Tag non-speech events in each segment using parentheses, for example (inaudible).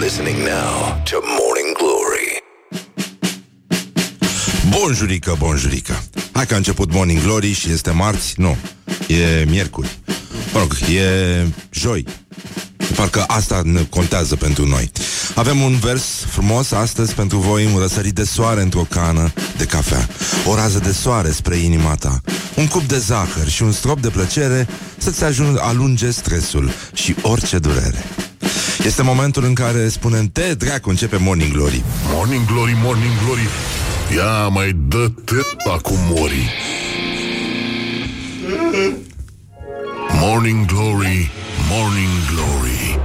listening now to Morning Glory. Bonjurică, bonjurică. Hai că a început Morning Glory și este marți? Nu, e miercuri. Mă rog, e joi. Parcă asta ne contează pentru noi. Avem un vers frumos astăzi pentru voi Un răsărit de soare într-o cană de cafea. O rază de soare spre inima ta. Un cup de zahăr și un strop de plăcere Să-ți ajung, alunge stresul și orice durere este momentul în care spunem Te, dracu, începe Morning Glory. Morning Glory, Morning Glory. Ia mai dă te acum mori. Morning Glory, Morning Glory.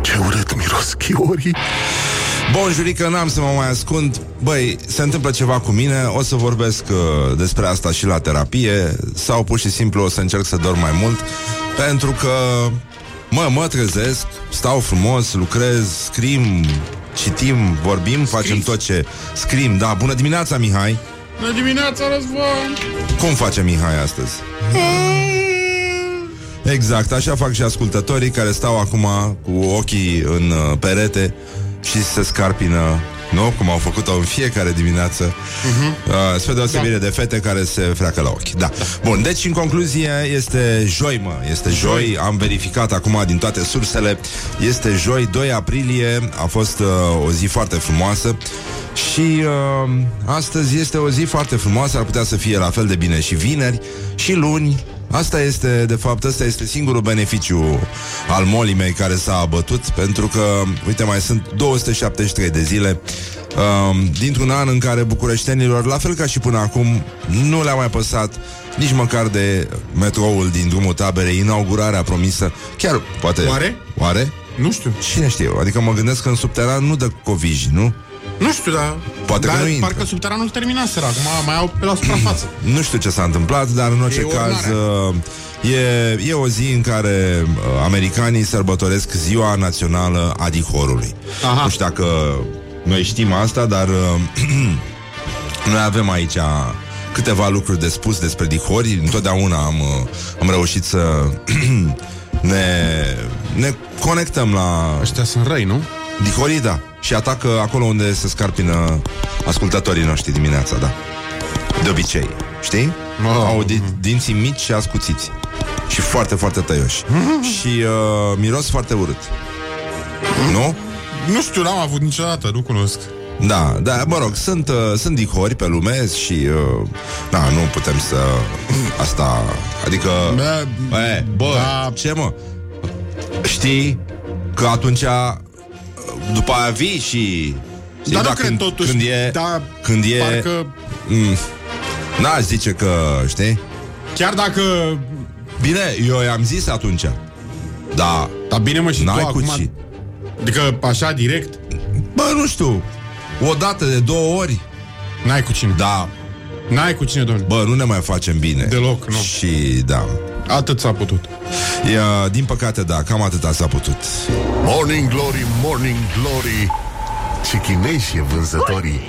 Ce urât miros chiorii Bonjurică, n-am să mă mai ascund. Băi, se întâmplă ceva cu mine O să vorbesc uh, despre asta și la terapie Sau pur și simplu o să încerc să dorm mai mult Pentru că Mă, mă trezesc, stau frumos, lucrez, scrim, citim, vorbim, Scris. facem tot ce scrim. Da, bună dimineața, Mihai! Bună dimineața, Răzvan! Cum face Mihai astăzi? Exact, așa fac și ascultătorii care stau acum cu ochii în uh, perete și se scarpină nu? Cum au făcut-o în fiecare dimineață uh-huh. uh, Spre deosebire da. de fete care se freacă la ochi da. Bun, deci în concluzie Este joi, mă, este joi, joi. Am verificat acum din toate sursele Este joi, 2 aprilie A fost uh, o zi foarte frumoasă și uh, astăzi este o zi foarte frumoasă, ar putea să fie la fel de bine și vineri, și luni, Asta este, de fapt, asta este singurul beneficiu al molii mei care s-a abătut, pentru că, uite, mai sunt 273 de zile uh, dintr-un an în care bucureștenilor, la fel ca și până acum, nu le-a mai păsat nici măcar de metroul din drumul taberei, inaugurarea promisă. Chiar, poate... Oare? Oare? Nu știu. Cine știe? Adică mă gândesc că în subteran nu dă coviji, nu? Nu știu, dar... Poate dar că nu parcă intră. subteranul terminaseră, acum mai au pe la suprafață. (clears throat) Nu știu ce s-a întâmplat, dar în orice E caz urnarea. uh, e, e o zi în care uh, americanii sărbătoresc ziua națională a dihorului. Aha. Nu știu dacă noi știm asta, dar uh, (clears throat) noi avem aici câteva lucruri de spus despre dihori. Întotdeauna am, uh, am reușit să (clears throat) ne, ne conectăm la Ăștia sunt răi, nu? dihorii, da. Și atacă acolo unde se scarpină ascultătorii noștri dimineața, da. De obicei, știi? Oh. Au di- dinții mici și ascuțiți. Și foarte, foarte tăioși. și uh, miros foarte urât. Nu? Nu știu, n-am avut niciodată, nu cunosc. Da, da, mă rog, sunt, uh, sunt dihori pe lume și uh, da, nu putem să asta, adică Bă, e, bă, da. ce mă? Știi că atunci uh, după aia vii și știi, Dar nu da, cred când, totuși, când e, da, când e Parcă, mm, N-aș zice că, știi? chiar dacă... Bine, eu i-am zis atunci. Da, Dar bine mă și n-ai tu cu acum... ci. Adică așa direct, Bă, nu știu. O dată de două ori. N-ai cu cine. Da, N-ai cu cine, domnule. bă, nu ne mai facem bine Deloc, nu. Și, da Atât s-a putut. Ia, Din păcate, da, cam atâta s-a putut Morning Glory, Morning Glory Ce chineși e vânzătorii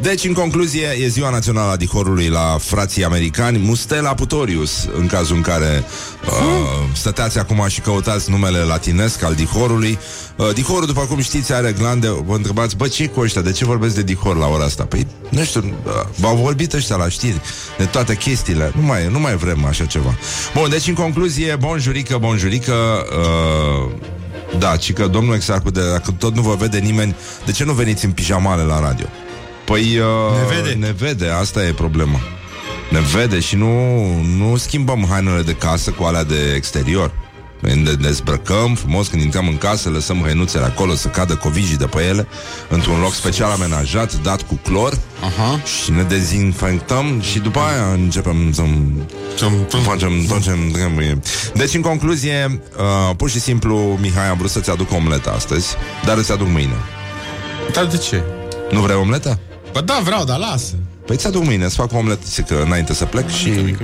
Deci, în concluzie, e ziua națională a dihorului la frații americani. Mustela Putorius, în cazul în care uh, stăteați acum și căutați numele latinesc al dihorului uh, Dihorul, după cum știți, are glande. Vă întrebați, bă, ce cu ăștia? De ce vorbesc de dihor la ora asta? Păi, nu știu, uh, v-au vorbit ăștia la știri De toate chestiile. Nu mai, nu mai vrem așa ceva. Bun, deci, în concluzie, bonjurică, bonjurică uh, da, ci că domnul Exarcu, de, dacă tot nu vă vede nimeni, de ce nu veniți în pijamale la radio? Păi uh, Ne vede. ne vede, asta e problema. Ne vede și nu, nu schimbăm hainele de casă cu alea de exterior. Noi Ne dezbrăcăm frumos când intrăm în casă, lăsăm hăinuțele acolo să cadă covijii de pe ele, într-un loc special amenajat, dat cu clor Aha. și ne dezinfectăm și după aia începem să Ce-am- facem tot ce trebuie. Deci, în concluzie, uh, pur și simplu, Mihai, am vrut să-ți aduc omleta astăzi, dar îți aduc mâine. Dar de ce? Nu vrei omletă? Bă, da, vreau, dar lasă. Păi ți aduc mâine, să fac o omletă, zic că înainte să plec și... mică, mică.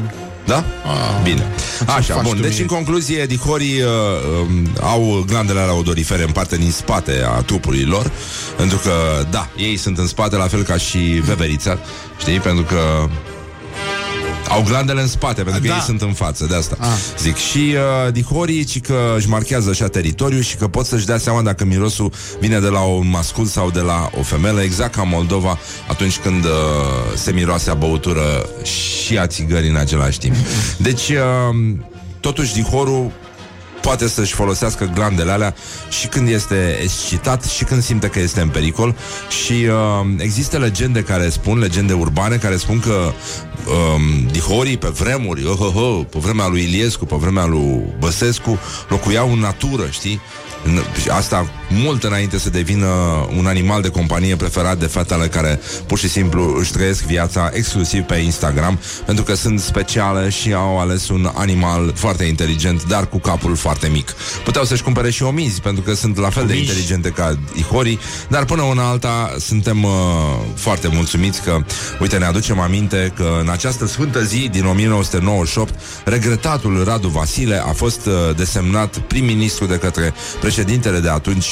Da? Ah. Bine. Așa, faci bun. tu Deci, mie? în concluzie, dihorii uh, um, au glandele alea odorifere în parte din spate a trupului lor, pentru că, da, ei sunt în spate, la fel ca și veverița, știi? Pentru că Au glandele în spate, pentru că Da. ei sunt în față, de asta Ah. zic. Și uh, dihorii, ci că își marchează așa teritoriul și că pot să-și dea seama dacă mirosul vine de la un mascul sau de la o femelă, exact ca Moldova, atunci când uh, se miroase a băutură și a țigării în același timp. (laughs) Deci, uh, totuși, dihorul poate să-și folosească glandele alea și când este excitat și când simte că este în pericol și uh, există legende care spun, legende urbane care spun că um, dihorii pe vremuri, oh, oh, oh, pe vremea lui Iliescu, pe vremea lui Băsescu, locuiau în natură, știi? În- Asta mult înainte să devină un animal de companie preferat de fetele care pur și simplu își trăiesc viața exclusiv pe Instagram pentru că sunt speciale și au ales un animal foarte inteligent, dar cu capul foarte mic. Puteau să-și cumpere și omizi pentru că sunt la fel de Omizi. inteligente ca ihorii, dar până una alta suntem uh, foarte mulțumiți că, uite, ne aducem aminte că în această sfântă zi din 1998, regretatul Radu Vasile a fost uh, desemnat prim-ministru de către președintele de atunci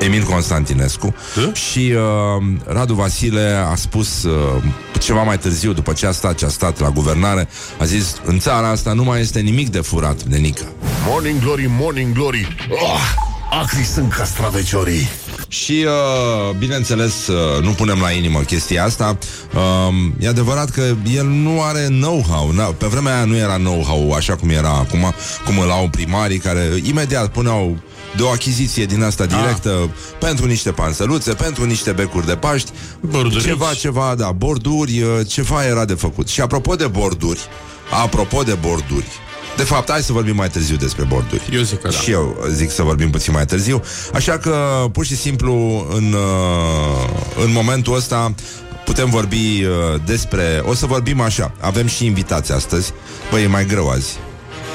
Emil Constantinescu și uh, Radu Vasile a spus uh, ceva mai târziu, după ce a stat, ce a stat la guvernare, a zis, în țara asta nu mai este nimic de furat, nenică. Morning Glory, Morning Glory oh, Acri sunt castraveciorii Și, uh, bineînțeles, uh, nu punem la inimă chestia asta. Uh, e adevărat că el nu are know-how. Na, pe vremea aia nu era know-how așa cum era acum, cum îl au primarii care imediat puneau de o achiziție din asta directă ah. pentru niște pansăluțe, pentru niște becuri de Paști, Bordurici. ceva, ceva, da, borduri, uh, ceva era de făcut. Și apropo de borduri, apropo de borduri, de fapt, hai să vorbim mai târziu despre borduri. Eu zic că da. Și eu zic să vorbim puțin mai târziu. Așa că, pur și simplu, în, uh, în momentul ăsta putem vorbi uh, despre... O să vorbim așa. Avem și invitații astăzi. Băi, e mai greu azi.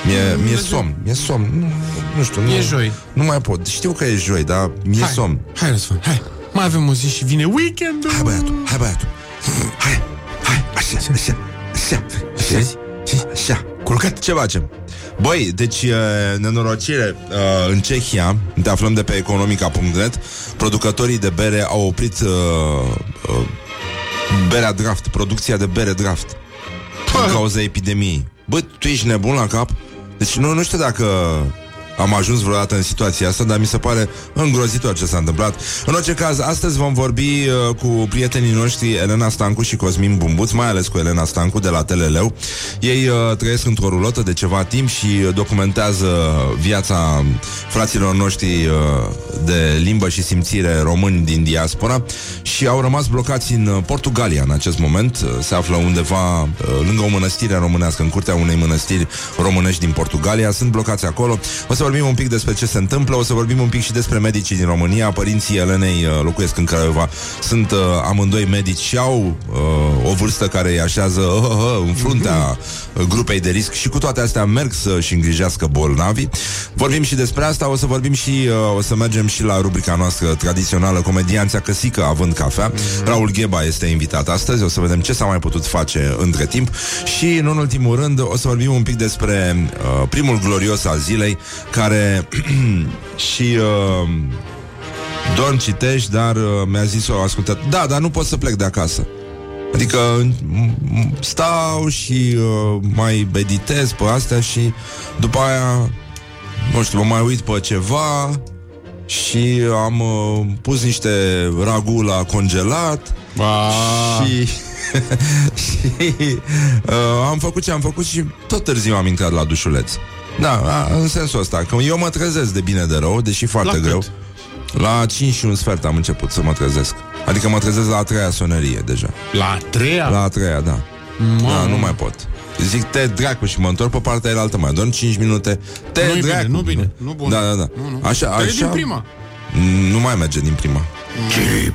Mie, mie somn, mie somn. Nu, nu știu nu, E joi. Nu mai pot, știu că e joi Dar mie Hai, somn. hai Răzvan, hai. Mai avem o zi și vine weekendul. Hai băiatul, hai băiatul. Hai, hai, așa, așa. Așa, așa, așa Culcat, ce facem? Băi, deci, e, nenorocire uh, În Cehia, ne aflăm de pe economica.net Producătorii de bere au oprit uh, uh, Berea draft, producția de bere draft Din cauza epidemiei. Bă, tu ești nebun la cap? Deci nu, nu știu dacă am ajuns vreodată în situația asta, dar mi se pare îngrozitor ce s-a întâmplat. În orice caz, astăzi vom vorbi uh, cu prietenii noștri Elena Stancu și Cosmin Bumbuț, mai ales cu Elena Stancu de la Teleleu. Ei uh, trăiesc într-o rulotă de ceva timp și uh, documentează viața fraților noștri uh, de limbă și simțire români din diaspora și au rămas blocați în uh, Portugalia în acest moment. Uh, Se află undeva uh, lângă o mănăstire românească, în curtea unei mănăstiri românești din Portugalia. Sunt blocați acolo. O să vorbim un pic despre ce se întâmplă, o să vorbim un pic și despre medicii din România. Părinții Elenei uh, locuiesc în Craiova. Sunt uh, amândoi medici și au uh, o vârstă care îi așează uh, uh, uh, în fruntea uh, grupei de risc și cu toate astea merg să-și îngrijească bolnavii. Vorbim și despre asta, o să vorbim și uh, o să mergem și la rubrica noastră tradițională Comedianța Căsică având cafea. Raul Gheba este invitat astăzi, o să vedem ce s-a mai putut face între timp și, în ultimul rând, o să vorbim un pic despre uh, primul glorios al zilei, care (clears throat) și uh, dorm, citești, dar uh, mi-a zis o ascultat. Da, dar nu pot să plec de acasă. Adică m- m- stau și uh, mai meditez pe astea și după aia, nu știu, mă mai uit pe ceva și am uh, pus niște ragu la congelat Ba, și, (laughs) și uh, am făcut ce am făcut și tot târziu am intrat la dușuleț. Da, a, în sensul ăsta, că eu mă trezesc de bine de rău, deși foarte La cât? greu. La 5 și un sfert am început să mă trezesc. Adică mă trezesc la a treia sonerie deja. la a treia? La a treia, da. Da, nu mai pot. Zic, te dracu și mă întorc pe partea aia mai dorm 5 minute. Te Nu-i bine, dracu. nu bine, nu bun. Da, da, da. Nu, nu. Așa, Dar e așa. din prima. Nu mai merge din prima. Chip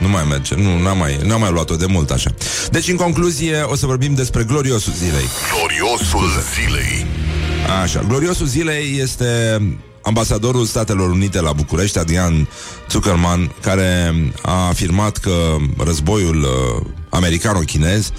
Nu mai merge, nu, n-am mai, n-am mai luat-o de mult așa. Deci, în concluzie, o să vorbim despre gloriosul zilei. Gloriosul zilei Așa, gloriosul zilei este ambasadorul Statelor Unite la București, Adrian Zuckerman, care a afirmat că războiul uh, americano-chinez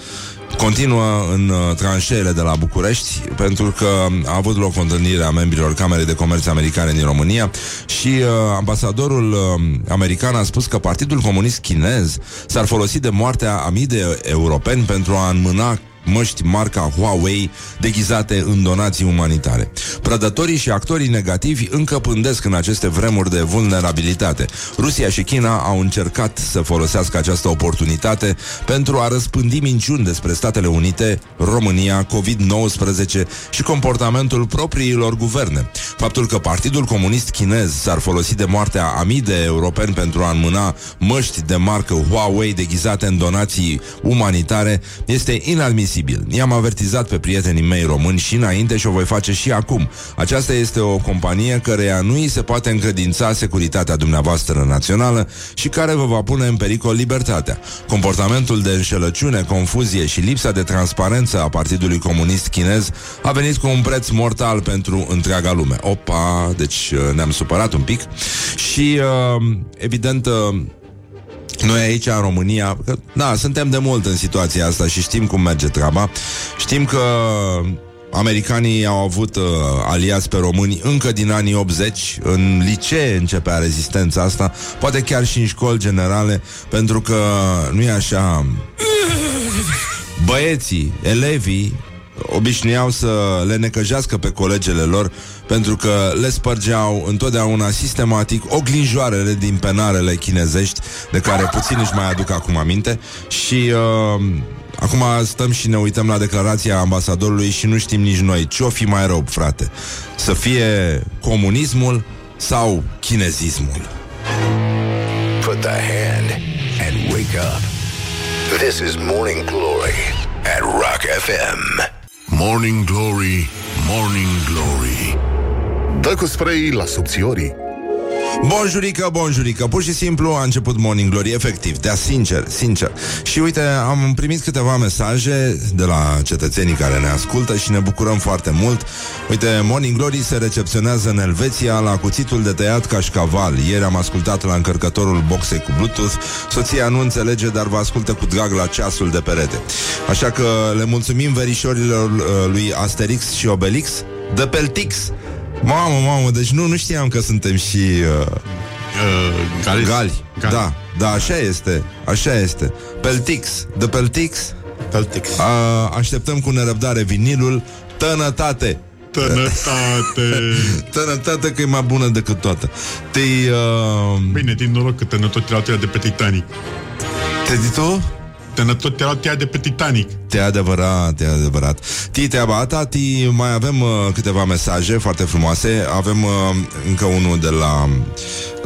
continuă în uh, tranșeele de la București pentru că a avut loc o întâlnire a membrilor Camerei de Comerț Americane din România și uh, ambasadorul uh, american a spus că Partidul Comunist Chinez s-ar folosi de moartea a mii de europeni pentru a înmâna măști marca Huawei deghizate în donații umanitare. Prădătorii și actorii negativi încă pândesc în aceste vremuri de vulnerabilitate. Rusia și China au încercat să folosească această oportunitate pentru a răspândi minciuni despre Statele Unite, România, COVID-19 și comportamentul propriilor guverne. Faptul că Partidul Comunist Chinez s-ar folosi de moartea a mii de europeni pentru a înmâna măști de marcă Huawei deghizate în donații umanitare este inadmisibil. I-am avertizat pe prietenii mei români și înainte și o voi face și acum. Aceasta este o companie căreia nu îi se poate încredința securitatea dumneavoastră națională și care vă va pune în pericol libertatea. Comportamentul de înșelăciune, confuzie și lipsa de transparență a Partidului Comunist Chinez a venit cu un preț mortal pentru întreaga lume. Opa, deci uh, ne-am supărat un pic și uh, evident uh, noi aici în România, că, da, suntem de mult în situația asta și știm cum merge treaba. Știm că americanii au avut uh, aliați pe români încă din anii 80. În licee începea rezistența asta, poate chiar și în școli generale, pentru că nu e așa... Băieții, elevii obișnuiau să le necăjească pe colegele lor pentru că le spărgeau întotdeauna sistematic oglinjoarele din penarele chinezești de care puțin își mai aduc acum aminte și uh, acum stăm și ne uităm la declarația ambasadorului și nu știm nici noi ce o fi mai rău, frate. Să fie comunismul sau chinezismul. Put the hand and wake up. This is Morning Glory at Rock FM. Morning Glory, Morning Glory. Dă cu spray la subțiorii Bonjurică, bonjurică. Pur și simplu a început Morning Glory Efectiv, de sincer, sincer. Și uite, am primit câteva mesaje De la cetățenii care ne ascultă Și ne bucurăm foarte mult. Uite, Morning Glory se recepționează în Elveția La cuțitul de tăiat cașcaval. Ieri am ascultat la încărcătorul boxei cu Bluetooth. Soția nu înțelege, dar vă ascultă cu drag La ceasul de perete. Așa că le mulțumim verișorilor uh, lui Asterix și Obelix. De Peltix Mamă, mamă, deci nu, nu știam că suntem și uh, Uh, gali. gali. Gali. Da, da, așa este, așa este. Peltix, de Peltix, Peltex. uh, așteptăm cu nerăbdare vinilul Tănătate. Tănătate. (laughs) Tănătate că e mai bună decât toată. Te, uh, Bine, din noroc că tănătot erau tăiat de pe Titanic. te zi tu? Tănătot erau tăiat de pe Titanic. Te adevărat, te adevărat. Ti treaba ta, ti mai avem uh, câteva mesaje foarte frumoase. Avem uh, încă unul de la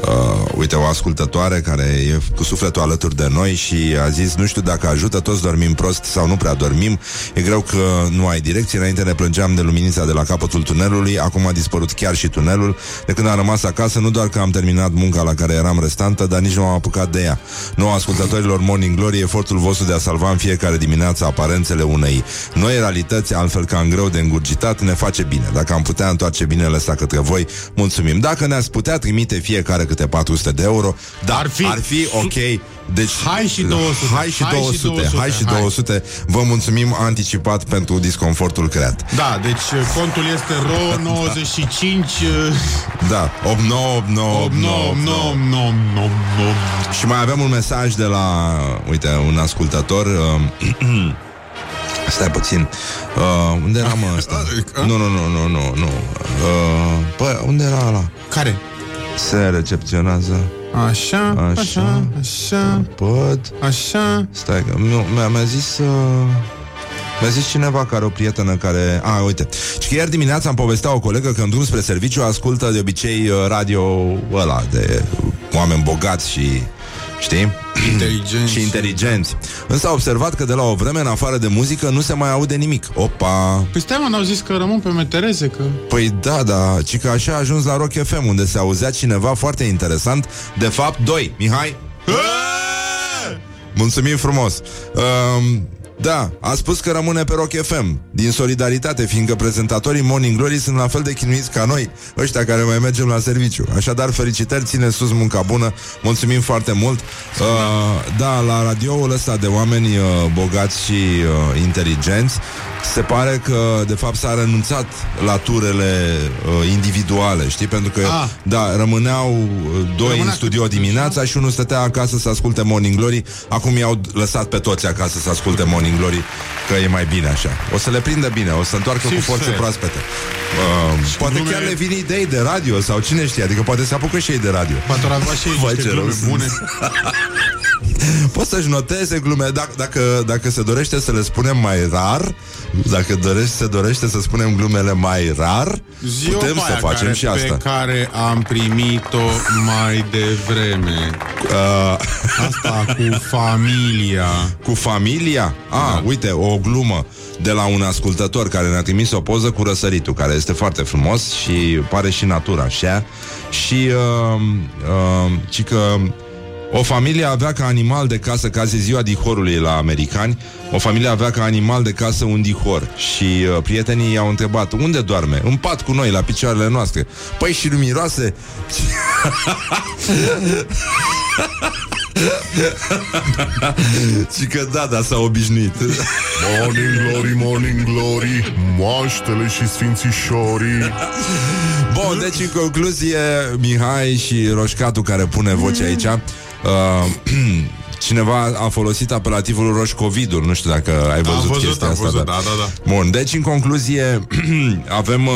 uh, uite, o ascultătoare care e cu sufletul alături de noi și a zis, nu știu dacă ajută, toți dormim prost sau nu prea dormim. E greu că nu ai direcție. Înainte ne plângeam de luminița de la capătul tunelului, acum a dispărut chiar și tunelul. De când am rămas acasă, nu doar că am terminat munca la care eram restantă, dar nici nu am apucat de ea. Nouă ascultătorilor Morning Glory, efortul vostru de a salva în fiecare dimineață aparențele unei noi realități, altfel ca în greu de îngurgitat, ne face bine. Dacă am putea întoarce binele ăsta către voi, mulțumim. Dacă ne-ați putea trimite fiecare câte 400 de euro, dar ar Ar fi, fi ar fi ok. Deci, Hai și 200. Hai și Hai și 200. 200. Hai și Hai. 200. Vă mulțumim anticipat pentru disconfortul creat. Da, deci uh, contul este RO 95 (laughs) Da, 8989 8989 Și mai avem un mesaj de la, uite, un ascultător. Uh, (clears throat) stai puțin. Uh, unde era mă ăsta? (laughs) Nu, nu, nu, nu, nu, nu. Uh, bă, unde era ăla? Care? Se recepționează. Așa, Așa. așa, așa, Pod. așa. Stai că mi- mi-a, mi-a zis uh, Mi-a zis cineva care o prietenă care... A, uite. Și că ieri dimineața am povestea o colegă că în drum spre serviciu ascultă de obicei uh, radio ăla de oameni bogați și... Știi? Inteligenți. și inteligenți. Însă a observat că de la o vreme, în afară de muzică, nu se mai aude nimic. Opa! Păi stai mă, n-au zis că rămân pe metereze, că... Păi da, da, ci că așa a ajuns la Rock FM, unde se auzea cineva foarte interesant. De fapt, doi. Mihai? Mulțumim frumos. Um, da, a spus că rămâne pe Rock FM Din solidaritate, fiindcă prezentatorii Morning Glory Sunt la fel de chinuiți ca noi Ăștia care mai mergem la serviciu. Așadar, felicitări, ține sus munca bună. Mulțumim foarte mult. Uh, Da, la radioul ăsta de oameni uh, bogați și uh, inteligenți se pare că, de fapt, s-a renunțat la turele uh, individuale, știi? Pentru că, Ah. da, rămâneau uh, doi Rămânea în studio cât- dimineața și unul stătea acasă să asculte Morning Glory. Acum i-au lăsat pe toți acasă să asculte Morning Glory, că e mai bine așa. O să le prindă bine, o să întoarcă cu Sigur. forțe proaspete. Uh, poate glume- chiar le vin idei de radio sau cine știe, adică poate se apucă și ei de radio. Poate ar avea și ei Vai, niște ce rău glume sunt. bune. (laughs) Poți să-și noteze glume dacă, dacă, dacă se dorește să le spunem mai rar Dacă dorește, se dorește să spunem glumele mai rar Zi-o Putem pe să aia facem care, și asta Pe care am primit-o mai devreme. uh, Asta cu familia. Cu familia? Ah, da. uite, o glumă de la un ascultător care ne-a trimis o poză cu răsăritul Care este foarte frumos și pare și natura așa Și uh, uh, ci că o familie avea ca animal de casă, ca zi ziua dihorului la americani, o familie avea ca animal de casă un dihor și uh, prietenii i-au întrebat, unde doarme? În pat cu noi, la picioarele noastre. Păi și nu miroase? (laughs) și că da, da, s-a obișnuit. Morning glory, morning glory Moaștele și sfințișorii Bun, deci în concluzie Mihai și Roșcatu care pune voce aici uh, (clears throat) Cineva a folosit apelativul Roșcovidul Nu știu dacă ai văzut, Am văzut, chestia am asta văzut, dar- da, da, da. Bun, deci în concluzie (clears throat) Avem uh,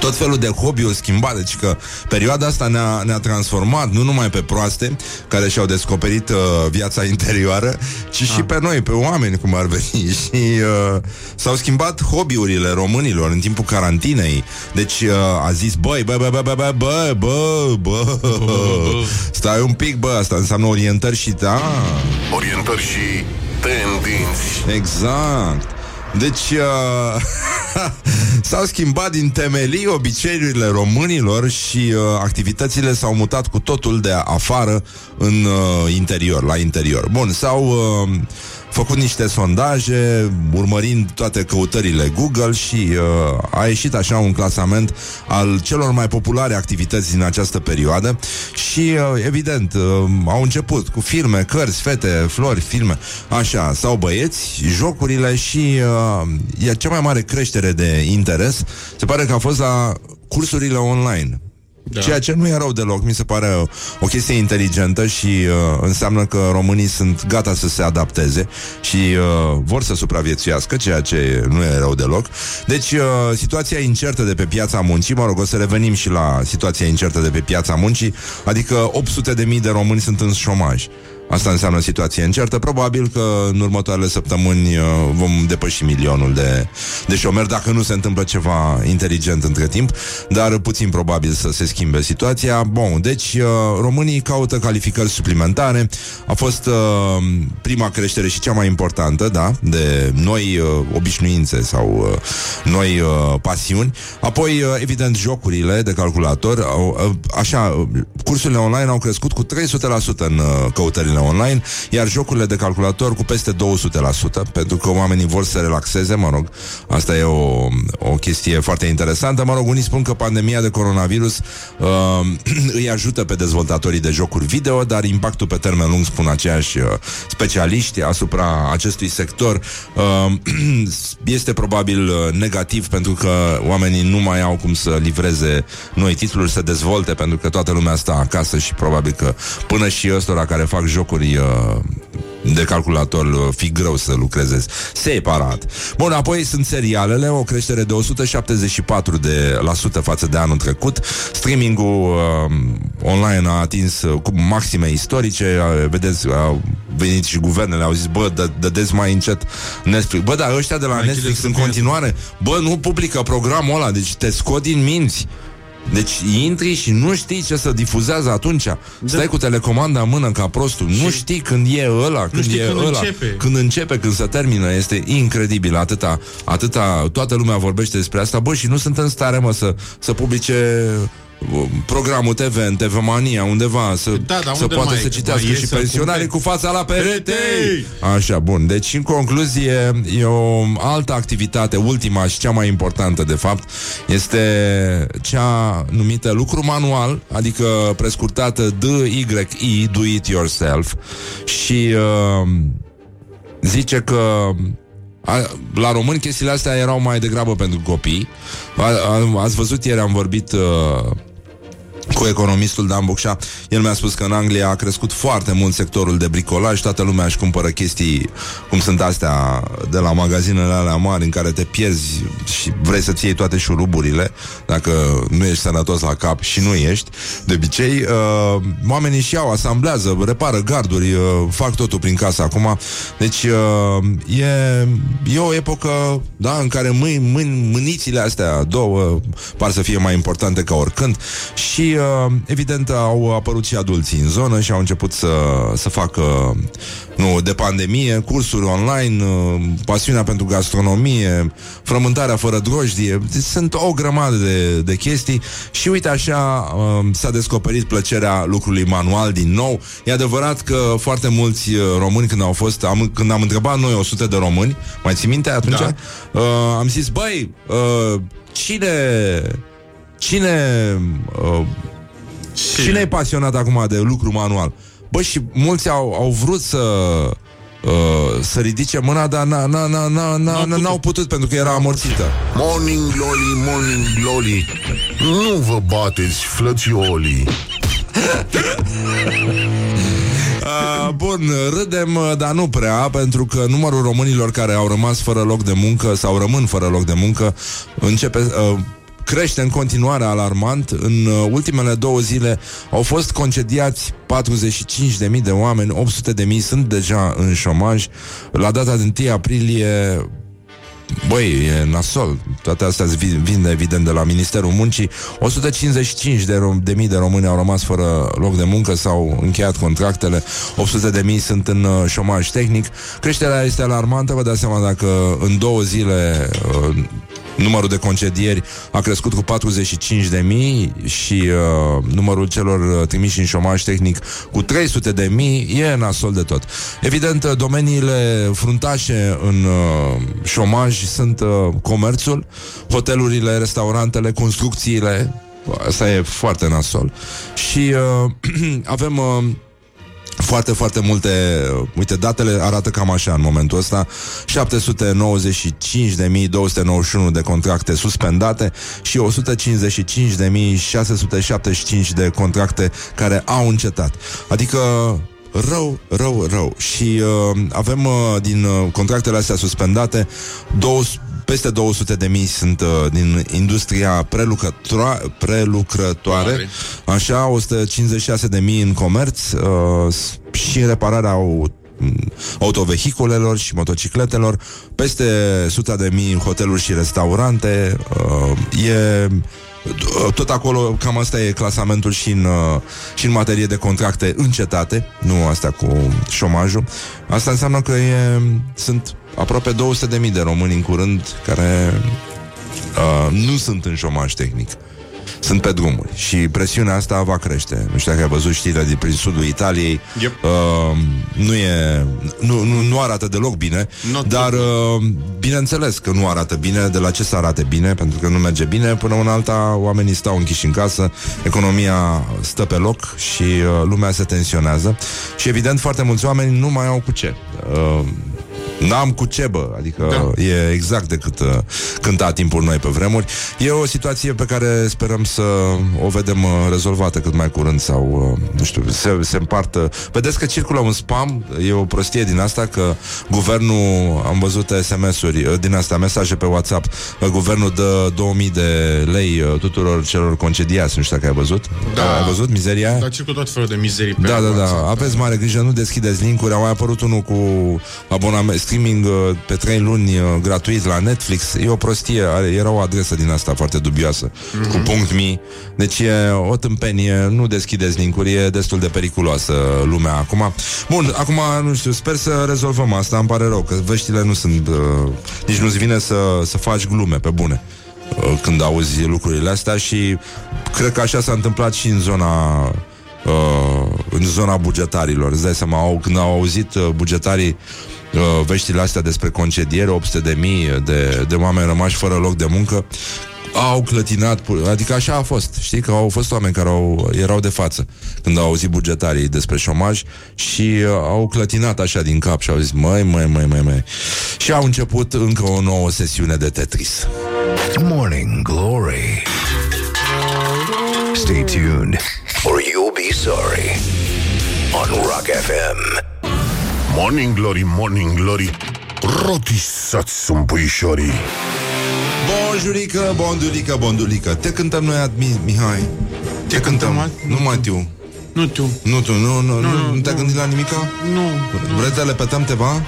tot felul de hobby-uri schimbate Deci că perioada asta ne-a, ne-a transformat Nu numai pe proaste Care și-au descoperit uh, viața interioară Ci și pe noi, pe oameni Cum ar veni. (laughs) Și uh, s-au schimbat hobby-urile românilor În timpul carantinei. Deci uh, a zis Băi, bă, bă, bă, bă, bă, bă, bă, bă (laughs) Stai un pic, bă Asta înseamnă orientări și da. Orientări și tendinți. Exact. Deci uh, (laughs) s-au schimbat din temelii obiceiurile românilor și uh, activitățile s-au mutat cu totul de afară în uh, interior, la interior. Bun, s-au uh, făcut niște sondaje urmărind toate căutările Google și uh, a ieșit așa un clasament al celor mai populare activități din această perioadă și uh, evident uh, au început cu filme, cărți, fete, flori, filme, așa, sau băieți, jocurile și uh, e cea mai mare creștere de interes se pare că a fost la cursurile online. Da. Ceea ce nu e rău deloc, mi se pare o chestie inteligentă și uh, înseamnă că românii sunt gata să se adapteze și uh, vor să supraviețuiască, ceea ce nu e rău deloc. Deci, uh, situația incertă de pe piața muncii, mă rog, o să revenim și la situația incertă de pe piața muncii, adică 800 de mii de români sunt în șomaj. Asta înseamnă situație incertă. Probabil că în următoarele săptămâni uh, vom depăși milionul de, de șomeri dacă nu se întâmplă ceva inteligent între timp, dar puțin probabil să se schimbe situația. Bun, deci uh, românii caută calificări suplimentare. A fost uh, prima creștere și cea mai importantă, da, de noi uh, obișnuințe sau uh, noi uh, pasiuni. Apoi, uh, evident, jocurile de calculator. Au, uh, așa, uh, cursurile online au crescut cu 300% în uh, căutările online, iar jocurile de calculator cu peste 200%, pentru că oamenii vor să se relaxeze, mă rog, asta e o, o chestie foarte interesantă. Mă rog, unii spun că pandemia de coronavirus uh, (clears throat) îi ajută pe dezvoltatorii de jocuri video, dar impactul pe termen lung, spun aceiași uh, specialiști asupra acestui sector, uh, (clears throat) este probabil uh, negativ pentru că oamenii nu mai au cum să livreze noi titluri, să dezvolte, pentru că toată lumea stă acasă și probabil că până și ăstora care fac jocuri uh, de calculator uh, fi greu să lucreze separat. Bun, apoi sunt serialele, o creștere de 174 de la sută față de anul trecut. Streamingul uh, online a atins uh, cu maxime istorice. Uh, vedeți, au venit și guvernele, au zis, bă, dă- dădeți mai încet Netflix. Bă, da, ăștia de la Mai Netflix închideți în să fie- continuare, bă, nu publică programul ăla, deci te scot din minți. Deci intri și nu știi ce să difuzează atunci. Da. Stai cu telecomanda în mână ca prostul. Nu știi când e ăla, când știi e când ăla. începe. Când începe, când se termină. Este incredibil. Atâta, atâta, toată lumea vorbește despre asta. Bă, și nu sunt în stare, mă, să, să publice uh, programul TV în TV Mania undeva să, Da, dar să unde poată mai- să citească mai și iese pensionarii acum? cu fața la perete. Perete! Așa, bun. Deci, în concluzie, e o altă activitate, ultima și cea mai importantă, de fapt, este cea numită lucru manual, adică prescurtată DYI, Do It Yourself, și uh, zice că A, la români chestiile astea erau mai degrabă pentru copii. A, a, ați văzut ieri, am vorbit uh, cu economistul Dan Bocșa. El mi-a spus că în Anglia a crescut foarte mult sectorul de bricolaj, toată lumea își cumpără chestii cum sunt astea de la magazinele alea mari în care te pierzi și vrei să-ți iei toate șuruburile, dacă nu ești sănătos la cap și nu ești. De obicei, uh, oamenii și iau, asamblează, repară garduri, uh, fac totul prin casă acum. Deci uh, e, e o epocă da, în care mâini, mâini, mânițile astea două par să fie mai importante ca oricând și uh, evident au apărut și adulții în zonă și au început să, să facă nu, de pandemie, cursuri online, uh, pasiunea pentru gastronomie, frământarea fără drojdie, sunt o grămadă de, de chestii și uite așa uh, s-a descoperit plăcerea lucrului manual din nou. E adevărat că foarte mulți uh, români când au fost, am, când am întrebat noi 100 de români, mai ții minte atunci? Da. Uh, am zis, băi, uh, cine cine uh, cine e pasionat acum de lucru manual? Bă, și mulți au, au vrut să uh, să ridice mâna, dar n- n- n- n- n- n- n-au putut pentru că era amorțită. Morning glory, morning glory Nu vă bateți, flățiolii (laughs) Uh, bun, râdem, uh, dar nu prea, pentru că numărul românilor care au rămas fără loc de muncă sau rămân fără loc de muncă începe uh, crește în continuare alarmant. În uh, ultimele două zile au fost concediați 45.000 de oameni, 800.000 sunt deja în șomaj. La data de 1 aprilie Băi, e nasol. Toate astea vin, vin evident de la Ministerul Muncii. 155 de, rom- de mii de români au rămas fără loc de muncă sau încheiat contractele. 800 de mii sunt în uh, șomaj tehnic. Creșterea este alarmantă. Vă dați seama dacă în două zile uh, numărul de concedieri a crescut cu 45 de mii și uh, numărul celor uh, trimiși în șomaj tehnic cu 300 de mii e nasol de tot. Evident, uh, domeniile fruntașe în uh, șomaj sunt uh, comerțul, hotelurile, restaurantele, construcțiile, Asta e foarte nasol. Și uh, (clears throat) avem uh, foarte, foarte multe Uite, datele arată cam așa în momentul ăsta. 795.291 de contracte suspendate Și 155.675 de contracte Care au încetat. Adică rău, rău, rău. Și uh, avem uh, din uh, contractele astea suspendate 200 peste 200 de mii sunt uh, din industria prelucrătoare, prelucrătoare așa, 156 de mii în comerț uh, și în repararea au autovehiculelor și motocicletelor, peste 100 de mii în hoteluri și restaurante. Uh, e tot acolo, cam asta e clasamentul și în, uh, și în materie de contracte încetate, nu asta cu șomajul. Asta înseamnă că e, sunt aproape 200.000 de români în curând care uh, nu sunt în șomaj tehnic. Sunt pe drumuri și presiunea asta va crește. Nu știu dacă ai văzut știrile din prin sudul Italiei. Yep. Uh, nu e nu, nu, nu arată deloc bine, Not dar uh, bineînțeles că nu arată bine. De la ce să arate bine? Pentru că nu merge bine. Până în alta, oamenii stau închiși în casă, economia stă pe loc și uh, lumea se tensionează. Și evident, foarte mulți oameni nu mai au cu ce. Uh, N-am cu ce, bă, adică da. e exact decât uh, cânta timpul noi pe vremuri. E o situație pe care sperăm să o vedem uh, rezolvată cât mai curând sau, uh, nu știu, se, se împartă. Vedeți că circulă un spam, e o prostie din asta că guvernul, am văzut SMS-uri uh, din asta, mesaje pe WhatsApp, uh, guvernul dă 2000 de lei uh, tuturor celor concediați, nu știu dacă ai văzut. Da. Ai văzut mizeria? Dar circulă tot felul de mizerii pe Da, da, da. WhatsApp. Aveți mare grijă, nu deschideți linkuri. A mai apărut unul cu abonament, streaming uh, pe 3 luni uh, gratuit la Netflix. E o prostie. Are, era o adresă din asta foarte dubioasă. Mm-hmm. Cu punct .me. Deci e o tâmpenie. Nu deschideți linkuri. E destul de periculoasă lumea acum. Bun, acum, nu știu, sper să rezolvăm asta. Îmi pare rău că veștile nu sunt... Uh, nici nu-ți vine să, să faci glume pe bune uh, când auzi lucrurile astea și cred că așa s-a întâmplat și în zona uh, în zona bugetarilor. Îți dai seama, au, când au auzit uh, bugetarii uh, veștile astea despre concediere, 800 de mii de, de oameni rămași fără loc de muncă, au clătinat, pu- adică așa a fost. Știi că au fost oameni care au, erau de față când au auzit bugetarii despre șomaj și uh, au clătinat așa din cap și au zis, măi, măi, măi, măi, măi. Și au început încă o nouă sesiune de Tetris. Morning Glory. Stay tuned, or you'll be sorry. On Rock FM. Morning Glory, Morning Glory Rotisați sunt puișorii Bonjurică, bondulică, bondulică. Te cântăm noi, Admi, Mihai. Te cântăm. cântăm, Nu Matiu. Nu tu. Nu tu, nu, nu, nu, Nu, nu te-ai nu. gândit la nimica? Nu. Vreți să le petăm teva?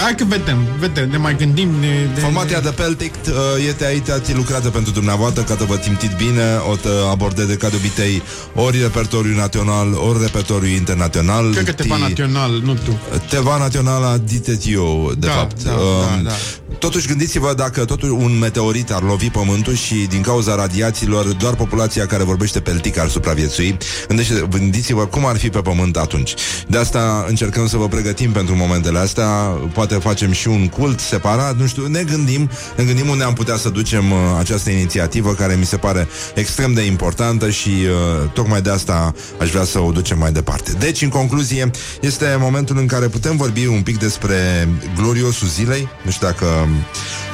Hai că vedem, vedem, ne mai gândim de... de Formația de Peltic uh, este aici, ați lucrată pentru dumneavoastră ca să vă simțiți bine, o te abordeze ca de obicei ori repertoriu național, ori repertoriu internațional. Cred că te va Ti- național, nu tu. Teva națională diteți eu, de Da, fapt. da, Um, da, da. Totuși, gândiți-vă dacă totuși un meteorit ar lovi pământul și din cauza radiațiilor doar populația care vorbește peltic ar supraviețui. Gândește- Gândiți-vă cum ar fi pe pământ atunci. De asta încercăm să vă pregătim pentru momentele astea. Poate facem și un cult separat, nu știu, ne gândim, ne gândim unde am putea să ducem uh, această inițiativă care mi se pare extrem de importantă și uh, tocmai de asta aș vrea să o ducem mai departe. Deci, în concluzie, este momentul în care putem vorbi un pic despre gloriosul zilei. Nu știu dacă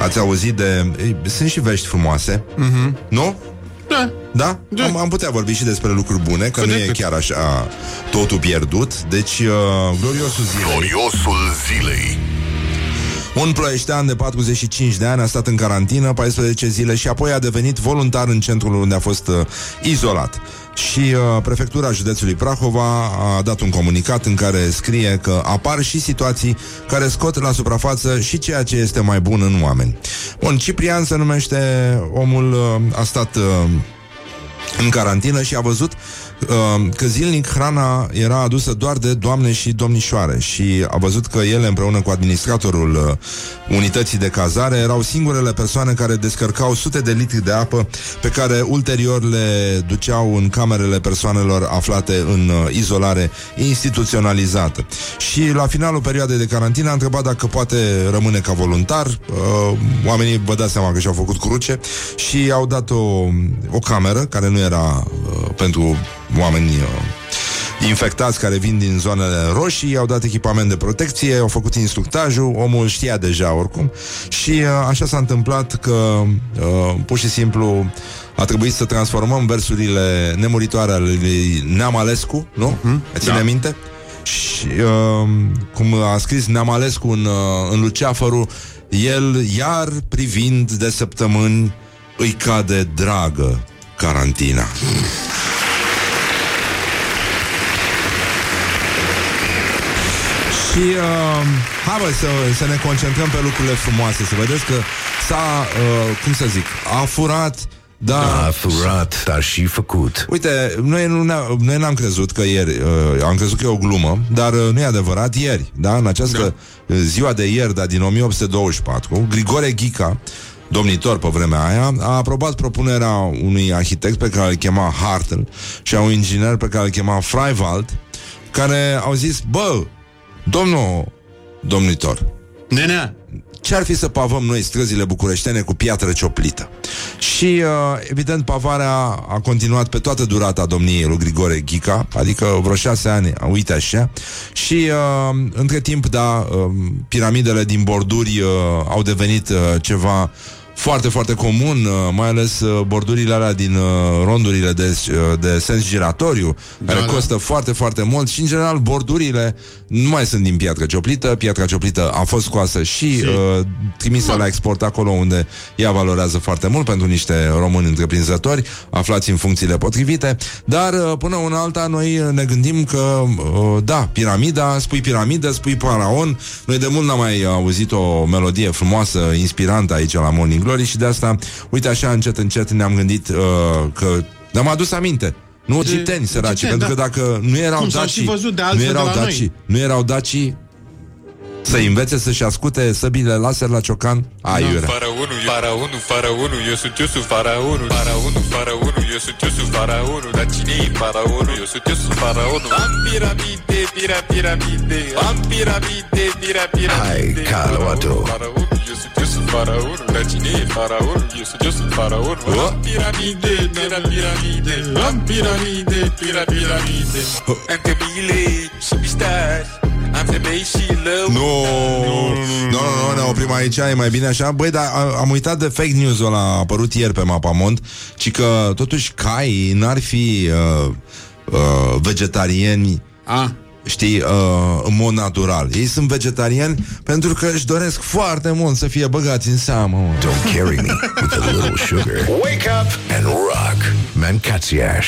ați auzit de... Ei, Sunt și vești frumoase, mm-hmm. nu? Da. Da? Da. Am, am putea vorbi și despre lucruri bune, că Cât nu de e cât. chiar așa totul pierdut. Deci, uh, gloriosul zilei. Gloriosul zilei Un ploieștean de 45 de ani a stat în carantină 14 zile și apoi a devenit voluntar în centrul unde a fost uh, izolat. Și uh, prefectura județului Prahova a dat un comunicat în care scrie că apar și situații care scot la suprafață și ceea ce este mai bun în oameni. Bun, Ciprian se numește omul, uh, a stat uh, în carantină și a văzut uh, că zilnic hrana era adusă doar de doamne și domnișoare și a văzut că ele împreună cu administratorul uh, unității de cazare erau singurele persoane care descărcau sute de litri de apă pe care ulterior le duceau în camerele persoanelor aflate în uh, izolare instituționalizată. Și la finalul perioadei de carantină a întrebat dacă poate rămâne ca voluntar. Uh, oamenii vă dați seama că și-au făcut cruce și au dat o, o cameră care nu era uh, pentru oameni uh, infectați care vin din zonele roșii, au dat echipament de protecție, au făcut instructajul, omul știa deja oricum și uh, așa s-a întâmplat că uh, pur și simplu a trebuit să transformăm versurile nemuritoare ale lui Neamalescu, nu? Mm-hmm, ține da. minte? Și uh, cum a scris Neamalescu în, uh, în Luceafărul, el iar privind de săptămâni îi cade dragă carantina. Și uh, hai bă, să, să ne concentrăm pe lucrurile frumoase Să vedeți că s-a, uh, cum să zic, a furat da, A furat, dar și făcut. Uite, noi, nu ne noi n-am crezut că ieri, uh, am crezut că e o glumă, dar uh, nu e adevărat, ieri, da, în această da. ziua de ieri, dar din 1824, Grigore Ghica, domnitor pe vremea aia, a aprobat propunerea unui arhitect pe care îl chema Hartel și a un inginer pe care îl chema Freiwald, care au zis, bă, domnul domnitor, Nenea. ce ar fi să pavăm noi străzile bucureștene cu piatră cioplită? Și, uh, evident, pavarea a continuat pe toată durata domniei lui Grigore Ghica, adică vreo șase ani, uite așa, și, uh, între timp, da, uh, piramidele din borduri uh, au devenit uh, ceva foarte, foarte comun, uh, mai ales uh, bordurile alea din uh, rondurile de, uh, de sens giratoriu, care da. costă foarte, foarte mult și, în general, bordurile nu mai sunt din piatră cioplită. Piatra cioplită a fost scoasă și uh, trimisă la export acolo unde ea valorează foarte mult pentru niște români întreprinzători aflați în funcțiile potrivite. Dar, uh, până una alta, noi ne gândim că, uh, da, piramida, spui piramidă, spui faraon. Noi de mult n-am mai auzit o melodie frumoasă, inspirantă aici la Morning Glory și de asta, uite așa, încet, încet ne-am gândit uh, că ne-am adus aminte. Nu egipteni, săraci, egipteni, pentru da. că dacă nu erau Cum s-au dacii, și văzut de nu altfel erau de la noi. dacii, nu erau dacii, Să învețe să-și ascute săbile laser la ciocan? Aiurea. Faraonul, faraonul, faraonul, eu sunt eu sunt faraonul Faraonul, faraonul, eu sunt eu sunt faraonul Dar cine e faraonul? Eu sunt eu sunt faraonul Am piramide, pira, piramide. Am piramide, pira, piramide. Hai, Caluatu. Faraonul, eu sunt eu sunt faraonul Dar cine e faraonul? Eu sunt eu sunt faraonul Am piramide, pira, piramide. Am piramide, pira, piramide. Am cămile și pistași Am femei și lău Nu, nu, nu, nu, ne oprim aici, e mai bine așa Băi, dar a- am uitat de fake news-ul ăla A apărut ieri pe Mapamont Ci că totuși caii n-ar fi uh, uh, vegetariani A, Știi, uh, în mod natural Ei sunt vegetariani pentru că își doresc foarte mult Să fie băgați în seamă mă. Don't carry me with a little sugar. Wake up and rock. Mancațiaș.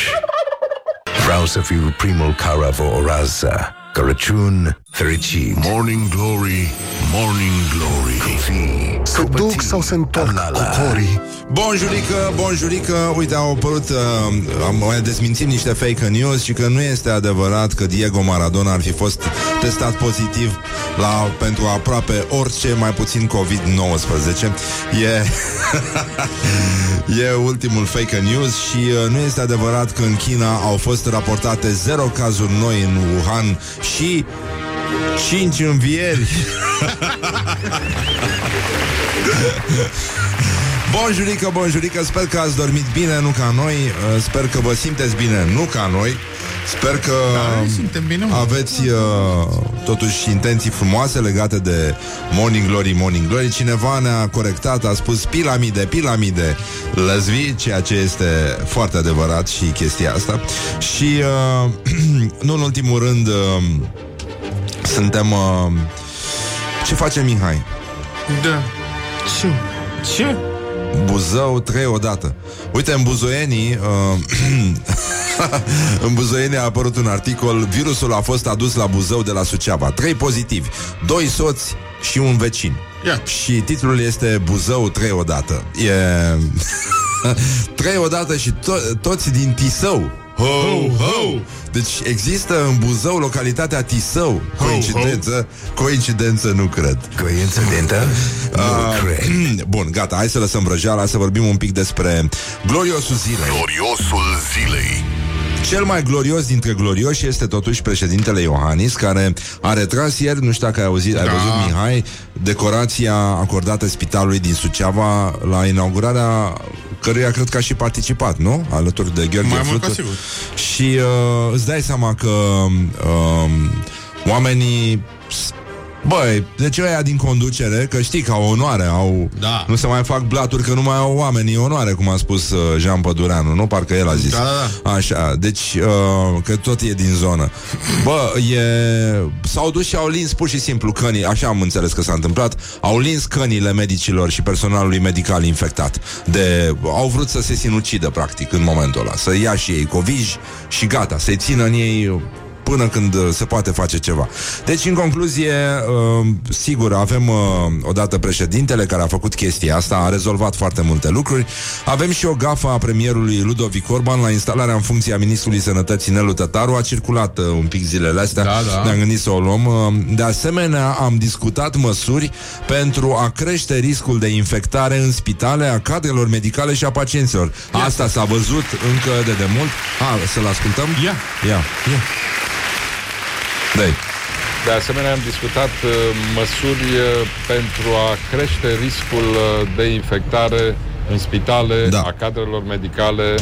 Vreau să fiu primul care vă orează. Crăciun fericit. Morning Glory, Morning Glory. Cu fi, Se duc sau se întorc cu horii Bonjurică, bonjurică Uite, au apărut uh, Am mai dezmințit niște fake news Și că nu este adevărat că Diego Maradona Ar fi fost testat pozitiv la, Pentru aproape orice Mai puțin COVID-19 E (laughs) E ultimul fake news Și uh, nu este adevărat că în China Au fost raportate zero cazuri noi În Wuhan și 5 învieri. Bonjurică, bonjurică, sper că ați dormit bine, nu ca noi. Uh, Sper că vă simteți bine, nu ca noi. Sper că Da, noi suntem bine, mă. aveți uh, totuși intenții frumoase legate de Morning Glory, Morning Glory. Cineva ne-a corectat, a spus piramide, piramide lăzvi, ceea ce este foarte adevărat și chestia asta. Și uh, (clears throat) nu în ultimul rând uh, suntem... Uh, ce face Mihai? da. Ce? Ce? Buzău trei odată. Uite, în Buzoienii uh, (clears throat) În Buzoienii a apărut un articol Virusul a fost adus la Buzău de la Suceava Trei pozitivi, doi soți și un vecin Ia. Și titlul este Buzău trei odată E... (laughs) trei odată și to- toți din Tisău Ho, ho! Deci există în Buzău localitatea Tisău Coincidență? Coincidență nu cred Coincidentă? Nu Ah, cred. (clears throat) Bun, gata, hai să lăsăm vrăjeala Să vorbim un pic despre gloriosul zilei Gloriosul zilei Cel mai glorios dintre glorioși este totuși președintele Iohannis, care a retras ieri, nu știu dacă ai auzit, ai Da. văzut, Mihai, decorația acordată spitalului din Suceava la inaugurarea căruia cred că a și participat, nu? Alături de Gheorghe Mai mult ca Flutur. sigur. Și uh, îți dai seama că uh, oamenii Băi, deci ăia din conducere, că știi că au onoare, au... Da. Nu se mai fac blaturi că nu mai au oamenii onoare, cum a spus uh, Jean Pădureanu, nu? Parcă el a zis. Da, da, Așa, deci, uh, că tot e din zonă. Bă, e... S-au dus și au lins pur și simplu cănii, așa am înțeles că s-a întâmplat, au lins cănile medicilor și personalului medical infectat. De... Au vrut să se sinucidă, practic, în momentul ăla. Să ia și ei covij și gata, să-i țină în ei până când uh, se poate face ceva. Deci, în concluzie, uh, sigur, avem uh, odată președintele care a făcut chestia asta, a rezolvat foarte multe lucruri. Avem și o gafă a premierului Ludovic Orban la instalarea în funcție a ministrului sănătății Nelu Tătaru. A circulat uh, un pic zilele astea. Da, da. Ne-am gândit să o luăm. Uh, De asemenea, am discutat măsuri pentru a crește riscul de infectare în spitale a cadrelor medicale și a pacienților. Asta s-a văzut încă de demult. A, să-l ascultăm? Ia. Ia. Ia. Dai. De asemenea, am discutat uh, măsuri uh, pentru a crește riscul uh, de infectare în spitale Da. a cadrelor medicale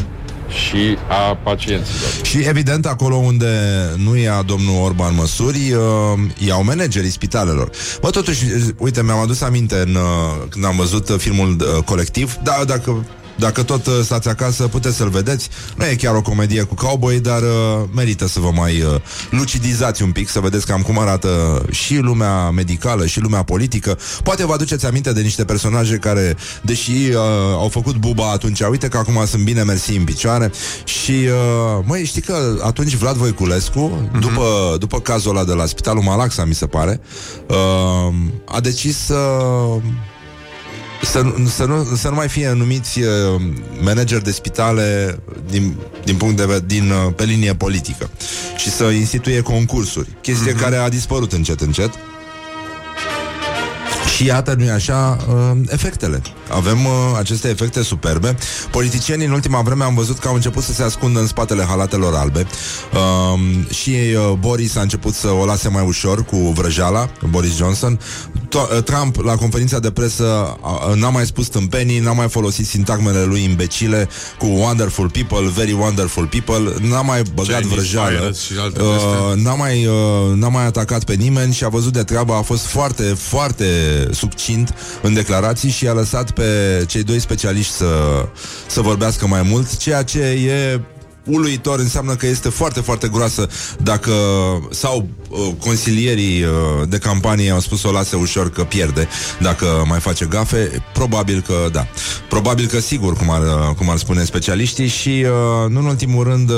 și a pacienților. Și evident, acolo unde nu ia domnul Orban măsuri, uh, iau managerii spitalelor. Bă, totuși, uh, uite, mi-am adus aminte în, uh, când am văzut uh, filmul uh, colectiv, da, dacă dacă tot uh, stați acasă, puteți să-l vedeți. Nu e chiar o comedie cu cowboy, dar uh, merită să vă mai uh, lucidizați un pic, să vedeți cam cum arată și lumea medicală și lumea politică. Poate vă aduceți aminte de niște personaje care, deși uh, au făcut buba atunci, uite că acum sunt bine mersi în picioare și, uh, măi, știi că atunci Vlad Voiculescu, Mhm. după, după cazul ăla de la Spitalul Malaxa, mi se pare, uh, a decis să să, nu- să, nu, să nu mai fie numiți uh, manageri de spitale din, din punct de vedere din, uh, pe linie politică și să instituie concursuri. Chestie Mhm. care a dispărut încet încet. Și iată, nu-i așa, uh, efectele. Avem uh, aceste efecte superbe. Politicienii în ultima vreme am văzut că au început să se ascundă în spatele halatelor albe uh, și uh, Boris a început să o lase mai ușor cu vrăjeala, Boris Johnson. To- uh, Trump, la conferința de presă, uh, n-a mai spus tâmpenii, n-a mai folosit sintagmele lui imbecile cu wonderful people, very wonderful people, n-a mai băgat Chinese vrăjeală, virus și alte uh, n-a, mai, uh, n-a mai atacat pe nimeni și a văzut de treabă, a fost foarte, foarte succint în declarații și a lăsat pe cei doi specialiști să, să vorbească mai mult, ceea ce e uluitor înseamnă că este foarte, foarte groasă. Dacă sau uh, consilierii uh, de campanie au spus o lase ușor că pierde dacă mai face gafe, probabil că da. Probabil că sigur, cum ar, uh, cum ar spune specialiștii și uh, nu în ultimul rând uh,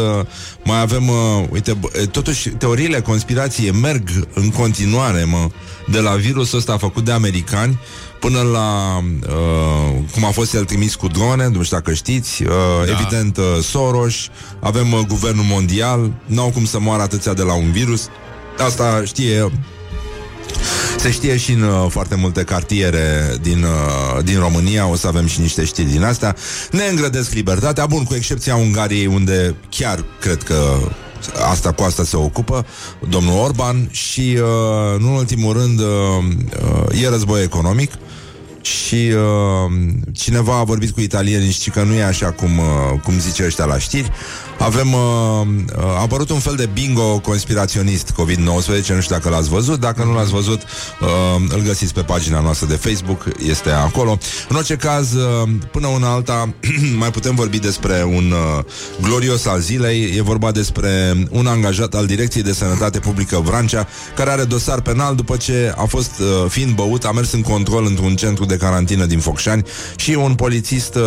mai avem, uh, uite, b- totuși teoriile conspirației merg în continuare, mă, de la virusul ăsta făcut de americani până la uh, cum a fost el trimis cu drone, nu știu dacă știți, uh, da. evident uh, Soros, avem uh, guvernul mondial, n-au cum să moară atâția de la un virus. Asta știe se știe și în uh, foarte multe cartiere din, uh, din România, o să avem și niște știri din astea. Ne îngrădesc libertatea, bun, cu excepția Ungariei, unde chiar cred că asta cu asta se ocupă domnul Orban și, uh, nu în ultimul rând, uh, uh, e război economic și uh, cineva a vorbit cu italienii și că nu e așa cum, uh, cum zice ăștia la știri. Avem, uh, uh, a apărut un fel de bingo conspiraționist COVID-19, nu știu dacă l-ați văzut, dacă nu l-ați văzut, uh, îl găsiți pe pagina noastră de Facebook, este acolo. În orice caz, uh, până una alta, (clears throat) mai putem vorbi despre un uh, glorios al zilei, e vorba despre un angajat al Direcției de Sănătate Publică Vrancea, care are dosar penal după ce a fost, uh, fiind băut, a mers în control într-un centru de carantină din Focșani și un polițist uh,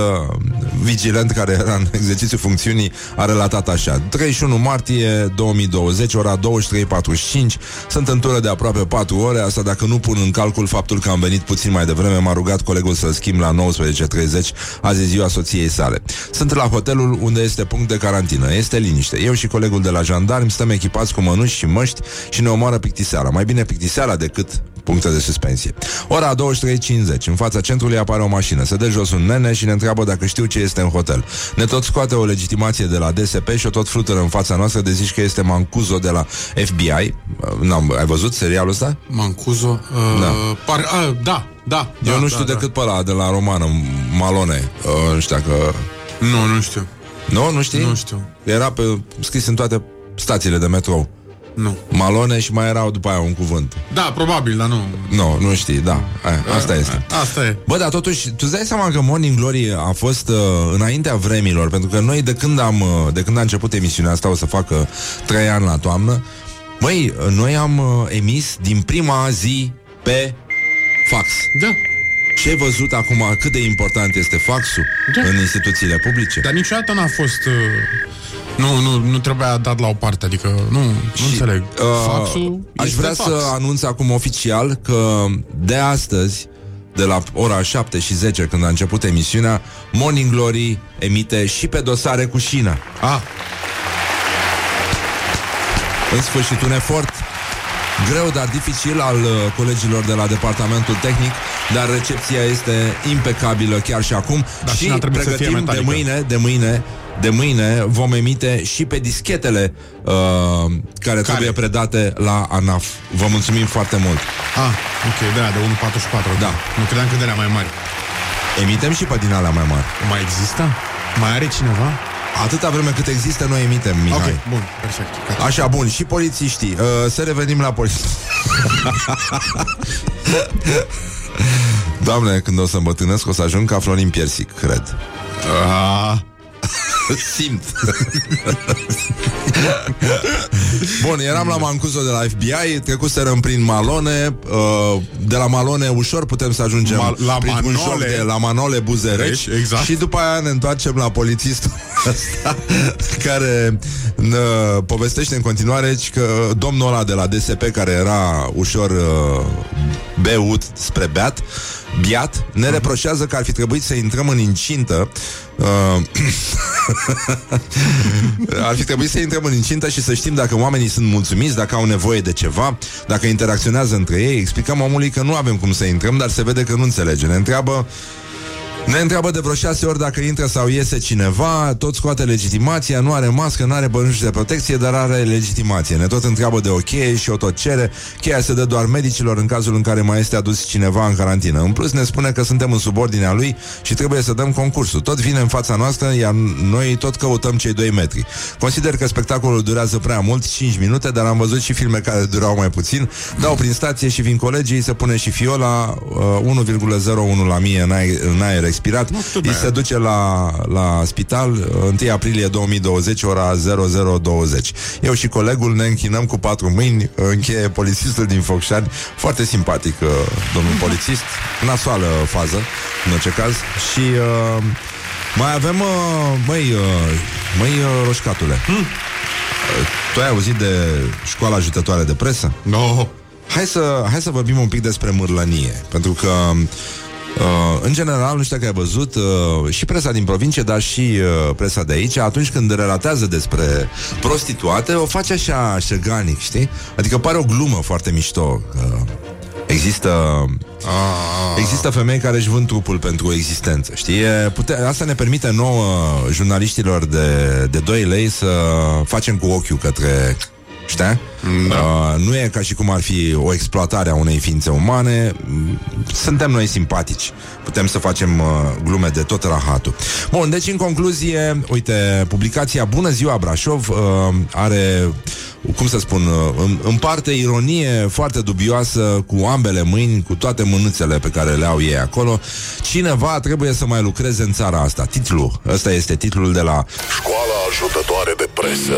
vigilent care era în exercițiu funcțiunii a relatat așa. 31 martie 2020, ora 23.45, sunt în tură de aproape 4 ore, asta dacă nu pun în calcul faptul că am venit puțin mai devreme, m-a rugat colegul să schimb la 19.30, azi ziua soției sale. Sunt la hotelul unde este punct de carantină, este liniște. Eu și colegul de la jandarmi stăm echipați cu mănuși și măști și ne omoară pictiseala. Mai bine pictiseala decât puncte de suspensie. Ora 23.50, în fața centrului apare o mașină. Se dă jos un nene și ne întreabă dacă știu ce este în hotel. Ne tot scoate o legitimație de la DSP și o tot flutură în fața noastră de zici că este Mancuzo de la FBI. N-am, ai văzut serialul ăsta? Mancuzo. Uh, Da. Par, uh, da, da. Eu da, nu știu da, decât pe ăla de la romană, Malone. Uh, nu știu dacă... Da. Nu, nu știu. Nu, nu știi? Nu știu. Era pe, scris în toate stațiile de metrou. Nu. Malone și mai erau după aia un cuvânt. Da, probabil, dar nu. Nu, nu știi, da. Aia, asta este. Asta e. Bă, dar totuși, tu îți dai seama că Morning Glory a fost uh, înaintea vremilor, pentru că noi de când am uh, de când a început emisiunea asta, o să facă trei ani la toamnă, măi, uh, noi am uh, emis din prima zi pe fax. Da. Ce ai văzut acum cât de important este faxul Da. în instituțiile publice? Dar niciodată n-a fost... Uh, nu, nu, nu trebuia dat la o parte, adică nu, nu înțeleg. uh, Faxul aș este vrea fax. să anunț acum oficial că de astăzi, de la ora 7 și 10, când a început emisiunea, Morning Glory emite și pe dosare cu șina. Ah, În sfârșit, un efort greu, dar dificil al uh, colegilor de la departamentul tehnic, dar recepția este impecabilă chiar și acum Dar și șina trebuie să fie pregătim de metalică. mâine, de mâine, de mâine vom emite și pe dischetele uh, care, trebuie predate la ANAF. Vă mulțumim foarte mult. ah, ok, de aia, de 1.44. Da. Nu credeam că de alea mai mari. Emitem și pe din alea mai mari. Mai există? Mai are cineva? Atâta vreme cât există, noi emitem, Mihai. Ok, bun, perfect. Gata. Așa, bun, și polițiștii. Uh, să revenim la poliție. (laughs) Doamne, când o să îmbătrânesc, o să ajung ca Florin Piersic, cred. Ah, Simt. Bun, eram la Mancuso de la FBI, trecuserăm prin Malone, uh, de la Malone ușor putem să ajungem Ma- la prin un Manole. joc de la Manole Buzereci Deci, exact. și după aia ne întoarcem la polițistul (laughs) ăsta care ne povestește în continuare că domnul ăla de la DSP care era ușor uh, beut spre beat, biat, ne reproșează că ar fi trebuit să intrăm în incintă uh, (laughs) Ar fi trebuit să intrăm în incintă și să știm dacă oamenii sunt mulțumiți, dacă au nevoie de ceva, dacă interacționează între ei. Explicăm omului că nu avem cum să intrăm, dar se vede că nu înțelege. Ne întreabă ne întreabă de vreo șase ori dacă intră sau iese cineva, tot scoate legitimația, nu are mască, nu are bănuși de protecție, dar are legitimație. Ne tot întreabă de o cheie și o tot cere. Cheia se dă doar medicilor în cazul în care mai este adus cineva în carantină. În plus ne spune că suntem în subordinea lui și trebuie să dăm concursul. Tot vine în fața noastră, iar noi tot căutăm cei 2 metri. Consider că spectacolul durează prea mult, 5 minute, dar am văzut și filme care durau mai puțin. Dau prin stație și vin colegii, se pune și fiola uh, 1,01 la mie în aer, în aer expirat, îi se duce la, la spital 1 aprilie 2020, ora 0020. Eu și colegul ne închinăm cu patru mâini, încheie polițistul din Focșani, foarte simpatic uh, domnul polițist, nasoală fază, în orice caz, și uh, mai avem, uh, măi, uh, măi, uh, roșcatule, hmm? tu ai auzit de școala ajutătoare de presă? No. Hai să, hai să vorbim un pic despre mârlănie, pentru că Uh, în general, nu știu dacă ai văzut, uh, și presa din provincie, dar și uh, presa de aici, atunci când relatează despre prostituate, o face așa șeganic, știi? Adică pare o glumă foarte mișto. Uh, există Ah. Există femei care își vând trupul pentru existență, știi? E, Pute- asta ne permite nouă, jurnaliștilor de, de 2 lei, să facem cu ochiul către... Știi? Da. Uh, nu e ca și cum ar fi o exploatare a unei ființe umane. Mm, Suntem noi simpatici. Putem să facem uh, glume de tot rahatul. Bun, deci în concluzie, uite, publicația Bună ziua Brașov uh, are cum să spun, uh, în- împarte ironie foarte dubioasă cu ambele mâini, cu toate mânuțele pe care le au ei acolo. Cineva trebuie să mai lucreze în țara asta. Titlul, ăsta este titlul de la Școala ajutătoare de presă.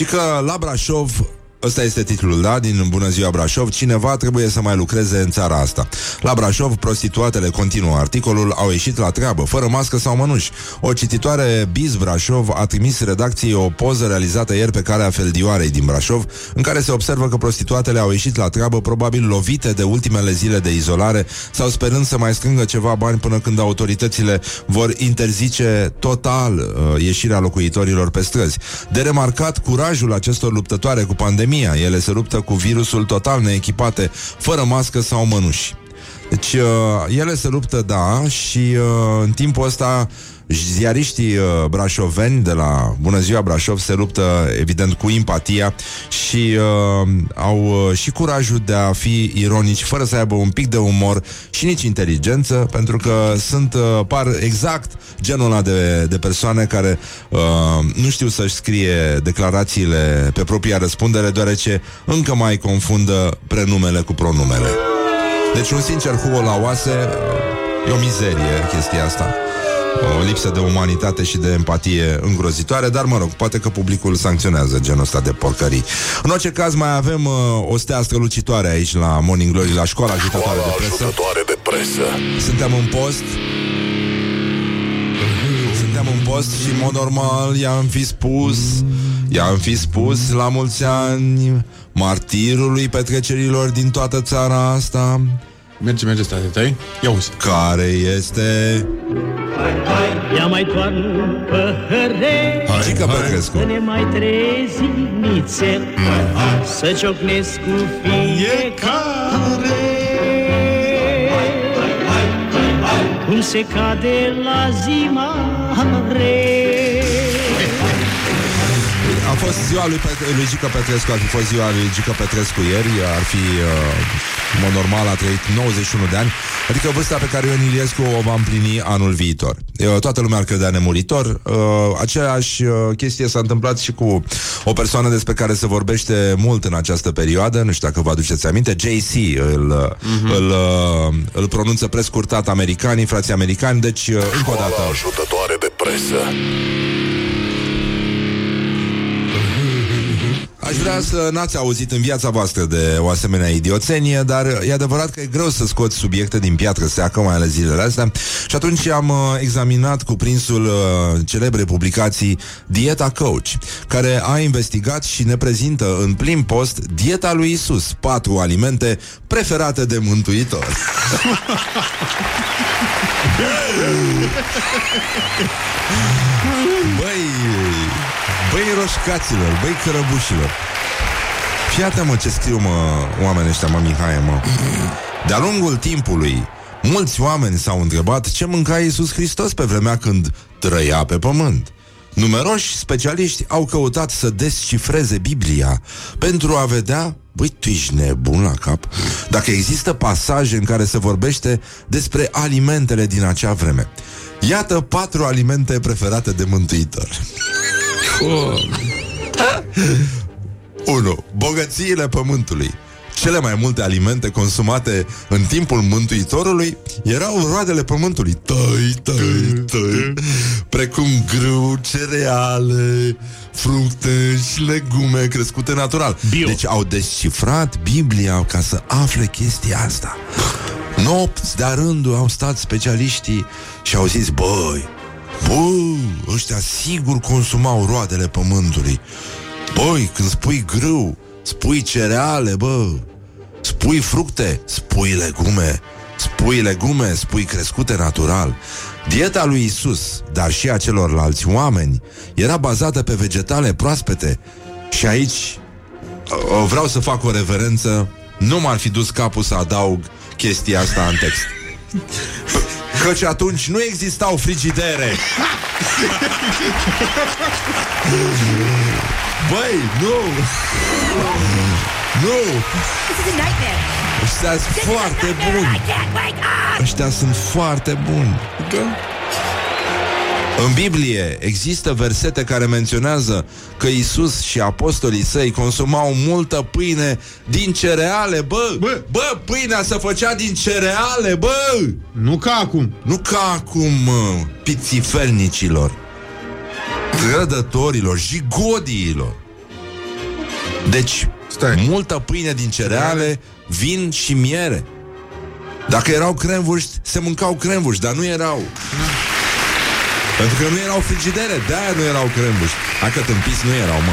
Și că la Brașov Ăsta este titlul, da, din Bună ziua Brașov. Cineva trebuie să mai lucreze în țara asta. La Brașov, prostituatele, continuă articolul Au ieșit la treabă, fără mască sau mănuși. O cititoare Biz Brașov A trimis redacției o poză realizată ieri Pe calea Feldioarei din Brașov În care se observă că prostituatele au ieșit la treabă Probabil lovite de ultimele zile de izolare Sau sperând să mai strângă ceva bani Până când autoritățile vor interzice Total uh, ieșirea locuitorilor pe străzi. De remarcat curajul acestor luptătoare cu pandemia. Ele se luptă cu virusul total neechipate Fără mască sau mănuși. Deci uh, ele se luptă, da, și uh, în timpul ăsta ziariștii uh, brașoveni de la Bună ziua Brașov se luptă evident cu empatia și uh, au uh, și curajul de a fi ironici fără să aibă un pic de umor și nici inteligență, pentru că sunt uh, par exact genul ăla de, de persoane care uh, nu știu să-și scrie declarațiile pe propria răspundere, deoarece încă mai confundă prenumele cu pronumele. Deci un sincer huo la oase uh, E o mizerie chestia asta O lipsă de umanitate și de empatie îngrozitoare Dar mă rog, poate că publicul sancționează genul ăsta de porcării. În orice caz mai avem uh, o stea strălucitoare aici la Morning Glory La școala ajutătoare Școala de presă. Ajutătoare de presă. Suntem în post. Suntem în post și în mod normal I-am fi spus I-am fi spus la mulți ani Martirului petrecerilor din toată țara asta Merge, merge, stai, stai. Ia uzi. care este? Ia mai toarnă un păhăre Cică Petrescu. Să ne mai trezi nițel. Să ciocnesc cu fiecare. Cum se cade la zi mare. A fost ziua lui, Pet- lui Gică Petrescu Ar fi fost ziua lui Gică Petrescu ieri Ar fi, uh, în mod normal, a trăit 91 de ani Adică vârsta pe care Ion Iliescu o va împlini anul viitor uh, Toată lumea ar credea nemuritor uh, Aceeași uh, chestie s-a întâmplat și cu o persoană despre care se vorbește mult în această perioadă Nu știu dacă vă aduceți aminte JC îl, uh-huh. îl, uh, îl pronunță prescurtat americanii, frații americani Deci, uh, încă o dată Școala ajutătoare de presă. Aș vrea să n-ați auzit în viața voastră de o asemenea idioțenie, dar e adevărat că e greu să scoți subiecte din piatră seacă, mai ales zilele astea. Și atunci am uh, examinat cuprinsul uh, celebre publicații Dieta Coach, care a investigat și ne prezintă în plin post dieta lui Isus, patru alimente preferate de mântuitor. (laughs) Băi, băi roșcaților, băi cărăbușilor. Fii mă ce scriu mă oamenii ăștia, mă Mihai, mă. De-a lungul timpului Mulți oameni s-au întrebat ce mânca Iisus Hristos pe vremea când trăia pe pământ. Numeroși specialiști au căutat să descifreze Biblia pentru a vedea, băi, tu ești nebun la cap, dacă există pasaje în care se vorbește despre alimentele din acea vreme. Iată patru alimente preferate de Mântuitor. 1. (laughs) Bogățiile pământului. Cele mai multe alimente consumate în timpul Mântuitorului erau roadele pământului. Tăi, tăi, tăi. Precum grâu, cereale, fructe și legume crescute natural. Bio. Deci au descifrat Biblia ca să afle chestia asta. Nopți de rândul au stat specialiștii și au zis, băi, bă, ăștia sigur consumau roadele pământului. Băi, când spui grâu, spui cereale, bă, spui fructe, spui legume, spui legume, spui crescute natural. Dieta lui Isus, dar și a celorlalți oameni, era bazată pe vegetale proaspete. Și aici o, vreau să fac o reverență, nu m-ar fi dus capul să adaug chestia asta în text. (laughs) Căci atunci nu existau frigidere. (laughs) Băi, nu! (laughs) Nu! Ăștia sunt foarte buni. Ăștia sunt foarte buni. În Biblie există versete care menționează că Isus și apostolii săi consumau multă pâine din cereale, bă! Bă! Bă, pâinea se făcea din cereale, bă! Nu ca acum. Nu ca acum, mă, pițifelnicilor, trădătorilor, jigodiilor. Deci, Stai. multă pâine din cereale, vin și miere. Dacă erau cremvuști, se mâncau cremvuști, dar nu erau. Pentru că nu erau frigidere, de-aia nu erau cremvuști. Hai că tâmpiți nu erau, mă.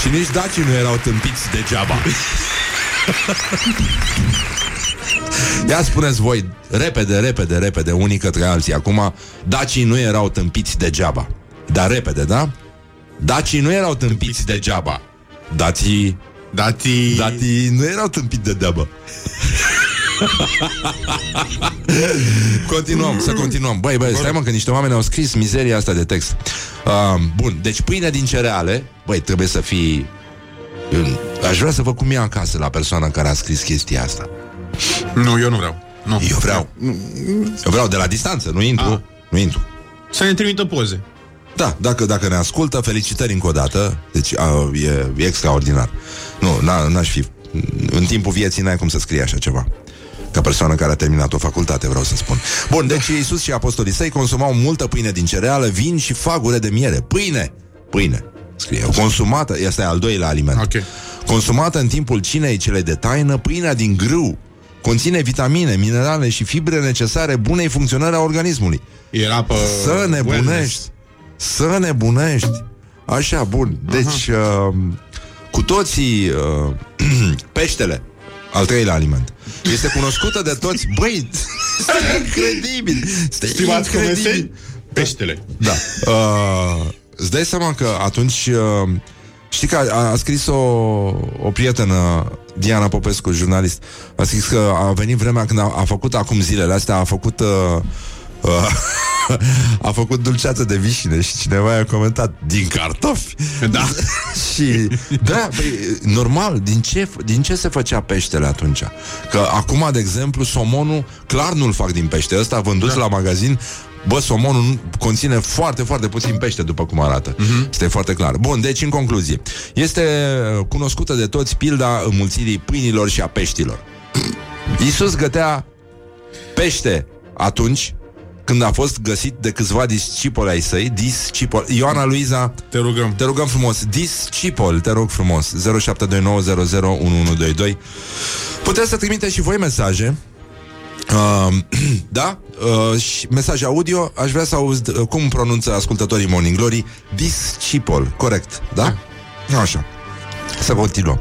Și nici dacii nu erau tâmpiți degeaba. (laughs) Ia spuneți voi, repede, repede, repede, unii către alții. Acum, dacii nu erau tâmpiți degeaba. Dar repede, da? Dacii nu erau tâmpiți degeaba. Dații... Dati... Datii nu erau tâmpiți degeaba. (laughs) continuăm, să continuăm. Băi, băi, stai mă că niște oameni au scris mizeria asta de text. Uh, bun, deci pâine din cereale, băi, trebuie să fii... Aș vrea să văd cum e acasă la persoana care a scris chestia asta. Nu, eu nu vreau. Nu. Eu vreau. Eu vreau de la distanță, nu intru. A. Nu intru. Să ne trimită poze. Da, dacă, dacă ne ascultă, felicitări încă o dată. Deci a, e, e extraordinar. Nu, n- n-aș fi... În timpul vieții n-ai cum să scrii așa ceva. Ca persoană care a terminat o facultate, vreau să spun. Bun, deci Iisus și apostolii săi consumau multă pâine din cereală, vin și fagure de miere. Pâine! Pâine, scrie. Consumată, este al doilea aliment. Ok. Consumată în timpul cinei cele de taină, pâinea din grâu conține vitamine, minerale și fibre necesare bunei funcționări a organismului. Era pe... Să nebunești! wellness. Să nebunești! Așa, bun. Deci, uh, cu toții uh, (clears throat) peștele, al treilea aliment, este cunoscută de toți. Băi, (laughs) este incredibil! Este Stimați incredibil! comenseni, peștele. Da. Uh, îți dai seama că atunci... Uh, știi că a, a scris o, o prietenă, Diana Popescu, jurnalist, a scris că a venit vremea când a, a făcut acum zilele astea, a făcut... Uh, uh, a făcut dulceață de vișine și cineva i-a comentat din cartofi. Da. (laughs) și da, păi, normal, din ce, din ce se făcea peștele atunci? Că acum, de exemplu, somonul clar nu-l fac din pește. Ăsta vândut da. la magazin Bă, somonul nu- conține foarte, foarte puțin pește, după cum arată. Uh-huh. Este foarte clar. Bun, deci, în concluzie, este uh, cunoscută de toți pilda înmulțirii pâinilor și a peștilor. (clears throat) Iisus gătea pește atunci când a fost găsit de câțiva discipoli ai săi, discipoli. Ioana Luiza, Te rugăm. te rugăm frumos, discipol, te rog frumos, 0729001122. Puteți să trimiteți și voi mesaje. Uh, (clears throat) da? Uh, și mesaj audio, aș vrea să auz uh, cum pronunță ascultătorii Morning Glory discipol, corect, da? Așa. Să continuăm.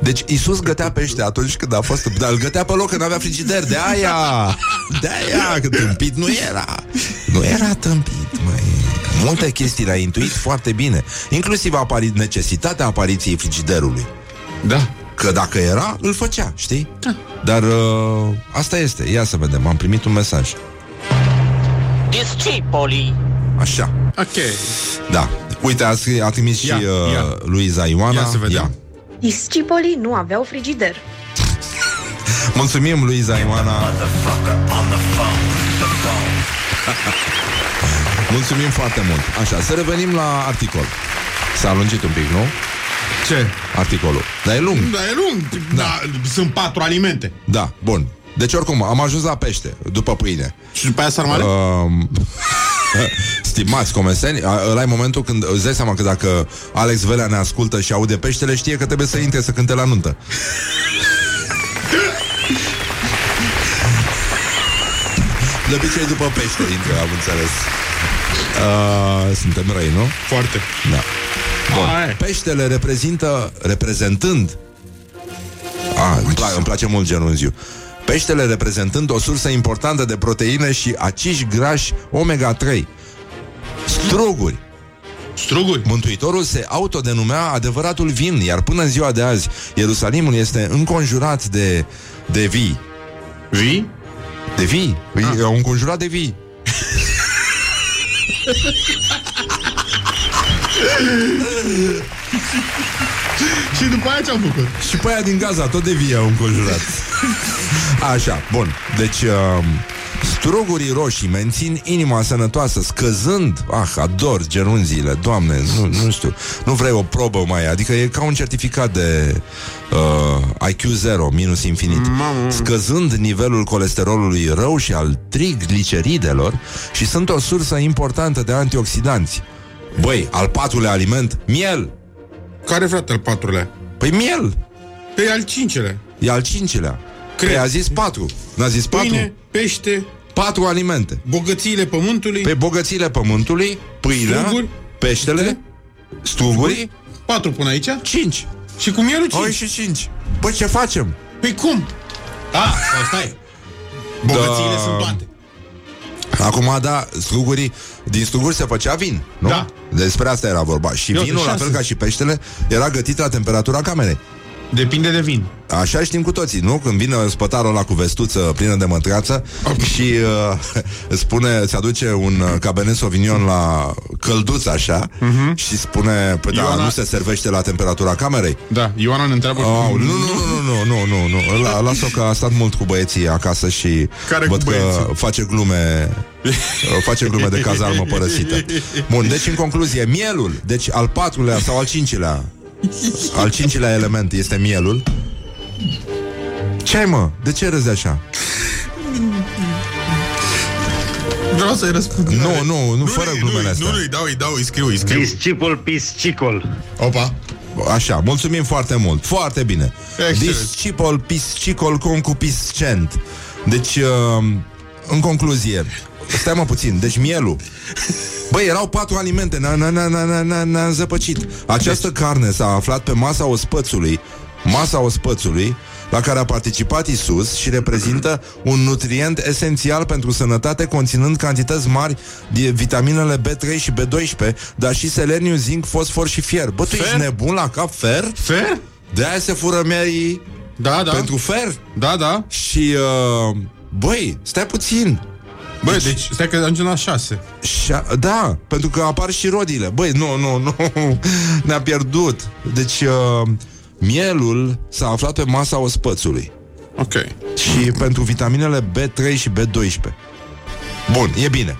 Deci Isus gătea pește atunci când a fost Dar îl gătea pe loc când avea frigider De aia De aia Că tâmpit nu era Nu era tâmpit măi. Multe chestii le-a intuit foarte bine Inclusiv apari- necesitatea apariției frigiderului Da. Că dacă era, îl făcea, știi? Dar uh, asta este Ia să vedem, am primit un mesaj Discipoli. Așa, Ok. da Uite, a, scris, a trimis Ia, și uh, ia. Luiza Ioana Ia să vedem. Ia. Discipolii nu aveau frigider. (laughs) Mulțumim, Luiza Ioana (laughs) Mulțumim foarte mult Așa, să revenim la articol S-a lungit un pic, nu? Ce? Articolul Dar e lung Da, e lung. Da. Sunt patru alimente. Da, bun Deci oricum, am ajuns la pește După pâine Și după aia sarmale? Uh. (laughs) um, (laughs) Stimați comeseni Ăla e momentul când îți dai seama că dacă Alex Velea ne ascultă și aude peștele Știe că trebuie să intre să cânte la nuntă (laughs) De obicei după pește intră, am înțeles uh, Suntem răi, nu? Foarte. Da Bun. Hai. Peștele reprezintă Reprezentând a, îmi, pla- îmi place mult genunziu Peștele reprezentând o sursă importantă de proteine și aciși grași omega-3 Struguri Struguri. Mântuitorul se autodenumea adevăratul vin Iar până în ziua de azi Ierusalimul este înconjurat de, de vii Vii? De vii ah. E înconjurat de vii (laughs) Și după aia ce-am făcut? Și pe aia din Gaza, tot de vii au înconjurat (laughs) Așa, bun Deci uh, strugurii roșii mențin inima sănătoasă Scăzând, ah, ador gerunziile Doamne, nu, nu știu Nu vrei o probă mai, adică e ca un certificat de uh, IQ 0 Minus infinit Mamă. Scăzând nivelul colesterolului rău Și al trigliceridelor Și sunt o sursă importantă de antioxidanți Băi, al patrulea aliment, miel Care, frate, al patrulea? Păi miel, Pe al cincelea. E al cincilea. Cred. Păi a zis patru. N-a zis patru? Pâine, pește, Patru alimente. bogățiile pământului, Pe bogățiile pământului, pâinea, Struguri, peștele, struguri, patru până aici cinci. și cu mielul Oi cinci. și cinci. Băi, ce facem? Păi cum? A, sau stai. Bogățiile Da. sunt toate. Acum, da, strugurii, din struguri se făcea vin, nu? Da. Despre asta era vorba. Și Eu, vinul, de la șase. fel ca și peștele, era gătit la temperatura camerei. Depinde de vin. Așa știm cu toții, nu? Când vine spătarul la cu vestuță plină de mătreață și uh, (laughs) spune, se aduce un uh, cabernet sauvignon la călduț așa uh-huh. și spune, păi da, Ioana... da, nu se servește la temperatura camerei. Da, Ioana ne întreabă... Oh, nu, nu, nu, nu, nu, nu, nu, la, las-o că a stat mult cu băieții acasă și Care văd că face glume (laughs) face glume de cazarmă părăsită. Bun, deci în concluzie, mielul, deci al patrulea sau al cincilea al cincilea element este mielul. Ce ai, mă? De ce râzi așa? Vreau să-i răspund. Nu, nu, nu, fără nu-i, glumele nu, astea. Nu, nu, îi dau, îi dau, îi scriu, îi scriu. Discipol piscicol. Opa. Așa, mulțumim foarte mult. Foarte bine. Excelent. Discipol piscicol concupiscent. Deci, uh, în concluzie, stai mă puțin, deci mielul. Băi, erau patru alimente, ne-a, ne-a, ne-a, ne-a, ne-a, ne-a zăpăcit. Această carne s-a aflat pe masa ospățului, masa ospățului, la care a participat Isus și reprezintă un nutrient esențial pentru sănătate, conținând cantități mari de vitaminele B3 și B12, dar și seleniu, zinc, fosfor și fier. Bă, tu Fer? ești nebun la cap fer? Fer? De aia se fură miei Da, da. pentru fer. Da, da. Și, uh, băi, stai puțin. Băi, deci, stai că ajungem la șase. Și, da, pentru că apar și rodile. Băi, nu, nu, nu, (laughs) ne-a pierdut. Deci, uh, mielul s-a aflat pe masa ospățului. Ok. Și pentru vitaminele B3 și B12. Bun, e bine.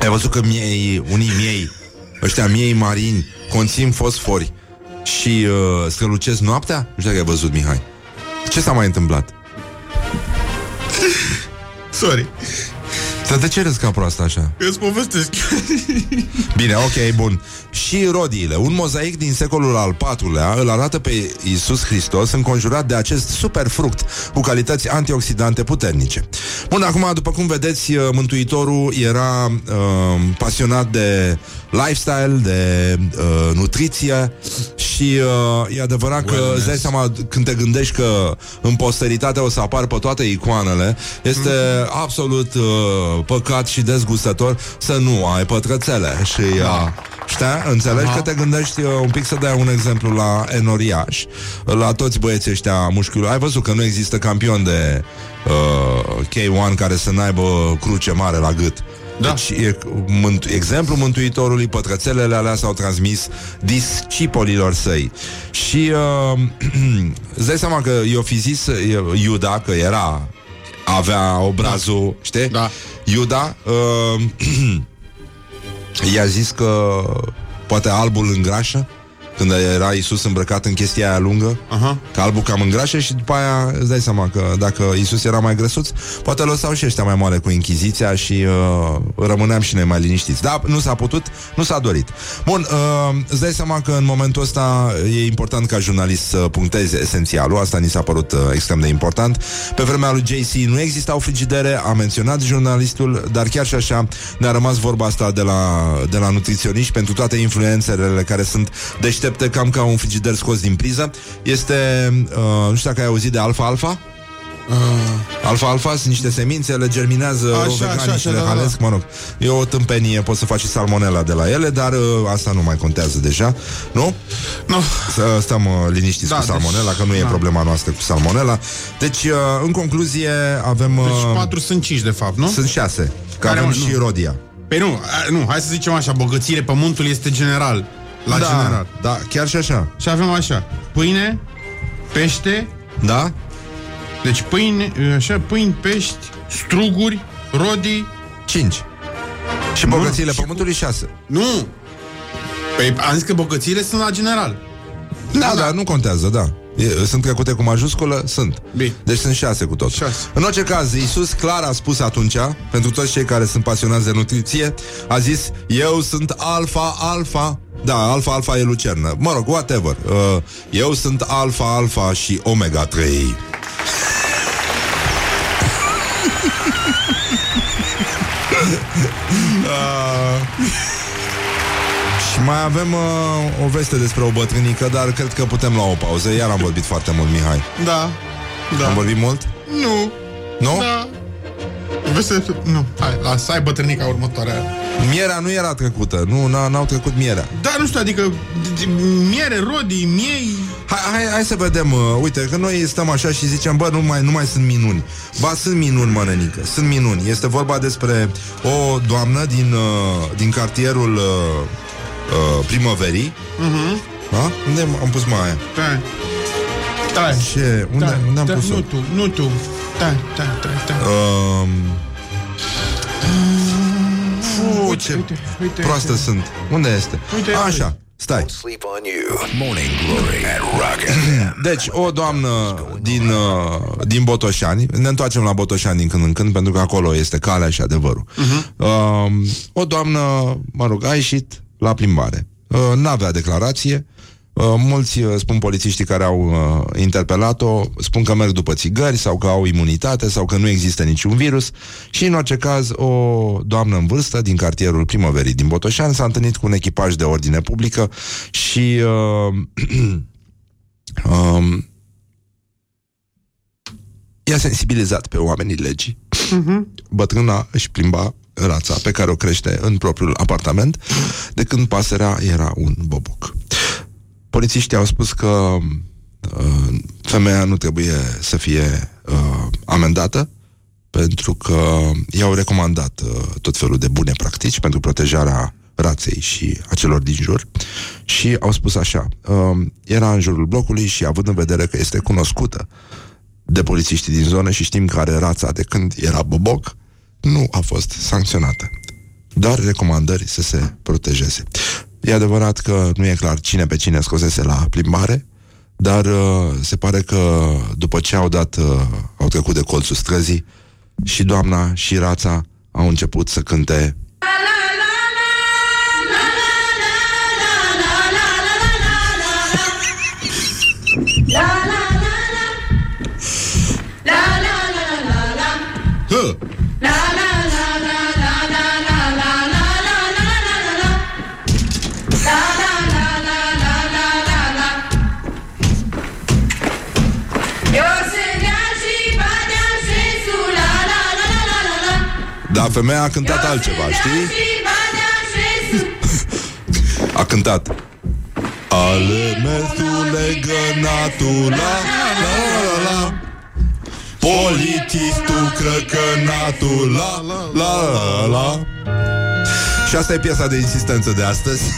Ai văzut că miei, unii miei, ăștia miei marini, conțin fosfori și uh, strălucesc noaptea? Nu știu dacă ai văzut, Mihai. Ce s-a mai întâmplat? Sorry. Să de ce râzi ca proastă așa? Îți povestesc. (laughs) Bine, ok, bun. Și rodiile. Un mozaic din secolul al IV-lea îl arată pe Iisus Hristos înconjurat de acest super fruct cu calități antioxidante puternice. Bun, acum, după cum vedeți, uh, Mântuitorul era uh, pasionat de lifestyle, de uh, nutriție și uh, e adevărat că Wellness. îți dai seama când te gândești că în posteritate o să apar pe toate icoanele, este Mhm. absolut uh, păcat și dezgustător să nu ai pătrățele și uh, Știa? Înțelegi că te gândești uh, un pic să dai un exemplu la enoriaș, la toți băieții ăștia mușchiului. Ai văzut că nu există campion de uh, K1 care să n-aibă cruce mare la gât. Da. Deci, e, mântu- exemplul Mântuitorului, pătrățelele alea s-au transmis discipolilor săi. Și uh, (clears throat) îți dai seama că eu fi zis e, Iuda, că era avea obrazul, da. știi? Da. Iuda uh, (clears throat) i-a zis că poate albul îngrașă când era Isus îmbrăcat în chestia aia lungă, Aha. că albul cam îngrașă și după aia îți dai seama că dacă Isus era mai grăsuț, poate lăsau și ăștia mai moale cu Inchiziția și uh, rămâneam și noi mai liniștiți. Da, nu s-a putut, nu s-a dorit. Bun, uh, îți dai seama că în momentul ăsta e important ca jurnalist să puncteze esențialul, asta ni s-a părut uh, extrem de important. Pe vremea lui JC nu existau frigidere, a menționat jurnalistul, dar chiar și așa ne-a rămas vorba asta de la, de la nutriționiști pentru toate influențele care sunt deștepte cam ca un frigider scos din priză. Este, uh, nu știu dacă ai auzit de alfa-alfa? Alfa-alfa sunt niște semințe, le germinează Așa, veganii așa, și așa, le da, da. halesc, mă rog. E o tâmpenie, poți să faci și salmonela de la ele, dar uh, asta nu mai contează deja, nu? Nu. Să stăm uh, liniștiți Da, cu salmonela, că nu e da. problema noastră cu salmonela. Deci, uh, în concluzie, avem... Uh, Deci patru sunt cinci, de fapt, nu? Sunt șase, că Care, avem mă, și nu. Rodia. Păi nu, a, nu, hai să zicem așa, bogățire, pământul este general. La da, general. da, chiar și așa. Și avem așa, pâine, pește, Da? deci pâine, așa, pâini, pești, struguri, rodii, Cinci. Și Nu, bogățiile și pământului șase. nu. Păi am zis că bogățiile sunt la general. Da, da, nu contează, da. E, sunt trecute cu majusculă? Sunt. Bine. Deci sunt șase cu tot. Șase. În orice caz, Iisus clar a spus atunci, pentru toți cei care sunt pasionați de nutriție, a zis, eu sunt alfa, alfa. Da, alfa, alfa e lucernă. Mă rog, whatever. Uh, eu sunt alfa, alfa și omega 3. uh, și mai avem uh, o veste despre o bătrânică, dar cred că putem lua o pauză. Iar am vorbit foarte mult, Mihai. Da. Da. Am vorbit mult? Nu. Nu? Da. Vezi să... Nu, hai, lasă, hai bătrânica următoarea. Mierea nu era trecută, nu, n- n-au trecut mierea. Da, nu știu, adică d- d- miere, rodii, miei... Hai, hai, hai să vedem, uh, uite, că noi stăm așa și zicem, bă, nu mai, nu mai sunt minuni. Ba, sunt minuni, mănănică, sunt minuni. Este vorba despre o doamnă din, uh, din cartierul uh, uh, primăverii. Mhm. Da? Unde am pus mai aia? Da. Da. Ce? Unde, da, unde am da, pus-o? Nu tu, nu tu. Da, da, da, da. Um, Fu, Uite, ce uite, uite, proastă uite. sunt. Unde este? Uite, Așa, stai. Sleep on you. Morning Glory at Rock FM. (clears throat) Deci, o doamnă din, uh, din Botoșani, ne întoarcem la Botoșani din când în când, pentru că acolo este calea și adevărul. Uh-huh. Uh, o doamnă, mă rog, a ieșit la plimbare. Uh, n-avea declarație. Uh, mulți uh, spun polițiștii care au uh, interpelat-o, spun că merg după țigări sau că au imunitate sau că nu există niciun virus și în orice caz o doamnă în vârstă din cartierul primăverii din Botoșani s-a întâlnit cu un echipaj de ordine publică și uh, (clears throat) um, i-a sensibilizat pe oamenii legii. Bătrâna își plimba rața pe care o crește în propriul apartament de când pasărea era un boboc. Polițiștii au spus că uh, femeia nu trebuie să fie uh, amendată pentru că i-au recomandat uh, tot felul de bune practici pentru protejarea raței și a celor din jur și au spus așa, uh, era în jurul blocului și având în vedere că este cunoscută de polițiștii din zonă și știm că are rața de când era boboc, nu a fost sancționată. Doar recomandări să se protejeze. E adevărat că nu e clar cine pe cine scosese la plimbare, dar uh, se pare că după ce au dat, uh, au trecut de colțul străzii, și doamna și rața au început să cânte Hă! Femeia a cântat altceva, știi? (laughs) A cântat. Ale mesule gănatul la la la la Politistul crăcănatul la la la la și asta e piesa de insistență de astăzi. (laughs)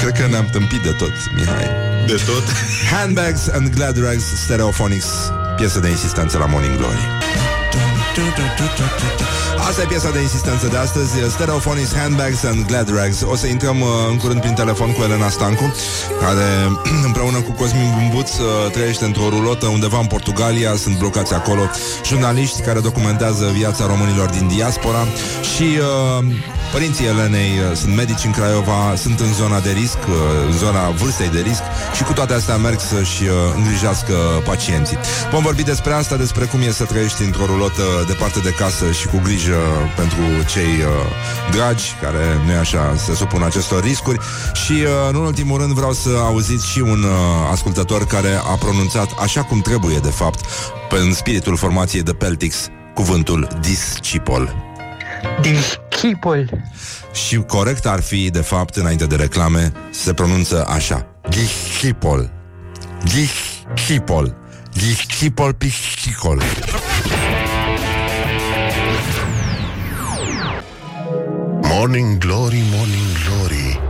Cred că ne-am tâmpit de tot, Mihai. De tot? Handbags and Glad Rags Stereophonics Piesă de insistență la Morning Glory do do do do do do. Asta e piesa de insistență de astăzi. Stereophonics, Handbags and Glad Rags. O să intrăm uh, în curând prin telefon cu Elena Stancu Care (clears throat) împreună cu Cosmin Bumbuț uh, Trăiește într-o rulotă undeva în Portugalia. Sunt blocați acolo Jurnaliști care documentează viața românilor din diaspora. Și uh, părinții Elenei uh, sunt medici în Craiova Sunt în zona de risc uh, În zona vârstei de risc Și cu toate astea merg să-și uh, îngrijească pacienții. Vom vorbi despre asta Despre cum e să trăiești într-o rulotă Departe de casă și cu grijă pentru cei uh, dragi care, nu e așa, se supun acestor riscuri și, uh, în ultimul rând, vreau să auziți și un uh, ascultător care a pronunțat așa cum trebuie, de fapt, pe, în spiritul formației de Peltix, cuvântul discipol. Discipol. Și corect ar fi, de fapt, înainte de reclame, se pronunță așa. Discipol. Discipol. Discipol piscicol. Morning Glory, Morning Glory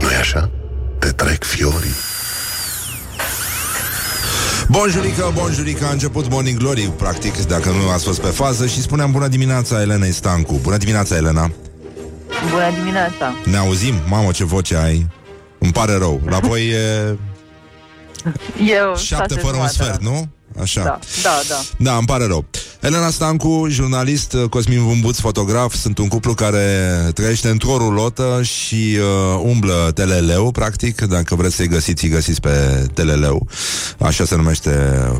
nu e așa? Te trec fiorii Bonjurică, bonjurică, a început Morning Glory, practic, dacă nu ați fost pe fază și spuneam bună dimineața Elenei Stancu. Bună dimineața, Elena. Bună dimineața. Ne auzim? Mamă, ce voce ai. Îmi pare rău. La voi e Eu șapte fără un sfert, nu? Așa. Da, da, da. Da, îmi pare rău. Elena Stancu, jurnalist, Cosmin Vumbuț, fotograf, sunt un cuplu care trăiește într-o rulotă și uh, umblă teleleu, practic, dacă vreți să-i găsiți, îi găsiți pe teleleu, așa se numește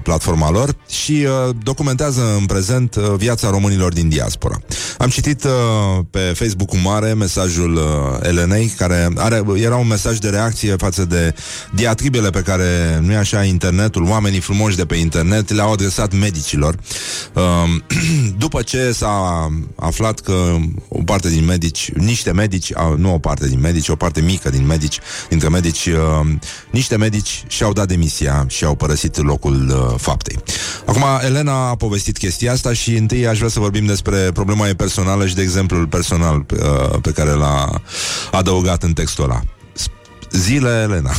platforma lor, și uh, documentează în prezent uh, viața românilor din diaspora. Am citit uh, pe Facebook-ul mare mesajul uh, Elenei, care are, era un mesaj de reacție față de diatribele pe care, nu e așa, internetul, oamenii frumoși de pe internet le-au adresat medicilor. Uh, (clears throat) după ce s-a aflat că o parte din medici, niște medici, nu o parte din medici, o parte mică din medici, dintre medici, uh, niște medici și-au dat demisia și au părăsit locul uh, faptei. Acum, Elena a povestit chestia asta și întâi aș vrea să vorbim despre problema ei personală și de exemplul personal uh, pe care l-a adăugat în textul ăla. Zile, Elena.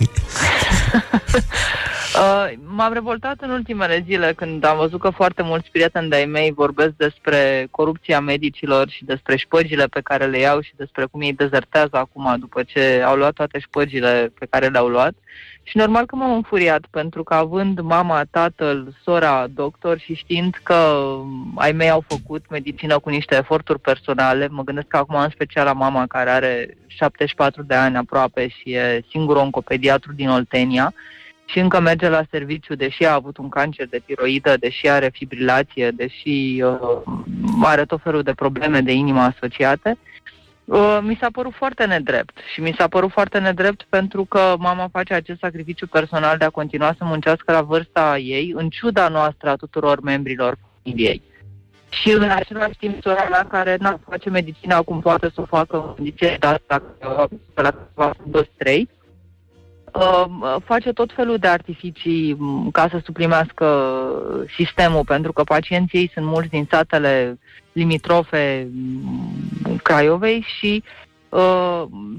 (laughs) Uh, m-am revoltat în ultimele zile când am văzut că foarte mulți prieteni de-ai mei vorbesc despre corupția medicilor și despre șpăgile pe care le iau și despre cum ei dezertează acum după ce au luat toate șpăgile pe care le-au luat. Și normal că m-am înfuriat, pentru că având mama, tatăl, sora, doctor și știind că ai mei au făcut medicină cu niște eforturi personale, mă gândesc acum în special la mama care are 74 de ani aproape și e singur oncopediatru din Oltenia, și încă merge la serviciu, deși a avut un cancer de tiroidă, deși are fibrilație, deși uh, are tot felul de probleme de inimă asociate, uh, mi s-a părut foarte nedrept. Și mi s-a părut foarte nedrept pentru că mama face acest sacrificiu personal de a continua să muncească la vârsta ei, în ciuda noastră a tuturor membrilor familiei. Și în același timp, sora mea care nu face medicina cum poate să o facă în condiții de asta, la 23, uh, face tot felul de artificii m, ca să suplimească sistemul, pentru că pacienții ei sunt mulți din satele limitrofe m, Craiovei și Uh,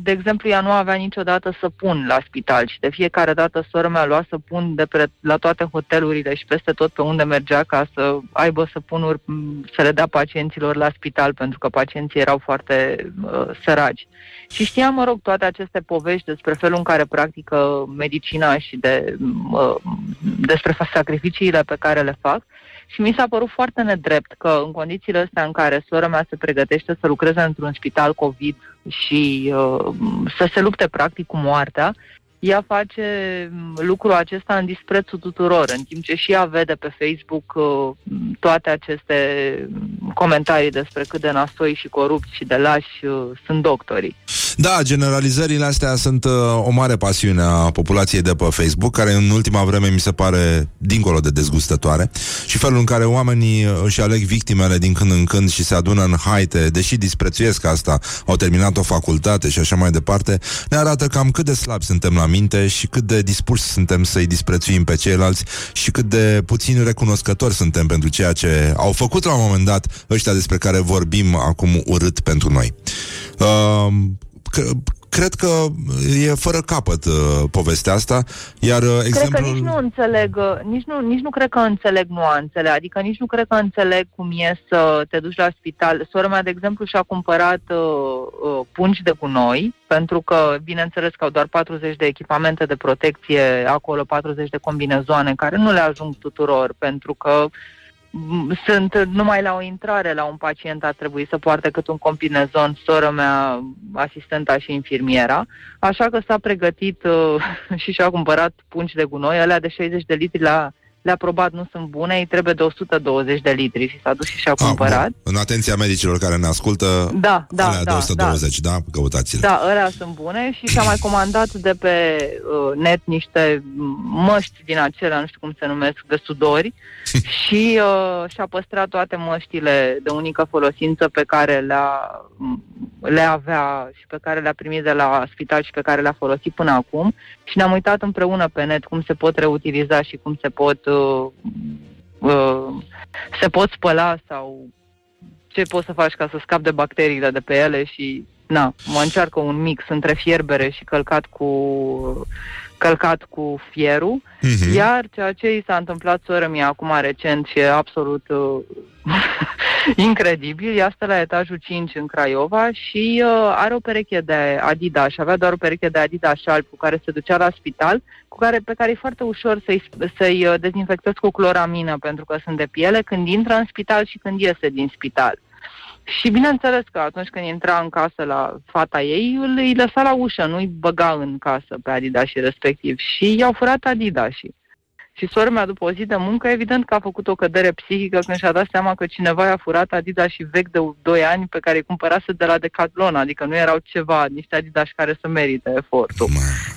de exemplu, ea nu avea niciodată săpun la spital și de fiecare dată sora mea lua săpun de pre, la toate hotelurile și peste tot pe unde mergea ca să aibă săpunuri m, să le dea pacienților la spital pentru că pacienții erau foarte uh, săraci. Și știam, mă rog, toate aceste povești despre felul în care practică medicina și de, uh, despre sacrificiile pe care le fac. Și mi s-a părut foarte nedrept că în condițiile astea în care sora mea se pregătește să lucreze într-un spital COVID și uh, să se lupte practic cu moartea, ea face mm, lucrul acesta în disprețul tuturor, în timp ce și ea vede pe Facebook uh, toate aceste mm, comentarii despre cât de nasoi și corupți și de lași uh, sunt doctorii. Da, generalizările astea sunt uh, o mare pasiune a populației de pe Facebook, care în ultima vreme mi se pare dincolo de dezgustătoare și felul în care oamenii uh, își aleg victimele din când în când și se adună în haite, deși disprețuiesc asta, au terminat o facultate și așa mai departe, ne arată cam cât de slabi suntem la minte și cât de dispuși suntem să-i disprețuim pe ceilalți și cât de puțin recunoscători suntem pentru ceea ce au făcut la un moment dat ăștia despre care vorbim acum urât pentru noi. Uh, c- cred că e fără capăt uh, povestea asta, iar uh, Cred că exemplul... nici nu înțeleg, uh, nici nu, nici nu cred că înțeleg nuanțele, adică nici nu cred că înțeleg cum e să te duci la spital. Sora mea, de exemplu, și-a cumpărat uh, uh, pungi de gunoi, pentru că, bineînțeles că au doar 40 de echipamente de protecție, acolo 40 de combinezoane, care nu le ajung tuturor, pentru că m, sunt numai la o intrare la un pacient ar trebui să poarte cât un combinezon sora mea, asistenta și infirmiera, așa că s-a pregătit uh, (laughs) și și-a cumpărat pungi de gunoi, alea de 60 de litri la le-a probat nu sunt bune, îi trebuie de 120 de litri și s-a dus și și-a cumpărat. Ah, bun. În atenția medicilor care ne ascultă, Da, da, alea de da, 120, da? Căutați-le. Da, alea sunt bune și și-a mai comandat de pe uh, net niște măști din acelea, nu știu cum se numesc, de sudori (laughs) și uh, și-a păstrat toate măștile de unică folosință pe care le-a, le avea și pe care le-a primit de la spital și pe care le-a folosit până acum și ne-am uitat împreună pe net cum se pot reutiliza și cum se pot uh, uh, se pot spăla sau ce poți să faci ca să scapi de bacteriile de pe ele și na, mă încearcă un mix între fierbere și călcat cu călcat cu fierul, Mhm. iar ceea ce i s-a întâmplat soră mie acum recent și e absolut uh, (laughs) incredibil, ea stă la etajul 5 în Craiova și uh, are o pereche de Adidas, avea doar o pereche de Adidas șalb cu care se ducea la spital, cu care, pe care e foarte ușor să-i, să-i uh, dezinfectezi cu cloramină pentru că sunt de piele când intră în spital și când iese din spital. Și bineînțeles că atunci când intra în casă la fata ei, îl îi lăsa la ușă, nu-i băga în casă pe Adidas respectiv. Și i-au furat Adidas. Și sora mea, după o zi de muncă, evident că a făcut o cădere psihică când și-a dat seama că cineva i-a furat Adidas și vechi de 2 ani pe care îi cumpărase de la Decathlon, adică nu erau ceva, niște Adidas care să merite efortul.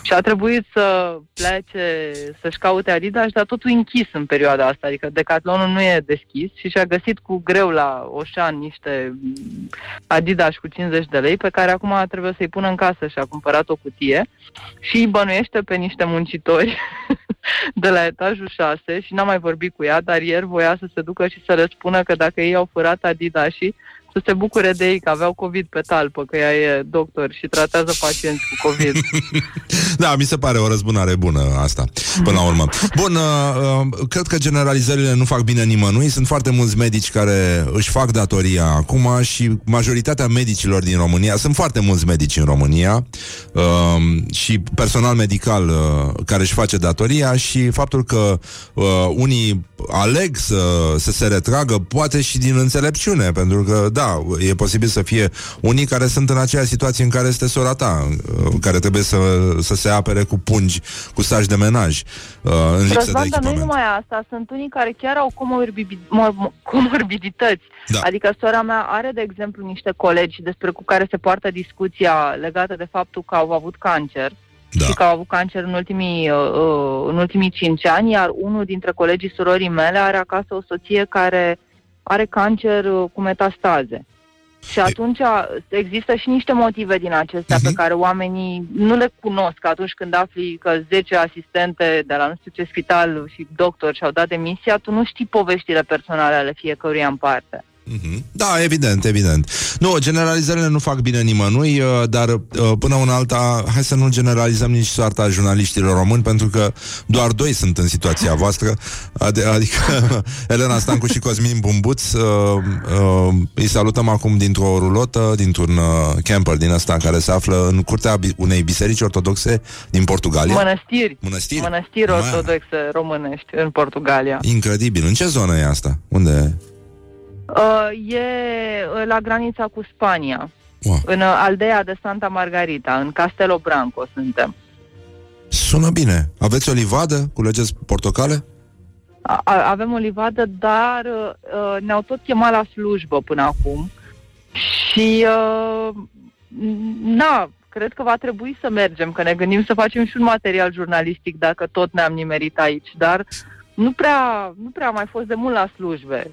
Și a trebuit să plece, să-și caute Adidas, dar totul închis în perioada asta, adică Decathlonul nu e deschis și și-a găsit cu greu la Oșan niște mm, Adidas cu 50 de lei, pe care acum trebuie să-i pună în casă și a cumpărat o cutie și îi bănuiește pe niște muncitori (laughs) (laughs) de la etajul 6 și n-am mai vorbit cu ea, dar ieri voia să se ducă și să le spună că dacă ei au furat Adidas și să se bucure de ei că aveau COVID pe talpă, că ea e doctor și tratează pacienți cu COVID. (laughs) Da, mi se pare o răzbunare bună asta, până la urmă. Bun, uh, uh, cred că generalizările nu fac bine nimănui. Sunt foarte mulți medici care își fac datoria acum și majoritatea medicilor din România, sunt foarte mulți medici în România uh, și personal medical uh, care își face datoria și faptul că uh, unii aleg să, să se retragă, poate și din înțelepciune, pentru că, da, e posibil să fie unii care sunt în aceeași situație în care este sora ta, uh, care trebuie să, să se apere cu pungi, cu saci de menaj, uh, în lipsă de Răzvan, dar nu echipament. numai asta, sunt unii care chiar au comorbibi- mor- comorbidități. Da. Adică sora mea are, de exemplu, niște colegi despre cu care se poartă discuția legată de faptul că au avut cancer Da. și că au avut cancer în ultimii, uh, uh, în ultimii cinci ani, iar unul dintre colegii surorii mele are acasă o soție care are cancer uh, cu metastaze. Și atunci există și niște motive din acestea Mhm. pe care oamenii nu le cunosc atunci când afli că 10 asistente de la nu știu ce spital și doctor și-au dat demisia, tu nu știi poveștile personale ale fiecăruia în parte. Mhm. Da, evident, evident. Nu, generalizările nu fac bine nimănui, uh, dar uh, până una alta, hai să nu generalizăm nici soarta jurnaliștilor români, pentru că doar doi sunt în situația (laughs) voastră, ad- adică (laughs) Elena Stancu și Cosmin Bumbuț. Uh, uh, îi salutăm acum dintr-o rulotă, dintr-un uh, camper din ăsta care se află în curtea bi- unei biserici ortodoxe din Portugalia. Mănăstiri. Mănăstiri? Mănăstiri Ma- ortodoxe românești în Portugalia. Incredibil. În ce zonă e asta? Unde? Uh, e uh, la granița cu Spania. Wow. În uh, aldea de Santa Margarita, în Castelo Branco suntem. Sună bine. Aveți o livadă? Culegeți portocale? A- a- avem o livadă, dar uh, ne-au tot chemat la slujbă până acum și uh, na, cred că va trebui să mergem, că ne gândim să facem și un material jurnalistic dacă tot ne-am nimerit aici, dar nu prea, nu prea am mai fost de mult la slujbe,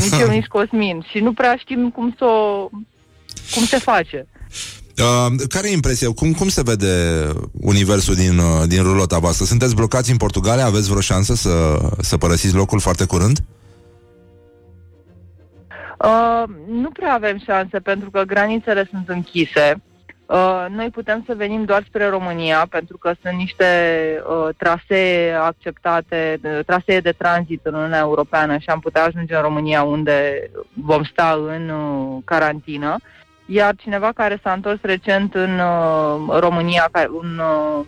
nici eu, nici Cosmin și nu prea știm cum să o, cum se face. Uh, care e impresia? Cum, cum se vede universul din, uh, din rulota voastră? Sunteți blocați în Portugalia? Aveți vreo șansă să, să părăsiți locul foarte curând? Uh, nu prea avem șanse pentru că granițele sunt închise. Uh, noi putem să venim doar spre România pentru că sunt niște uh, trasee acceptate, uh, trasee de tranzit în Uniunea Europeană și am putea ajunge în România unde vom sta în uh, carantină. Iar cineva care s-a întors recent în uh, România, ca- un uh,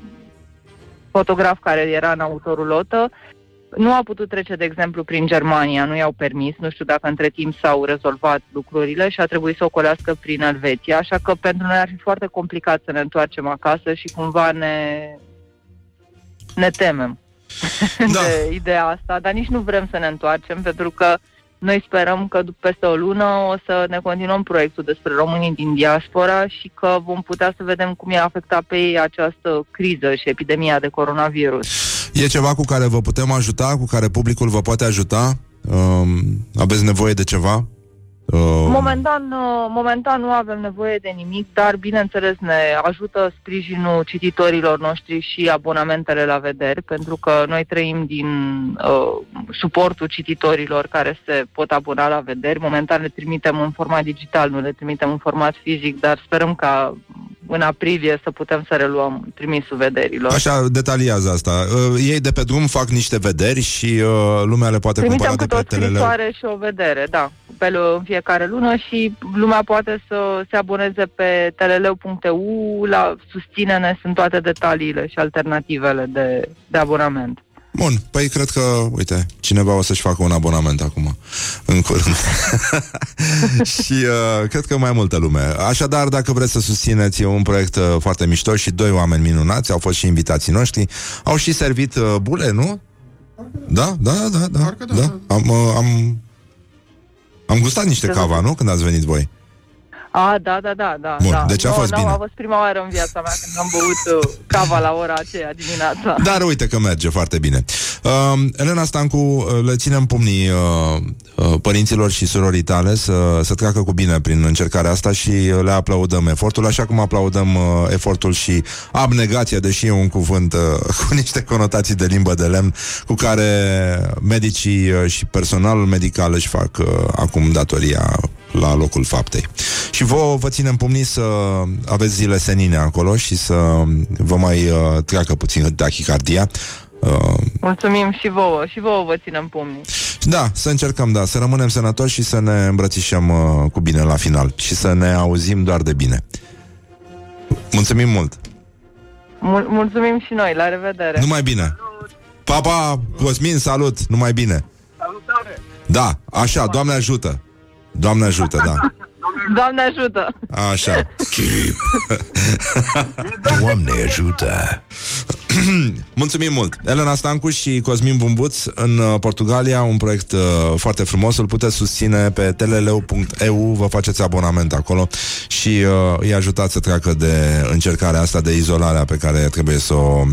fotograf care era în autorulotă, nu a putut trece, de exemplu, prin Germania, nu i-au permis, nu știu dacă între timp s-au rezolvat lucrurile și a trebuit să ocolească prin Elveția, așa că pentru noi ar fi foarte complicat să ne întoarcem acasă și cumva ne, ne temem (laughs) Da. de ideea asta, dar nici nu vrem să ne întoarcem pentru că noi sperăm că după peste o lună o să ne continuăm proiectul despre românii din diaspora și că vom putea să vedem cum i-a afectat pe ei această criză și epidemia de coronavirus. E ceva cu care vă putem ajuta? Cu care publicul vă poate ajuta? Um, aveți nevoie de ceva? Uh, Momentan, uh, momentan nu avem nevoie de nimic, dar bineînțeles ne ajută sprijinul cititorilor noștri și abonamentele la vederi, pentru că noi trăim din uh, suportul cititorilor care se pot abona la vederi. Momentan le trimitem în format digital, nu le trimitem în format fizic, dar sperăm ca în aprilie să putem să reluăm trimisul vederilor. Așa, detaliază asta. Uh, ei de pe drum fac niște vederi și uh, lumea le poate Trimitem cumpăra de câte pe o telele. scrisoare și o vedere, da, pe lu- în fiecare lună și lumea poate să se aboneze pe teleleu.eu, la susține-ne, sunt toate detaliile și alternativele de, de abonament. Bun, păi cred că, uite, cineva o să-și facă un abonament acum, în curând. (laughs) și uh, cred că mai multă lume. Așadar, dacă vreți să susțineți, e un proiect uh, foarte mișto și doi oameni minunați, au fost și invitații noștri, au și servit uh, bule, nu? Da, da, da, da. Parcă da, da. Am, uh, am, am gustat niște Ce cava, nu? Când ați venit voi. A, da, da, da, da. Bun, da. deci a Nu, fost nu, bine. A fost prima oară în viața mea când am băut uh, cava la ora aceea dimineața. Dar uite că merge foarte bine. Uh, Elena Stancu, uh, le ținem pumnii uh, uh, părinților și surorii tale să, să treacă cu bine prin încercarea asta și uh, le aplaudăm efortul, așa cum aplaudăm uh, efortul și abnegația, deși e un cuvânt uh, (laughs) cu niște conotații de limbă de lemn, cu care medicii uh, și personalul medical își fac uh, acum datoria la locul faptei. Și vouă vă ținem pumnii să aveți zile senine acolo și să vă mai uh, treacă puțin tachicardia. Uh, Mulțumim și vouă, și vouă vă ținem pumnii. da, să încercăm, da, să rămânem sănătoși și să ne îmbrățișăm uh, cu bine la final și să ne auzim doar de bine. Mulțumim mult! Mul- mulțumim și noi, la revedere. Numai bine! Papa, Cosmin, salut! Numai bine! Salutare! Da, așa, Doamne ajută! Doamne ajută, da. Doamne ajută! Așa. (laughs) Doamne ajută! (clears throat) Mulțumim mult! Elena Stancu și Cosmin Bumbuț în uh, Portugalia, un proiect uh, foarte frumos, îl puteți susține pe teleleu.eu, vă faceți abonament acolo și uh, îi ajutați să treacă de încercarea asta de izolare pe care trebuie să o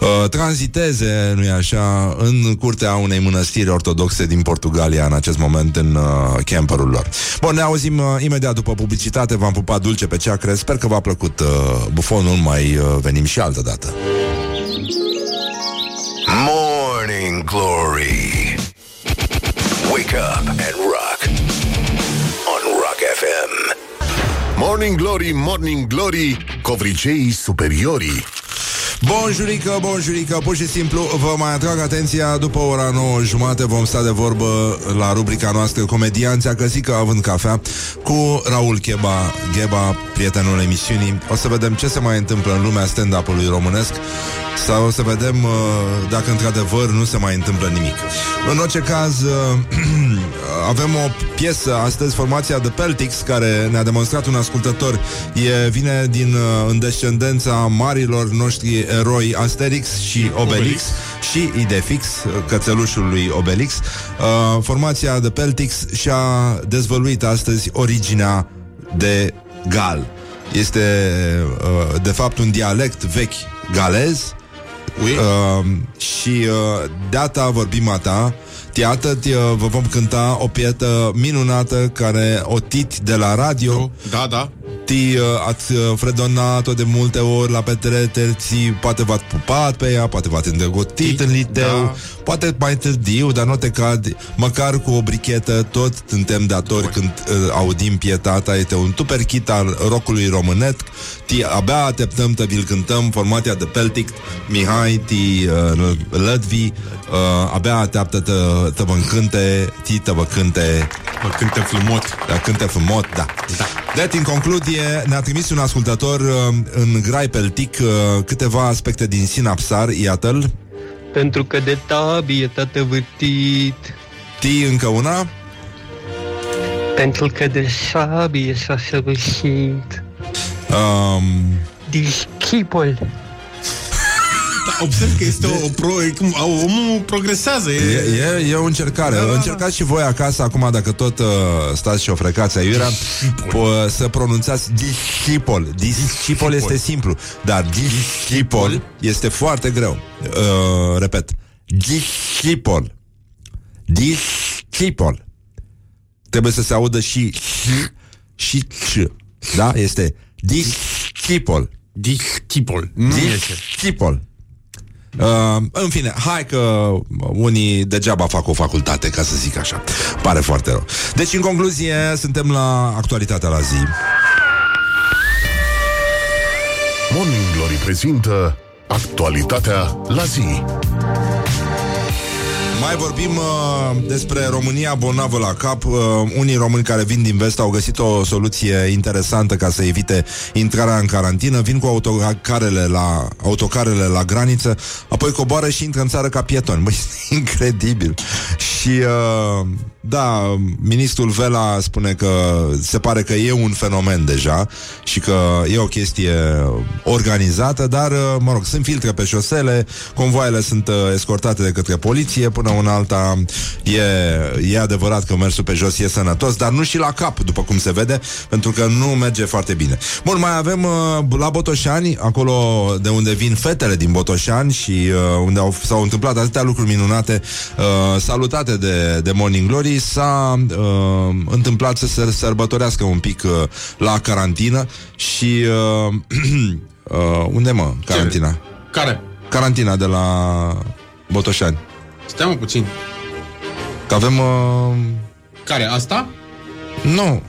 uh, tranziteze, nu-i așa, în curtea unei mănăstiri ortodoxe din Portugalia în acest moment în uh, camperul lor. Bun, ne auzim uh, imediat după publicitate, v-am pupat dulce pe ceacră, sper că v-a plăcut uh, bufonul, mai uh, venim și altă dată. Morning Glory Wake up and rock FM. Morning Glory, Morning Glory, covriceii superiorii. Bonjurică, bonjurică, pur și simplu vă mai atrag atenția După ora 9 jumate vom sta de vorbă La rubrica noastră Comedianța Căsică având cafea Cu Raul Cheba, Gheba, prietenul emisiunii. O să vedem ce se mai întâmplă în lumea stand-up-ului românesc sau o să vedem uh, dacă într-adevăr nu se mai întâmplă nimic. În orice caz, (clears throat) uh, avem o piesă astăzi, formația The Peltics, care ne-a demonstrat un ascultător. E, vine din uh, în descendența marilor noștri eroi Asterix și Obelix, Obelix. și Idefix, cățelușul lui Obelix. Uh, formația The Peltics și-a dezvăluit astăzi originea de gal. Este, uh, de fapt, un dialect vechi galez Ui. Uh, și uh, de asta vorbim a ta Iată, uh, vă vom cânta o pietă minunată care o tit de la radio. Da, da. Ti uh, ați uh, fredonat-o de multe ori la petreteri, poate v-ați pupat pe ea, poate v-ați îndrăgotit în liteu, da. poate mai târziu, dar nu te cad, măcar cu o brichetă, tot suntem datori când uh, audim pietata, este un tuperchit al rocului românet, ti abia așteptăm să vi-l cântăm, formația de Peltic, Mihai, ti uh, Lădvi, uh, abia așteaptă să vă încânte, ti să vă cânte Vă cânte frumos. da, cânte frumos, da. Da. Deci, în concluzie, ne-a trimis un ascultător uh, în grai peltic uh, câteva aspecte din sinapsar, iată-l. Pentru că de tabie tată vârtit Ti încă una. Pentru că de sabie s-a săvârșit Um, Dischipol Da, observ că este o, o pro... e cum, a, omul progresează. E, e, e, e o încercare. Da, da, da. Încercați și voi acasă, acum, dacă tot uh, stați și o frecați aiurea, po- să pronunțați discipol. Discipol este simplu, dar discipol este foarte greu. Uh, repet. Discipol. Discipol. Trebuie să se audă și și c. Da? Este discipol. Discipol. Nu iese. Discipol. Uh, în fine, hai că unii degeaba fac o facultate, ca să zic așa. Pare foarte rău. Deci, în concluzie, suntem la actualitatea la zi. Morning Glory prezintă actualitatea la zi. Mai vorbim uh, despre România bolnavă la cap. Uh, unii români care vin din vest au găsit o soluție interesantă ca să evite intrarea în carantină. Vin cu autocarele la, autocarele la graniță, apoi coboară și intră în țară ca pietoni. Băi, este (laughs) incredibil. Și uh, da, ministrul Vela spune că se pare că e un fenomen deja și că e o chestie organizată, dar, uh, mă rog, sunt filtre pe șosele, convoaiele sunt uh, escortate de către poliție, până una alta e, e adevărat că mersul pe jos e sănătos, dar nu și la cap, după cum se vede, pentru că nu merge foarte bine. Bun, mai avem uh, la Botoșani, acolo de unde vin fetele din Botoșani și uh, unde au, s-au întâmplat atâtea lucruri minunate, uh, salutate de, de Morning Glory, s-a uh, întâmplat să se sărbătorească un pic uh, la carantină și uh, (clears throat) uh, unde mă, carantina? Care? Carantina de la Botoșani. Stai mă puțin. Că avem... Uh... Care? Asta? Nu.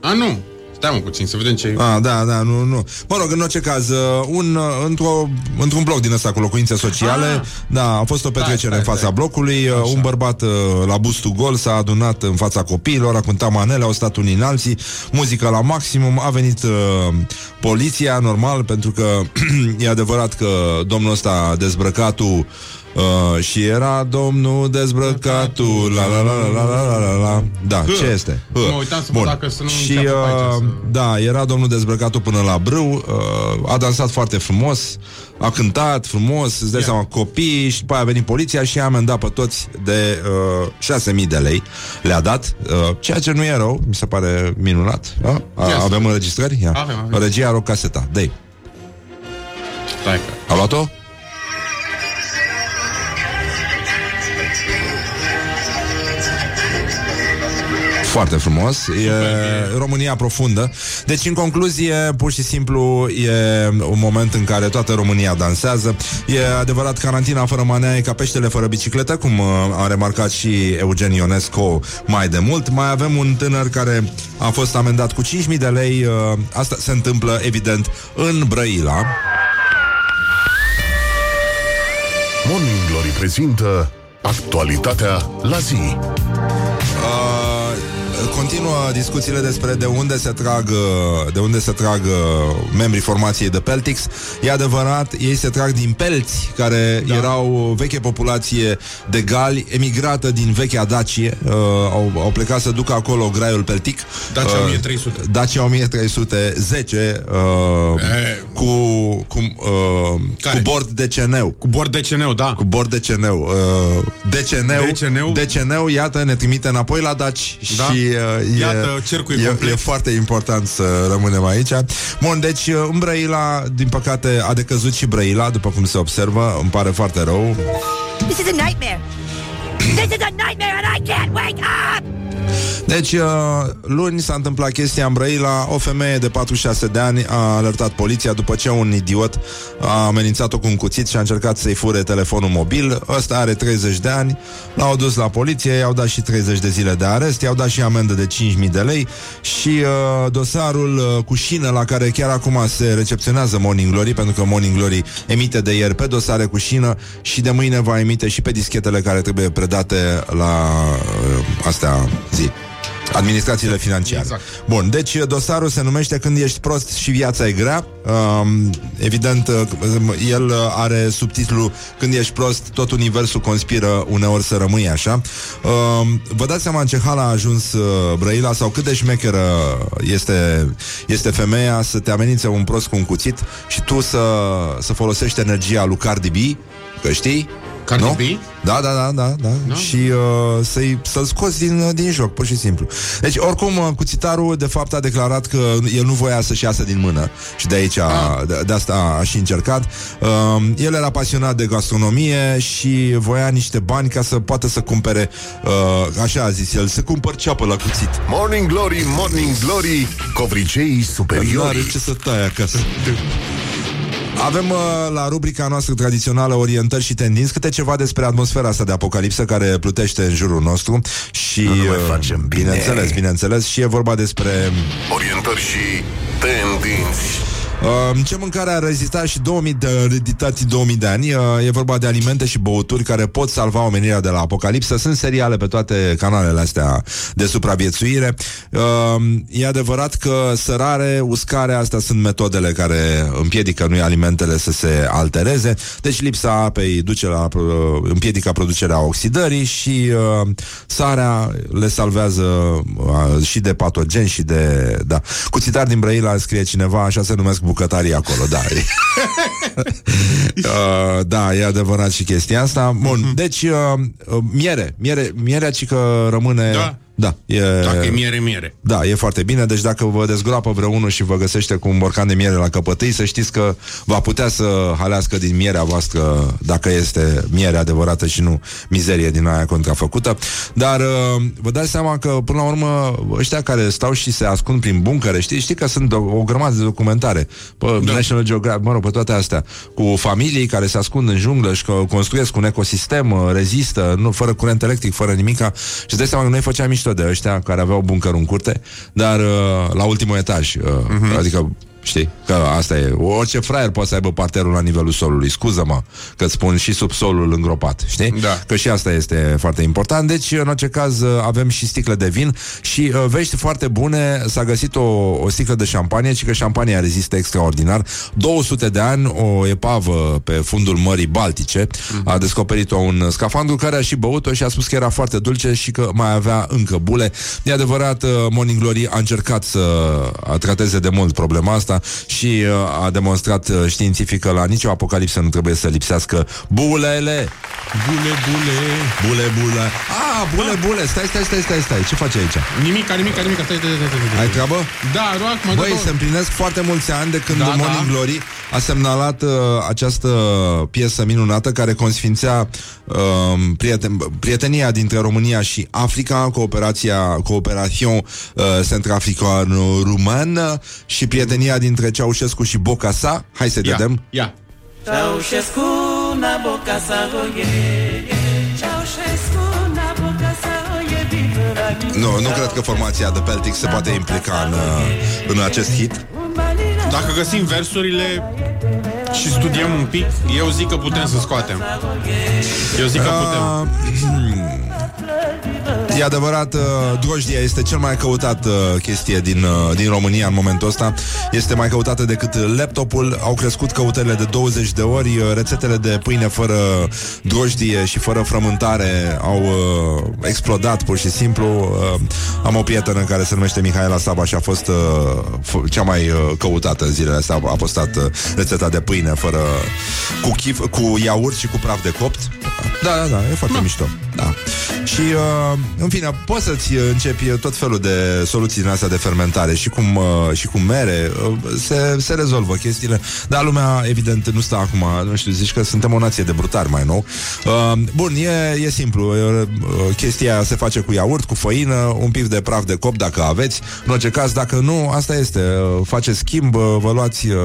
A, nu. Stai mă puțin, să vedem ce... Ah, da, da, nu, nu. Mă rog, în orice caz, uh, un, uh, într-o, într-un bloc din ăsta cu locuințe sociale, Ah. da, a fost o petrecere Stai, stai, în fața stai. blocului, uh, un bărbat uh, la bustul gol s-a adunat în fața copiilor, a cântat manele, au stat unii în alții, muzică la maximum, a venit uh, poliția, normal, pentru că (clears throat) e adevărat că domnul ăsta dezbrăcatul Uh, și era domnul dezbrăcatul La la la la la la la la Da, Hă. ce este? Hă. Mă uitam să văd Bun. dacă să nu Și înceapă pe aici uh, să- da, era domnul dezbrăcatul până la brâu, uh, a dansat foarte frumos, a cântat frumos, îți dai Ia. seama, copii și după aia a venit poliția și i-a amendat pe toți de uh, 6.000 de lei. Le-a dat, uh, ceea ce nu e rău, mi se pare minunat. Da? A, Ia să avem vedem. înregistrări? Ia. Avem, avem. Regia are o caseta. dă Stai că... A luat-o? Foarte frumos. E România profundă. Deci, în concluzie, pur și simplu, e un moment în care toată România dansează. E adevărat, carantina fără manea e ca peștele fără bicicletă, cum uh, a remarcat și Eugen Ionescu mai de mult. Mai avem un tânăr care a fost amendat cu 5.000 de lei. uh, Asta se întâmplă, evident, în Brăila. Morning Glory prezintă actualitatea la zi. Uh, continuă discuțiile despre de unde se trag uh, de unde se trag uh, membrii formației de Peltix. E adevărat, ei se trag din Pelți, care da. erau o veche populație de gali emigrată din vechea Dacie. Uh, au, au plecat să ducă acolo graiul Peltic. Dacia Uh, 1300. Dacia 1310 uh, E. cu cu, uh, Care? cu bord de ceneu. Cu bord de ceneu, da. Cu bord de ceneu. Uh, deceneu, Deceneu. deceneu, iată, ne trimite înapoi la Daci Da. și uh, Iată, cercul e e, complet. e foarte important să rămânem aici. Bun, deci uh, în Brăila, din păcate, a decăzut și Brăila, după cum se observă, îmi pare foarte rău. This is a nightmare. This is a nightmare and I can't wake up! Deci, uh, luni s-a întâmplat chestia în Brăila O femeie de 46 de ani a alertat poliția După ce un idiot a amenințat-o cu un cuțit Și a încercat să-i fure telefonul mobil. Ăsta are 30 de ani. L-au dus la poliție, i-au dat și 30 de zile de arest I-au dat și amendă de 5.000 de lei Și uh, dosarul uh, cu șină La care chiar acum se recepționează Morning Glory Pentru că Morning Glory emite de ieri Pe dosare cu șină Și de mâine va emite și pe dischetele care trebuie predate La uh, astea zi Administrațiile financiare. Exact. Bun, deci dosarul se numește Când ești prost și viața e grea. Um, evident, uh, el uh, are subtitlul Când ești prost, tot universul conspiră uneori să rămâi așa. Um, vă dați seama în ce hal a ajuns uh, Brăila sau cât de șmecheră este, este femeia să te amenințe un prost cu un cuțit și tu să, să folosești energia lui Cardi B, că știi? Cardi nu? B? Da, da, da, da, da. Da. Și uh, să-i, să-l scoți din, uh, din joc, pur și simplu. Deci, oricum, uh, cuțitarul, de fapt, a declarat că el nu voia să-și iasă din mână. Și de aici, a, de, de asta a și încercat. Uh, el era pasionat de gastronomie și voia niște bani ca să poată să cumpere, uh, așa a zis el, să cumpăr ceapă la cuțit. Morning Glory, Morning Glory, covriceii Nu superiori. are ce să tai acasă. Avem uh, la rubrica noastră tradițională orientări și tendinți câte ceva despre atmosfera asta de apocalipsă care plutește în jurul nostru și Nu ne mai uh, facem bine. bineînțeles, bineînțeles și e vorba despre Orientări și tendinți. Uh, ce mâncare a rezistat și 2000 de reditații 2000 de ani. Uh, e vorba de alimente și băuturi care pot salva omenirea de la apocalipsă. Sunt seriale pe toate canalele astea de supraviețuire. Uh, e adevărat că sărare, uscare, astea sunt metodele care împiedică noi alimentele să se altereze. Deci lipsa apei duce la uh, împiedică producerea oxidării și uh, sarea le salvează uh, și de patogeni și de da. Cuțitar din Brăila scrie cineva, așa se numesc bucătarii acolo, da. (laughs) (laughs) uh, da, e adevărat și chestia asta. Bun, deci uh, uh, miere, miere, mierea ci că rămâne Da. Da, e, Dacă e miere, miere. da, e foarte bine, deci dacă vă dezgroapă vreunul și vă găsește cu un borcan de miere la căpătâi, să știți că va putea să halească din mierea voastră dacă este miere adevărată și nu mizerie din aia contrafăcută. Dar uh, vă dați seama că, până la urmă, ăștia care stau și se ascund prin buncăre, știi, știi că sunt o, o grămadă de documentare pe da. National Geographic, mă rog, pe toate astea, cu familii care se ascund în junglă și că construiesc un ecosistem, uh, rezistă, nu, fără curent electric, fără nimica. Și îți dai seama că noi făceam mișto de ăștia care aveau buncăr în curte, dar uh, la ultimul etaj, uh, uh-huh. adică Știi? Că asta e. Orice fraier poate să aibă parterul la nivelul solului. Scuză-mă că îți spun și subsolul îngropat. Știi? Da. Că și asta este foarte important. Deci, în orice caz, uh, avem și sticle de vin și uh, vești foarte bune. S-a găsit o, o sticlă de șampanie și că șampania rezistă extraordinar. 200 de ani, o epavă pe fundul Mării Baltice Mhm. a descoperit-o un scafandru care a și băut-o și a spus că era foarte dulce și că mai avea încă bule. E adevărat, uh, Morning Glory a încercat să trateze de mult problema asta asta și uh, a demonstrat uh, științific că la nicio apocalipsă nu trebuie să lipsească bulele. Bule, bule. Bule, bule. Ah, bule, bule. Stai, stai, stai, stai, stai. Ce faci aici? Nimica, nimica, nimica. Stai, stai, stai, stai, stai. Ai treabă? Da, roag, mă Băi, dă se împlinesc foarte mulți ani de când Da, da, Morning da. Glory a semnalat uh, această piesă minunată care consfințea uh, prieten, prietenia dintre România și Africa, cooperația Cooperațion uh, Centrafrican-Rumană și prietenia dintre Ceaușescu și Bocasa. Hai să Ia, vedem. ia. Ceaușescu na boca sa oie Ceaușescu na boca sa oie Viva la Nu, nu cred că formația de Peltic se poate implica în, uh, în acest hit. Dacă găsim versurile și studiem un pic, eu zic că putem să scoatem. Eu zic că putem. (clears throat) E adevărat, uh, drojdia este cel mai căutat uh, chestie din, uh, din România în momentul ăsta. Este mai căutată decât laptopul. Au crescut căutările de 20 de ori. Uh, Rețetele de pâine fără drojdie și fără frământare au uh, explodat pur și simplu. Uh, am o prietenă care se numește Mihaela Saba și a fost uh, f- cea mai uh, căutată în zilele astea. A postat uh, rețeta de pâine fără cu, chif, cu iaurt și cu praf de copt. Da, da, da, e foarte mișto. Da. Și, uh, în fine, poți să-ți începi tot felul de soluții din astea de fermentare și cum, uh, și cum mere, uh, se, se rezolvă chestiile. Dar lumea, evident, nu stă acum, nu știu, zici că suntem o nație de brutari mai nou. Uh, bun, e, e simplu. Uh, chestia aia se face cu iaurt, cu făină, un pic de praf de cop dacă aveți. În orice caz, dacă nu, asta este. Uh, faceți schimb, uh, vă luați, uh,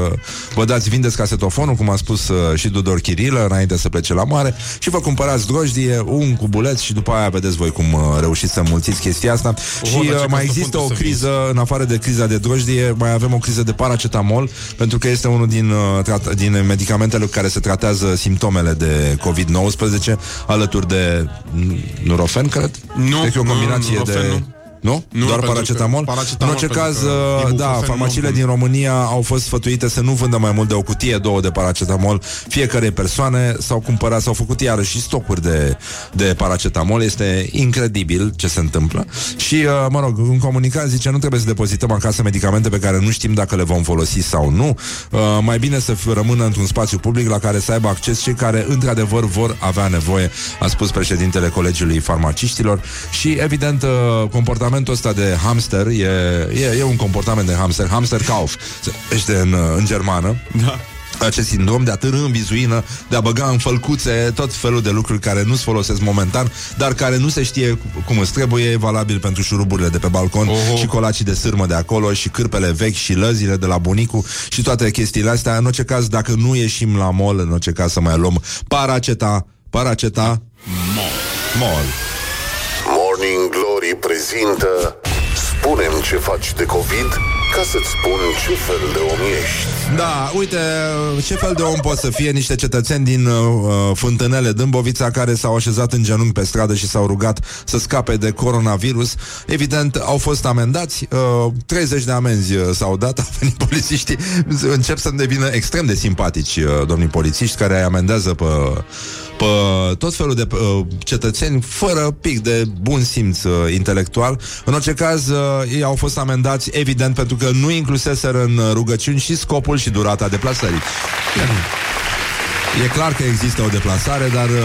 vă dați, vindeți casetofonul, cum a spus uh, și Dudor Chirilă, înainte să plece la mare, și vă cumpărați drojdie, un cubuleț și după aia vedeți voi cum uh, reușiți să mulțiți chestia asta. Oho, și dar ce uh, mai castofon există o trebuie să criză, în afară de criza de drojdie, mai avem o criză de paracetamol, pentru că este unul din, uh, trat- din medicamentele cu care se tratează simptomele de COVID-19, alături de n- Nurofen, cred? Nu, cred că e o nu, combinație Nurofen de... nu. Nu? Nu, Doar pentru paracetamol? că paracetamol în orice pentru caz, că uh, ibuprofen da, nu farmaciile bun. din România au fost sfătuite să nu vândă mai mult de o cutie, două de paracetamol fiecare persoane, s-au cumpărat, s-au făcut iarăși stocuri de, de paracetamol. Este incredibil ce se întâmplă. Și, uh, mă rog, un comunicat zice, nu trebuie să depozităm acasă medicamente pe care nu știm dacă le vom folosi sau nu. Uh, mai bine să f- rămână într-un spațiu public la care să aibă acces cei care, într-adevăr, vor avea nevoie, a spus președintele Colegiului Farmaciștilor. Și, evident, uh, comportamentul ăsta de hamster e, e, e un comportament de hamster, hamster kauf, se numește în, uh, în germană. Da. Acest sindrom de a târâ în vizuină, de a băga în fălcuțe tot felul de lucruri care nu-ți folosesc momentan, dar care nu se știe cu- cum îți trebuie, e valabil pentru șuruburile de pe balcon Oho. și colacii de sârmă de acolo și cârpele vechi și lăzile de la bunicu și toate chestiile astea. În orice caz, dacă nu ieșim la mall, în orice caz să mai luăm paraceta, paraceta, mol. mol. Morning Glory prezintă Spunem ce faci de COVID ca să-ți spun ce fel de om ești. Da, uite, ce fel de om pot să fie niște cetățeni din uh, Fântânele Dâmbovița care s-au așezat în genunchi pe stradă și s-au rugat să scape de coronavirus. Evident, au fost amendați, uh, 30 de amenzi uh, s-au dat, (laughs) au venit polițiștii, încep să devină extrem de simpatici uh, domnii polițiști care îi amendează pe pe tot felul de uh, cetățeni fără pic de bun simț uh, intelectual. În orice caz, uh, ei au fost amendați, evident, pentru că nu incluseseră în uh, rugăciuni și scopul și durata deplasării. E clar că există o deplasare, dar uh,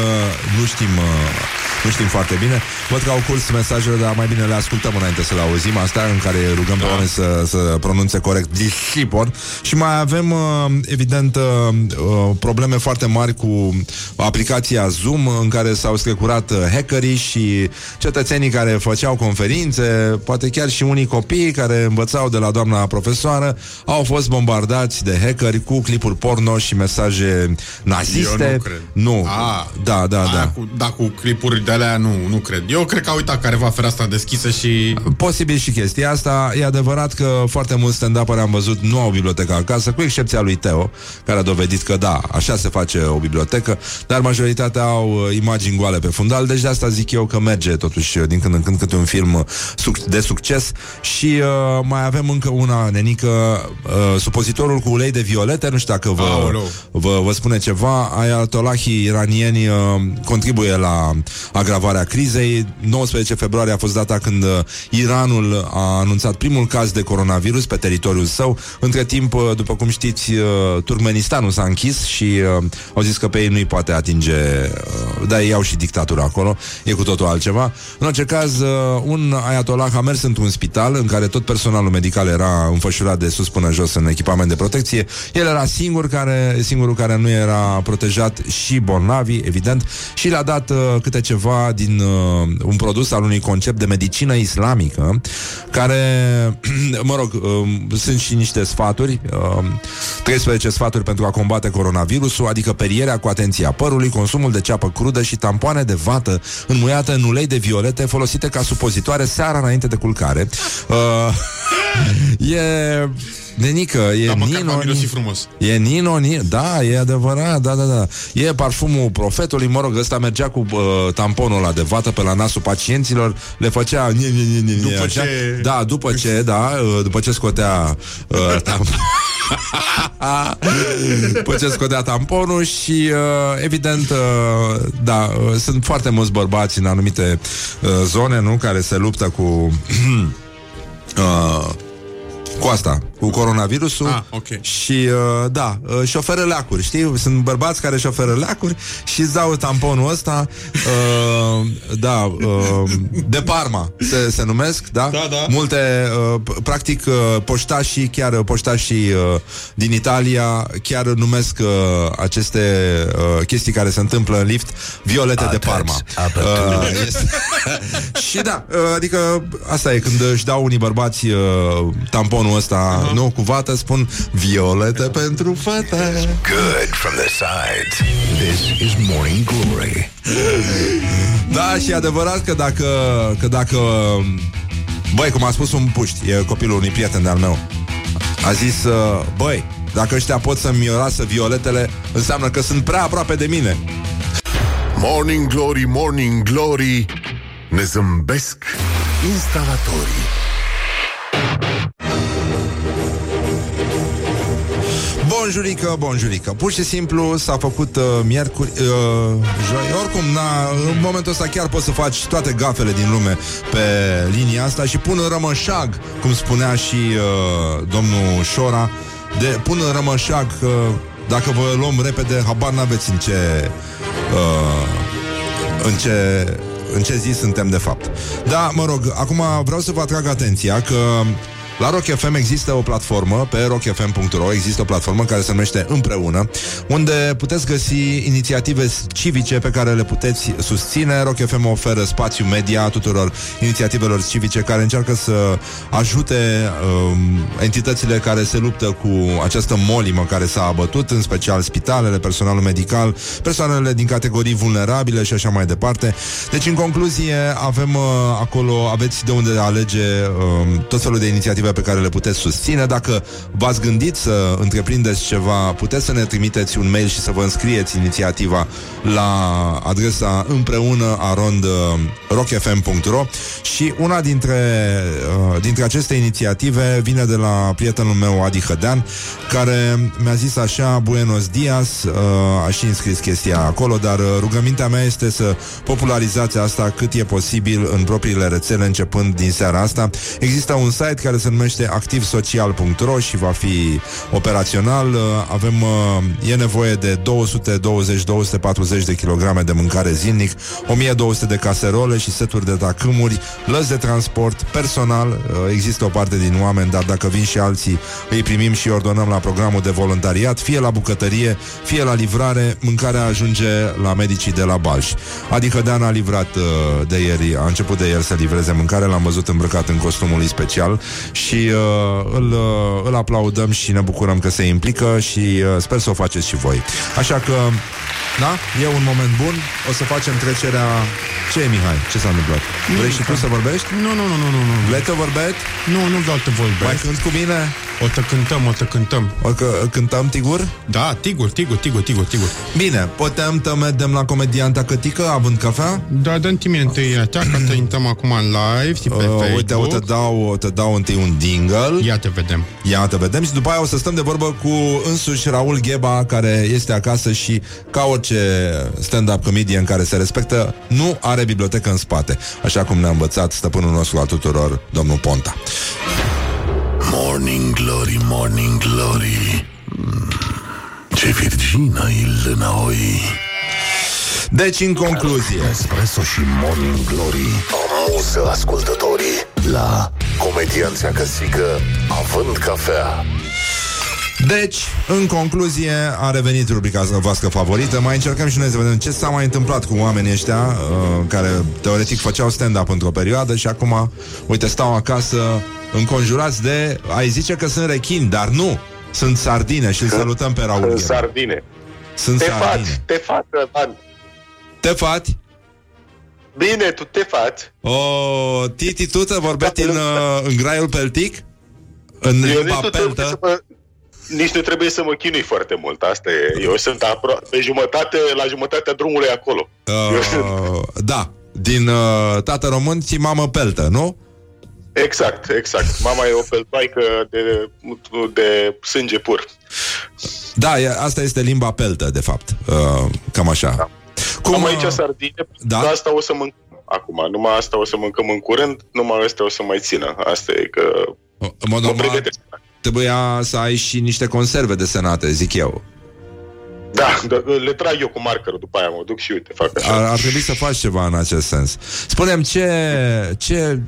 nu știm uh, nu știm foarte bine. Văd că au curs mesajele, dar mai bine le ascultăm înainte să le auzim. Asta în care rugăm pe oameni să, să pronunțe corect discipor. Și mai avem, uh, evident, uh, uh, probleme foarte mari cu aplicația Zoom, în care s-au strecurat uh, hackerii și cetățenii care făceau conferințe, poate chiar și unii copii care învățau de la doamna profesoară, au fost bombardați de hackeri cu clipuri porno și mesaje naziste. Eu nu cred. Nu. A, da, da, Aia da. Cu, da, cu clipuri de alea nu, nu cred. Eu cred că a uitat careva fereastra deschisă și... Posibil și chestia asta. E adevărat că foarte mulți stand up am văzut nu au bibliotecă acasă, cu excepția lui Teo, care a dovedit că da, așa se face o bibliotecă, dar majoritatea au uh, imagini goale pe fundal, deci de asta zic eu că merge totuși uh, din când în când câte un film uh, suc- de succes și uh, mai avem încă una nenică, uh, supozitorul cu ulei de violete, nu știu dacă vă, Aoleu. vă, vă spune ceva, ayatolahii iranieni uh, contribuie la agravarea crizei, 19 februarie a fost data când uh, Iranul a anunțat primul caz de coronavirus pe teritoriul său. Între timp, uh, după cum știți, uh, Turkmenistanul s-a închis și uh, au zis că pe ei nu-i poate atinge, uh, dar ei au și dictatura acolo, e cu totul altceva. În orice caz, uh, un ayatollah a mers într-un spital în care tot personalul medical era înfășurat de sus până jos în echipament de protecție. El era singur care, singurul care nu era protejat și bolnavi, evident, și le-a dat uh, câte ceva din uh, un produs al unui concept de medicină islamică, care, (clears throat) mă rog, uh, sunt și niște sfaturi, uh, 13 sfaturi pentru a combate coronavirusul, adică perierea cu atenția părului, consumul de ceapă crudă și tampoane de vată înmuiată în ulei de violete folosite ca supozitoare seara înainte de culcare. Uh, (laughs) e... Nenică, e Da, măcar Nino, m-a mirosit frumos. E Nino, Nino, da, e adevărat, da, da, da. E parfumul profetului, mă rog, ăsta mergea cu uh, tamponul ăla de vată pe la nasul pacienților, le făcea... Nie, nie, nie, nie, După așa. ce- Da, după ce, da, uh, după ce scotea uh, tam... (laughs) după ce scotea tamponul și uh, evident, uh, da, uh, sunt foarte mulți bărbați în anumite uh, zone, nu, care se luptă cu... (clears throat) uh, cu asta, cu coronavirusul Ah, ok. și, uh, da, uh, și șoferă leacuri, știi? Sunt bărbați care își șoferă leacuri și îți dau tamponul ăsta, uh, da, uh, de Parma se, se numesc, da? Da, da. Multe, uh, p- practic, uh, poștașii, chiar uh, poștașii uh, din Italia chiar numesc uh, aceste uh, chestii care se întâmplă în lift violete de Parma. Uh, este... (laughs) și da, uh, adică asta e când își dau unii bărbați uh, tamponul ăsta, uh-huh. nu, cu vată, spun violete pentru fata. Good from the sides. This is Morning Glory. Da, și e adevărat că dacă, că dacă Băi, cum a spus un puști E copilul unui prieten de-al meu A zis, uh, băi, dacă ăștia pot să-mi miroasă violetele Înseamnă că sunt prea aproape de mine Morning Glory, Morning Glory Ne zâmbesc instalatorii Bonjurică, bonjurică Pur și simplu s-a făcut uh, miercuri uh, Joi, oricum na, În momentul ăsta chiar poți să faci toate gafele din lume Pe linia asta Și pun în rămășag Cum spunea și uh, domnul Șora de, Pun în rămășag că Dacă vă luăm repede Habar n-aveți în ce uh, În ce în ce zi suntem de fapt. Da, mă rog, acum vreau să vă atrag atenția că la Rock FM există o platformă, pe rockfm.ro există o platformă care se numește Împreună, unde puteți găsi inițiative civice pe care le puteți susține. Rock FM oferă spațiu media tuturor inițiativelor civice care încearcă să ajute um, entitățile care se luptă cu această molimă care s-a abătut, în special spitalele, personalul medical, persoanele din categorii vulnerabile și așa mai departe. Deci, în concluzie, avem uh, acolo, aveți de unde alege uh, tot felul de inițiative pe care le puteți susține. Dacă v-ați gândit să întreprindeți ceva, puteți să ne trimiteți un mail și să vă înscrieți inițiativa la adresa împreună arond uh, rockfm.ro și una dintre, uh, dintre aceste inițiative vine de la prietenul meu Adi Hădean, care mi-a zis așa, Buenos dias, uh, a și înscris chestia acolo, dar uh, rugămintea mea este să popularizați asta cât e posibil în propriile rețele, începând din seara asta. Există un site care se numește activsocial.ro și va fi operațional. Uh, Avem, uh, e nevoie de 220-240 de kilograme de mâncare zilnic, 1200 de caserole și seturi de tacâmuri, lăzi de transport, personal, uh, există o parte din oameni, dar dacă vin și alții, îi primim și ordonăm la programul de voluntariat, fie la bucătărie, fie la livrare, mâncarea ajunge la medicii de la Balș. Adică Dan a livrat uh, de ieri, a început de ieri să livreze mâncare, l-am văzut îmbrăcat în costumul lui special și uh, îl, uh, îl aplaudăm și ne bucurăm că se implică și uh, sper să o faceți și voi. Așa că, da, e un moment bun, o să facem trecerea... Ce e, Mihai? Ce s-a întâmplat? Vrei și tu să vorbești? Nu, nu, nu, nu, nu. nu. Vrei să vorbești? Nu, nu vreau să vorbesc. Mai cânt cu mine? O să cântăm, o să cântăm. O că cântăm, Tigur? Da, Tigur, Tigur, Tigur, Tigur, Tigur. Bine, putem să mergem la comedianta Cătică având cafea? Da, dă-mi tine întâi acea ca să intrăm acum în live și pe Uh, Facebook. uite, o te dau, o te dau întâi un un dingle. Ia te vedem. Ia te vedem și după aia o să stăm de vorbă cu însuși Raul Gheba, care este acasă și ca orice stand-up comedian care se respectă, nu are bibliotecă în spate, așa cum ne-a învățat stăpânul nostru al tuturor, domnul Ponta. Morning Glory, Morning Glory Mm, Ce virgină e lânăoi Deci, în concluzie Espresso și Morning Glory Amuză ascultătorii La Comedianța Căsică Având cafea Deci, în concluzie, a revenit rubrica voastră favorită. Mai încercăm și noi să vedem ce s-a mai întâmplat cu oamenii ăștia uh, care teoretic făceau stand-up într-o perioadă și acum, uite, stau acasă înconjurați de, ai zice că sunt rechini, dar nu, sunt sardine și îl salutăm pe Raul. Sunt Gheba. sardine. Sunt te sardine. faci, te faci, Rădan. Te fati? Bine, tu te faci. O, Titi, tu te vorbești în, uh, în graiul peltic? În Eu limba nici nu, trebuie peltă? să mă, nici nu trebuie să mă chinui foarte mult. Asta e. Eu sunt apro- pe jumătate, la jumătatea drumului acolo. Uh, da, din uh, tată român ți mamă peltă, nu? Exact, exact. Mama e o peltoaică de, de sânge pur. Da, e, asta este limba peltă, de fapt. Uh, cam așa. Da. Cum Am aici sardine, da? da? asta o să mâncăm acum. Numai asta o să mâncăm în curând, numai astea o să mai țină. Asta e că... În mod normal, trebuia să ai și niște conserve desenate, zic eu. Da, da, le trag eu cu markerul după aia, mă duc și uite, fac așa. Ar, ar trebui să faci ceva în acest sens. Spunem ce, ce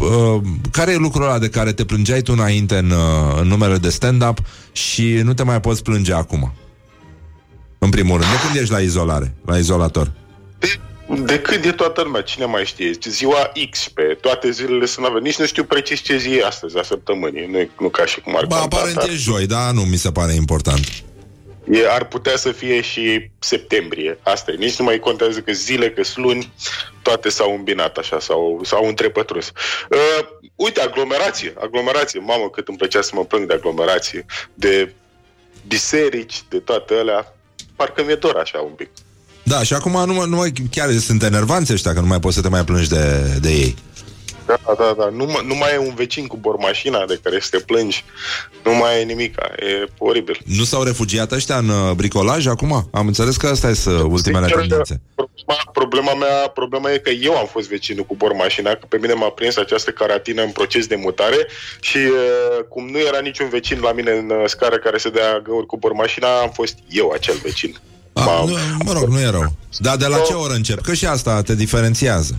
uh, care e lucrul ăla de care te plângeai tu înainte în, uh, în numele de stand-up și nu te mai poți plânge acum? În primul rând, de când ești la izolare, la izolator? De când e toată lumea? Cine mai știe? Ziua X pe toate zilele sunt avea. Nici nu știu precis ce zi e astăzi, a săptămânii. Nu, e- nu ca și cum ar Ba, conta, aparent dar e joi, dar nu mi se pare important. e, ar putea să fie și septembrie. Asta e. Nici nu mai contează că zile, că luni, toate s-au îmbinat așa, s-au, s-au întrepătrus. Uh, uite, aglomerație, aglomerație. Mamă, cât îmi plăcea să mă plâng de aglomerație, de biserici, de toate alea. Parcă mi-e dor așa un pic. Da, și acum nu, mai- nu mai, chiar sunt enervanți ăștia că nu mai poți să te mai plângi de, de ei. Da, da, da. Nu, mai- nu mai e un vecin cu bormașina de care să te plângi. Nu mai e nimic. E oribil. Nu s-au refugiat ăștia în uh, bricolaj acum? Am înțeles că asta sunt ultimele Sincer, tendințe. Problema, problema mea problema e că eu am fost vecinul cu bormașina, că pe mine m-a prins această caratină în proces de mutare și uh, cum nu era niciun vecin la mine în uh, scară care să dea găuri cu bormașina, am fost eu acel vecin. A, nu, mă rog, nu e rău. Dar de la ce oră încep? Că și asta te diferențiază.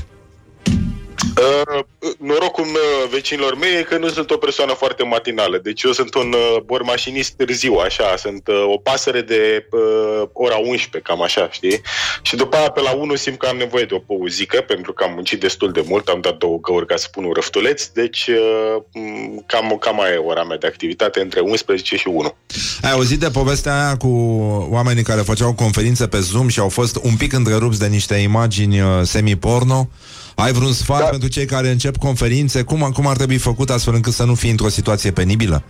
Uh, norocul meu, vecinilor mei e că nu sunt o persoană foarte matinală. Deci eu sunt un uh, bormașinist târziu, așa. Sunt uh, o pasăre de uh, ora 11, cam așa, știi? Și după aia, pe la 1, simt că am nevoie de o pauzică, pentru că am muncit destul de mult. Am dat două găuri ca să pun un răftuleț. Deci uh, m, cam, cam aia e ora mea de activitate, între 11 și 1. Ai auzit de povestea aia cu oamenii care făceau conferințe pe Zoom și au fost un pic întrerupți de niște imagini uh, semi-porno? Ai vreun sfat da. pentru cei care încep conferințe? Cum, cum ar trebui făcut astfel încât să nu fii într-o situație penibilă?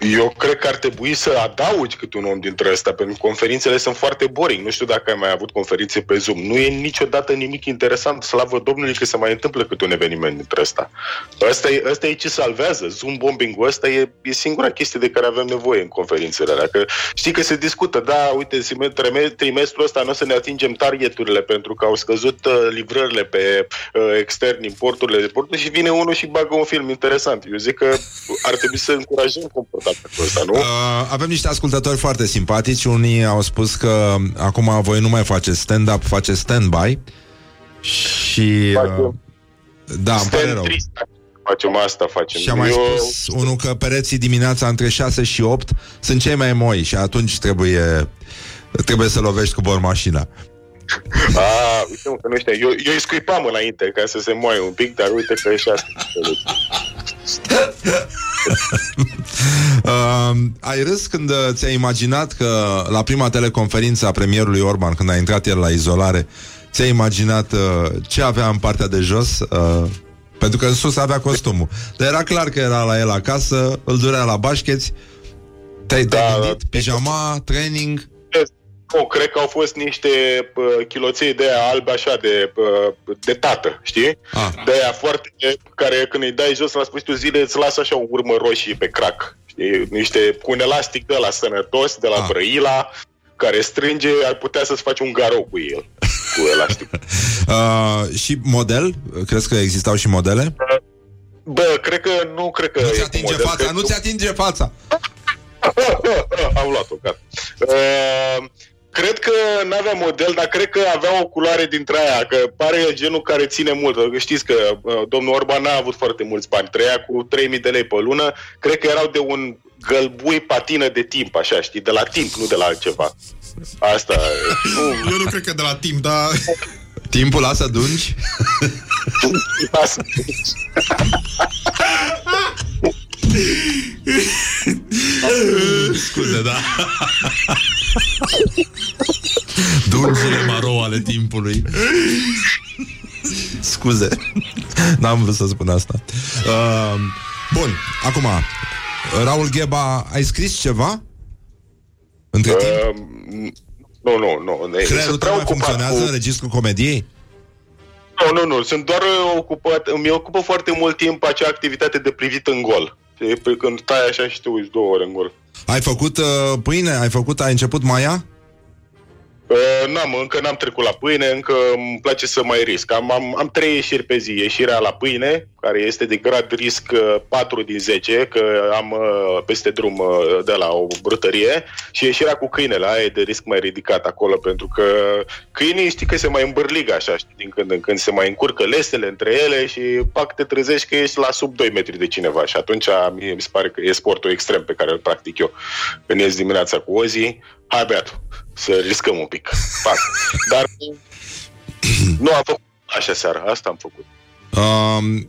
Eu cred că ar trebui să adaugi câte un om dintre ăsta, pentru că conferințele sunt foarte boring. Nu știu dacă ai mai avut conferințe pe Zoom. Nu e niciodată nimic interesant. Slavă Domnului că se mai întâmplă câte un eveniment dintre ăsta. Ăsta e, ăsta e ce salvează. Zoom bombing-ul ăsta e, e singura chestie de care avem nevoie în conferințele alea. Că știi că se discută, da, uite, trime- trimestrul ăsta nu o să ne atingem targeturile pentru că au scăzut uh, livrările pe uh, extern, importurile de porturi și vine unul și bagă un film interesant. Eu zic că ar trebui să încurajăm comportamentul ăsta, nu? Uh, avem niște ascultători foarte simpatici. Unii au spus că acum voi nu mai faceți stand-up, faceți stand-by. Și... Uh, da, îmi pare rău. Trist. Facem asta, facem. Și a mai Eu... spus unul că pereții dimineața între 6 și 8 sunt cei mai moi și atunci trebuie trebuie să lovești cu bormașina. A, uite mă, că nu știu. Eu, eu îi scuipam înainte ca să se moaie un pic, dar uite că e și asta. (laughs) uh, ai râs când uh, ți-ai imaginat că la prima teleconferință a premierului Orban, când a intrat el la izolare, ți-ai imaginat uh, ce avea în partea de jos? Uh, pentru că în sus avea costumul. Dar era clar că era la el acasă, îl durea la bașcheți, te-ai da, gândit, pijama, training... Nu, cred că au fost niște uh, chiloței de aia albe așa de, uh, de tată, știi? Ah. De aia foarte, care când îi dai jos la sfârșitul zilei îți lasă așa o urmă roșie pe crack. Știi? Niște, cu un elastic de la sănătos, de la Ah. Brăila, care strânge, ar putea să-ți faci un garou cu el, cu elastic. Uh, (laughs) și model? Crezi că existau și modele? Bă, cred că nu cred că... Nu e ți cu atinge model, fața, cred nu că- ți atinge fața. (laughs) Am luat-o, gata. Uh, cred că n-avea model, dar cred că avea o culoare dintre aia, că pare genul care ține mult. Că Știți că uh, domnul Orban n-a avut foarte mulți bani, trăia cu 3000 de lei pe lună, cred că erau de un gălbui patină de timp, așa, știi, de la timp, nu de la altceva. Asta, nu, Eu nu cred că de la timp, dar... Timpul lasă dungi? asta. (laughs) Scuze, da. Dungile maro ale timpului. Scuze. N-am vrut să spun asta. Uh, bun, acum, Raul Gheba, ai scris ceva? Între timp? Uh, nu, nu, nu. ne- Creierul sunt tău prea mai ocupat funcționează cu- în registrul comediei? Nu, nu, nu. Sunt doar uh, ocupat, îmi ocupă foarte mult timp acea activitate de privit în gol. Știi? Pe când stai așa și te uiți două ore în gol. Ai făcut uh, pâine? Ai făcut, ai început Maia? Uh, n-am, încă n-am trecut la pâine, încă îmi place să mai risc. Am, am, am trei ieșiri pe zi. Ieșirea la pâine, care este de grad risc uh, 4 din 10, că am uh, peste drum uh, de la o brutărie, și ieșirea cu câinele, aia e de risc mai ridicat acolo, pentru că câinii știi că se mai îmbârligă așa, știi, din când în când se mai încurcă lesele între ele și pac te trezești că ești la sub 2 metri de cineva și atunci mie mi se pare că e sportul extrem pe care îl practic eu. Când ies dimineața cu o zi, hai beatul, să riscăm un pic. Pac. Dar (clears throat) nu am făcut așa seara, asta am făcut. Uh,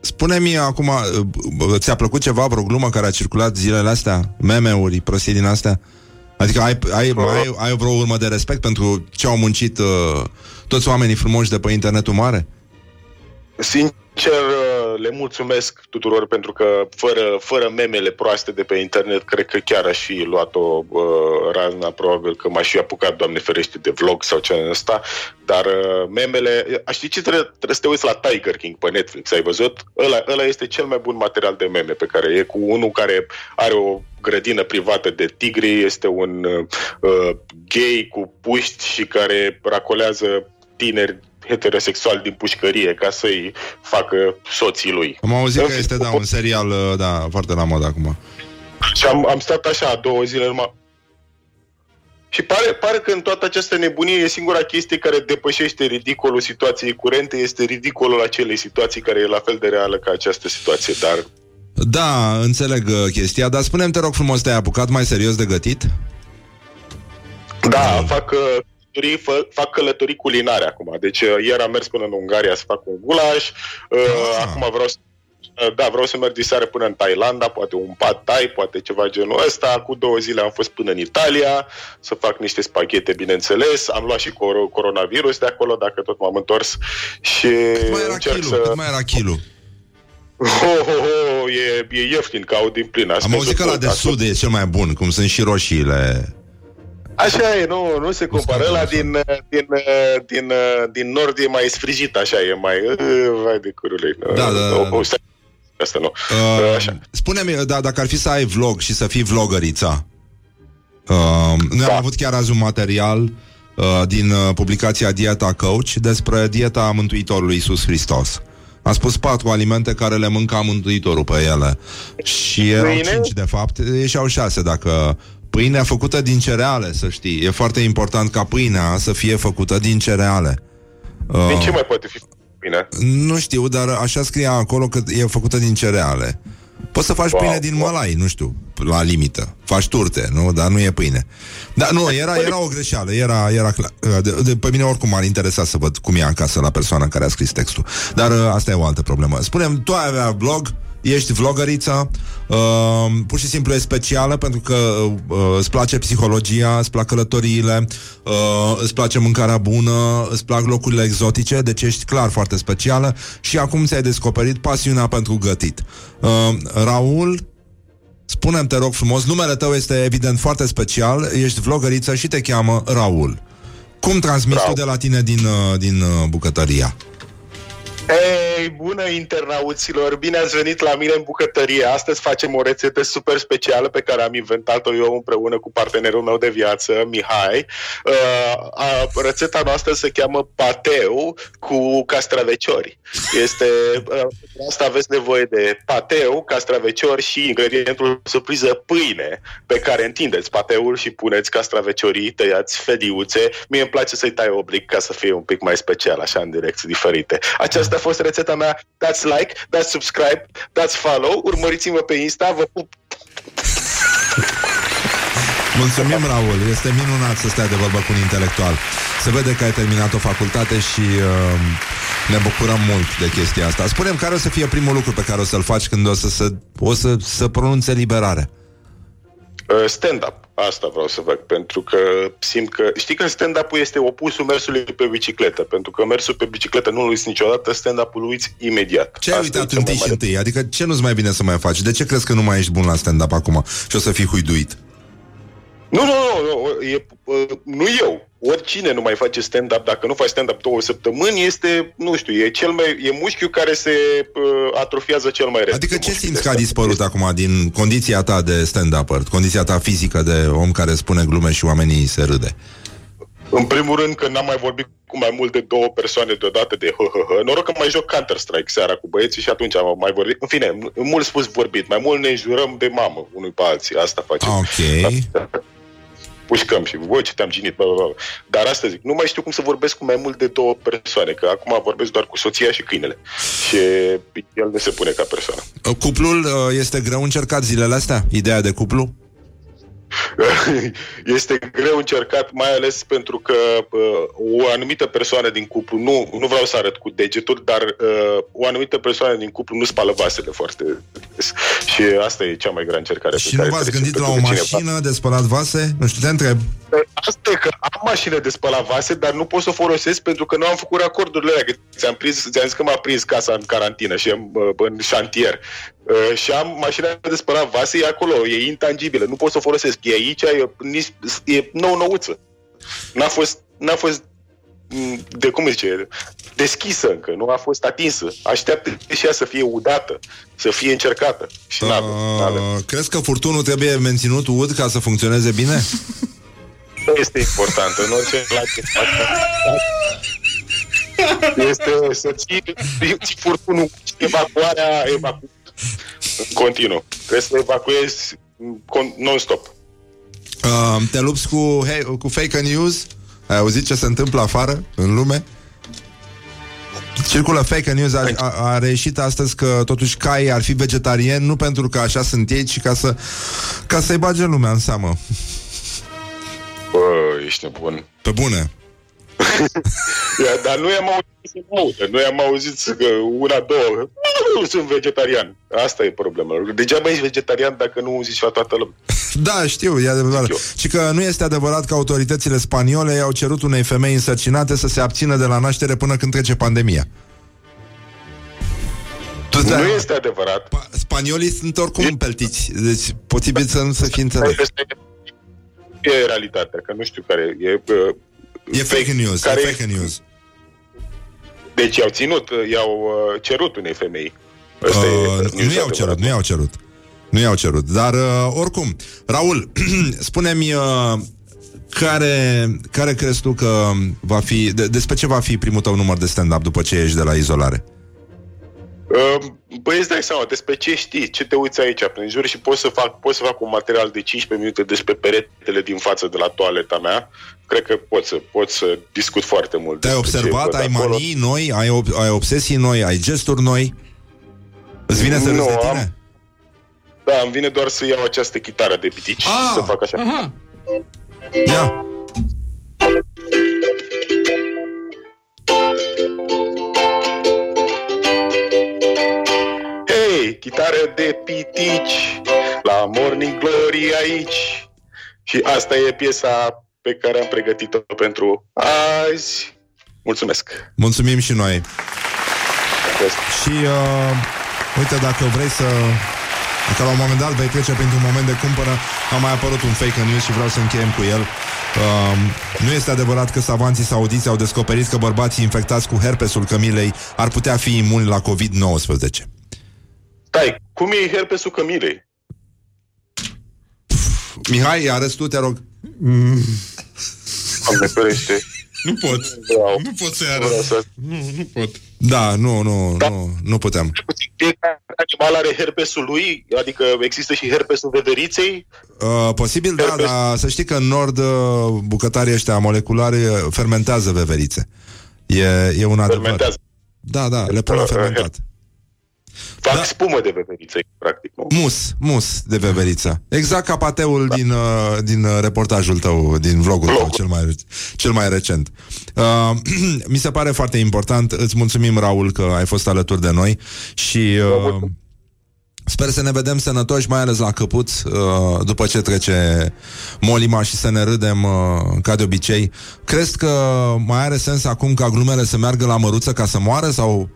spune-mi acum, uh, ți-a plăcut ceva, vreo glumă care a circulat zilele astea? Meme-uri, prostii din astea? Adică ai, ai, ai, ai vreo urmă de respect pentru ce au muncit uh, toți oamenii frumoși de pe internetul mare? Sincer, uh, le mulțumesc tuturor pentru că fără, fără memele proaste de pe internet, cred că chiar aș fi luat-o uh, razna, probabil că m-aș fi apucat, Doamne ferește, de vlog sau ce în ăsta, dar uh, memele, aș ști ce trebuie, trebuie să te uiți la Tiger King pe Netflix, ai văzut? Ăla, ăla este cel mai bun material de meme pe care e cu unul care are o grădină privată de tigri, este un uh, uh, gay cu puști și care racolează tineri heterosexual din pușcărie ca să-i facă soții lui. Am auzit În că fi- este, da, un serial, uh, da, foarte la modă acum. Și am, am stat așa două zile numai... Și pare, pare că în toată această nebunie e singura chestie care depășește ridicolul situației curente, este ridicolul acelei situații care e la fel de reală ca această situație, dar Da, înțeleg uh, chestia, dar spune-mi, te rog frumos, te-ai apucat mai serios de gătit? Da, fac, uh, călătorii, fă, fac călătorii culinare acum. Deci uh, ieri am mers până în Ungaria să fac un gulaș, uh, acum vreau să uh, da, vreau să merg diseară până în Thailanda, poate un pad thai, poate ceva genul ăsta. Cu două zile am fost până în Italia să fac niște spaghete, bineînțeles. Am luat și cor- coronavirus de acolo, dacă tot m-am întors. Și Cât mai era încerc kilo? să... Cât mai era kilo? Ho, ho, ho, e, e ieftin, că au din plin. A Am scăzut auzit că la mult, de a sud e cel mai bun, cum sunt și roșiile. Așa e, nu, nu se compară. Ăla din, din, din, din nord e mai sfrigit, așa, e mai... uh, Vai de curule. Da, da, da. O, o, stai- asta nu. Uh, Așa. spune-mi, da, dacă ar fi să ai vlog și să fii vlogărița, uh, noi Da. am avut chiar azi un material uh, din uh, publicația Dieta Coach despre dieta Mântuitorului Iisus Hristos. A spus patru alimente care le mânca Mântuitorul pe ele. Și erau Pâine? cinci, de fapt. Ieșeau șase, dacă... Pâinea făcută din cereale, să știi. E foarte important ca pâinea să fie făcută din cereale. Uh, Din ce mai poate fi bine? nu știu, dar așa scria acolo că e făcută din cereale. Poți să faci Wow, pâine din wow. mălai, nu știu, la limită. Faci turte, nu? Dar nu e pâine. Dar nu, era, era o greșeală, era, era clar. De, de, pe mine oricum m-ar interesa să văd cum e acasă la persoana care a scris textul. Dar uh, asta e o altă problemă. Spune-mi, tu ai avea blog, ești vlogăriță, uh, pur și simplu e specială pentru că uh, îți place psihologia, îți plac călătoriile, uh, îți place mâncarea bună, îți plac locurile exotice, deci ești clar foarte specială și acum ți-ai descoperit pasiunea pentru gătit. Uh, Raul, spune te rog frumos, numele tău este evident foarte special, ești vlogăriță și te cheamă Raul. Cum transmiți tu de la tine din, uh, din uh, bucătăria? Hei, bună internauților! Bine ați venit la mine în bucătărie. Astăzi facem o rețetă super specială pe care am inventat-o eu împreună cu partenerul meu de viață, Mihai. Uh, a, rețeta noastră se cheamă pateu cu castraveciori. Este, uh, asta aveți nevoie de pateu, castraveciori și ingredientul surpriză pâine pe care întindeți pateul și puneți castraveciorii, tăiați fediuțe. Mie îmi place să-i tai oblic ca să fie un pic mai special, așa în direcții diferite. Aceasta a fost rețeta mea. Dați like, dați subscribe, dați follow, urmăriți-mă pe Insta, vă pup. Mulțumim, Raul. Este minunat să stai de vorbă cu un intelectual. Se vede că ai terminat o facultate și uh, ne bucurăm mult de chestia asta. Spunem care o să fie primul lucru pe care o să-l faci când o să, să, o să, să pronunțe liberarea. Uh, stand-up. Asta vreau să fac, pentru că simt că... Știi că stand-up-ul este opusul mersului pe bicicletă, pentru că mersul pe bicicletă nu-l uiți niciodată, stand-up-ul îl uiți imediat. Ce ai Asta uitat e cel mai întâi și mare- întâi? Adică ce nu-ți mai bine să mai faci? De ce crezi că nu mai ești bun la stand-up acum și o să fii huiduit? Nu, nu, nu, nu, e, uh, nu eu. Oricine nu mai face stand-up, dacă nu faci stand-up două săptămâni, este, nu știu, e, cel mai, e mușchiul care se uh, atrofiază cel mai repede. Adică ce Mușchiul simți de că a dispărut acum din condiția ta de stand-upper, condiția ta fizică de om care spune glume și oamenii se râde? În primul rând că n-am mai vorbit cu mai mult de două persoane deodată de hă-hă-hă. Noroc că mai joc Counter-Strike seara cu băieții și atunci am mai vorbit. În fine, mult spus vorbit. Mai mult ne jurăm de mamă unui pe alții. Asta facem. Ok. Pușcăm și voi ce te-am ginit. Bă, bă, bă. Dar asta zic, nu mai știu cum să vorbesc cu mai mult de două persoane, că acum vorbesc doar cu soția și câinele. Și el nu se pune ca persoană. Cuplul uh, este greu încercat zilele astea? Ideea de cuplu? (laughs) este greu încercat, mai ales pentru că uh, o anumită persoană din cuplu, nu, nu vreau să arăt cu degetul, dar uh, o anumită persoană din cuplu nu spală vasele foarte des. Și asta e cea mai grea încercare. Și nu v-ați gândit la o mașină de spălat vase? Nu știu, te întreb. Asta e că am mașină de spălat vase, dar nu pot să o folosesc pentru că nu am făcut acordurile alea. Că ți-am, prins, ți-am zis că m-a prins casa în carantină și am, uh, în șantier. Uh, și am mașina de spălat vase, e acolo, e intangibilă, nu pot să o folosesc. E aici, e, nici- e nou-nouță. N-a fost, n-a fost m, de cum îi zice, deschisă încă, nu a fost atinsă. Așteaptă și ea să fie udată, să fie încercată. Și n-avem, n-avem. Uh, crezi că furtunul trebuie menținut ud ca să funcționeze bine? (laughs) Este important, în orice relație este să ții, ții furtunul, evacuarea, evacu... în continuu. Trebuie să evacuezi con- non-stop. Uh, te lupți cu, hey, cu fake news? Ai auzit ce se întâmplă afară, în lume? Circulă fake news, a, a, a reieșit astăzi că totuși caii ar fi vegetarieni, nu pentru că așa sunt ei, ci ca, să, ca să-i bage lumea în seamă. Bă, ești nebun. Pe bune. (laughs) Ia, dar nu i-am auzit să mă audă, nu i-am auzit că una, două, nu sunt vegetarian. Asta e problema. Degeaba ești vegetarian dacă nu zici la toată lumea. Da, știu, e adevărat. Și că nu este adevărat că autoritățile spaniole i-au cerut unei femei însărcinate să se abțină de la naștere până când trece pandemia. Tu Nu este adevărat. Spaniolii sunt oricum împeltiți, deci posibil să nu se fi înțeles. E realitatea, că nu știu care e. uh, E fake news, care e fake news. Deci i-au ținut, uh, i-au uh, cerut unei femei. Asta e Uh, news nu i-au adevărat. cerut, nu i-au cerut. Nu i-au cerut. Dar, uh, oricum, Raul, (clears throat) spune-mi uh, care, care crezi tu că va fi, de, despre ce va fi primul tău număr de stand-up după ce ieși de la izolare? Uh, Băi, îți dai seama despre ce știi, ce te uiți aici prin jur și pot să fac, pot să fac un material de 15 minute despre peretele din față de la toaleta mea. Cred că pot să, pot să discut foarte mult. Te-ai despre ce observat, văd ai acolo. manii noi, ai, ob- ai obsesii noi, ai gesturi noi? Îți vine să Nu, râzi de am- tine? Da, îmi vine doar să iau această chitară de pitici Ah! și să fac așa. Aha. Ia. Hei, chitară de pitici La Morning Glory aici. Și asta e piesa pe care am pregătit-o pentru azi. Mulțumesc. Mulțumim și noi. Și, uh, uite, dacă vrei să Că la un moment dat vei trece printr-un moment de cumpără A mai apărut un fake news și vreau să încheiem cu el. Um, Nu este adevărat că savanții saudiți au descoperit că bărbații infectați cu herpesul cămilei Ar putea fi imuni la COVID-19 Stai, cum e herpesul cămilei? Mihai, arăți tu, te rog (laughs) Doamne ferește. Nu pot. Vreau. Nu pot să-i Vreau arăt. să- Nu, nu pot. Da, nu, nu, Da. nu, nu putem Fiecare animal are herpesul lui, adică există și herpesul veveriței. Uh, posibil, da, Herpes. dar să știi că în nord uh, bucătarii ăștia moleculari uh, fermentează veverițe. E, e un adevăr. Fermentează. Da, da, le pun la Uh, fermentat. Fac Da. spumă de veveriță, practic, nu? Mus, mus de veveriță. Exact ca pateul din, uh, din uh, reportajul tău, din vlogul tău, Vlogul. cel mai, cel mai recent. Uh, (clears throat) mi se pare foarte important. Îți mulțumim, Raul, că ai fost alături de noi și uh, sper să ne vedem sănătoși, mai ales la căput, uh, după ce trece molima și să ne râdem uh, ca de obicei. Crezi că mai are sens acum ca glumele să meargă la măruță ca să moară sau...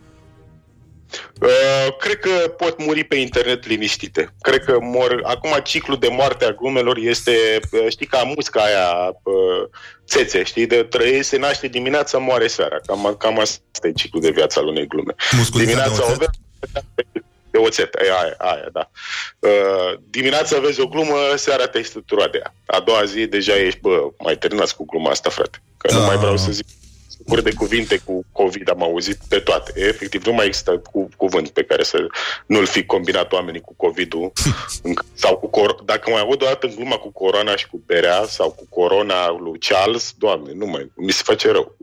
Uh, cred că pot muri pe internet liniștite. Cred că mor... Acum ciclul de moarte a glumelor este, uh, știi, ca musca aia uh, țețe, știi, de trăie, se naște dimineața, moare seara. Cam, cam asta e ciclul de viață al unei glume. Musculița de dimineața oțet? o vezi, de oțet, aia, aia, aia da. Uh, dimineața vezi o glumă, seara te-ai structurat de ea. A doua zi deja ești, bă, mai terminați cu gluma asta, frate. Că nu Da. mai vreau să zic Cur de cuvinte cu COVID am auzit de toate. Efectiv, nu mai există cu, cuvânt pe care să nu-l fi combinat oamenii cu COVID-ul. (laughs) Înc- sau cu cor- Dacă mai aud o dată în gluma cu corona și cu berea sau cu corona lui Charles, doamne, nu mai, mi se face rău.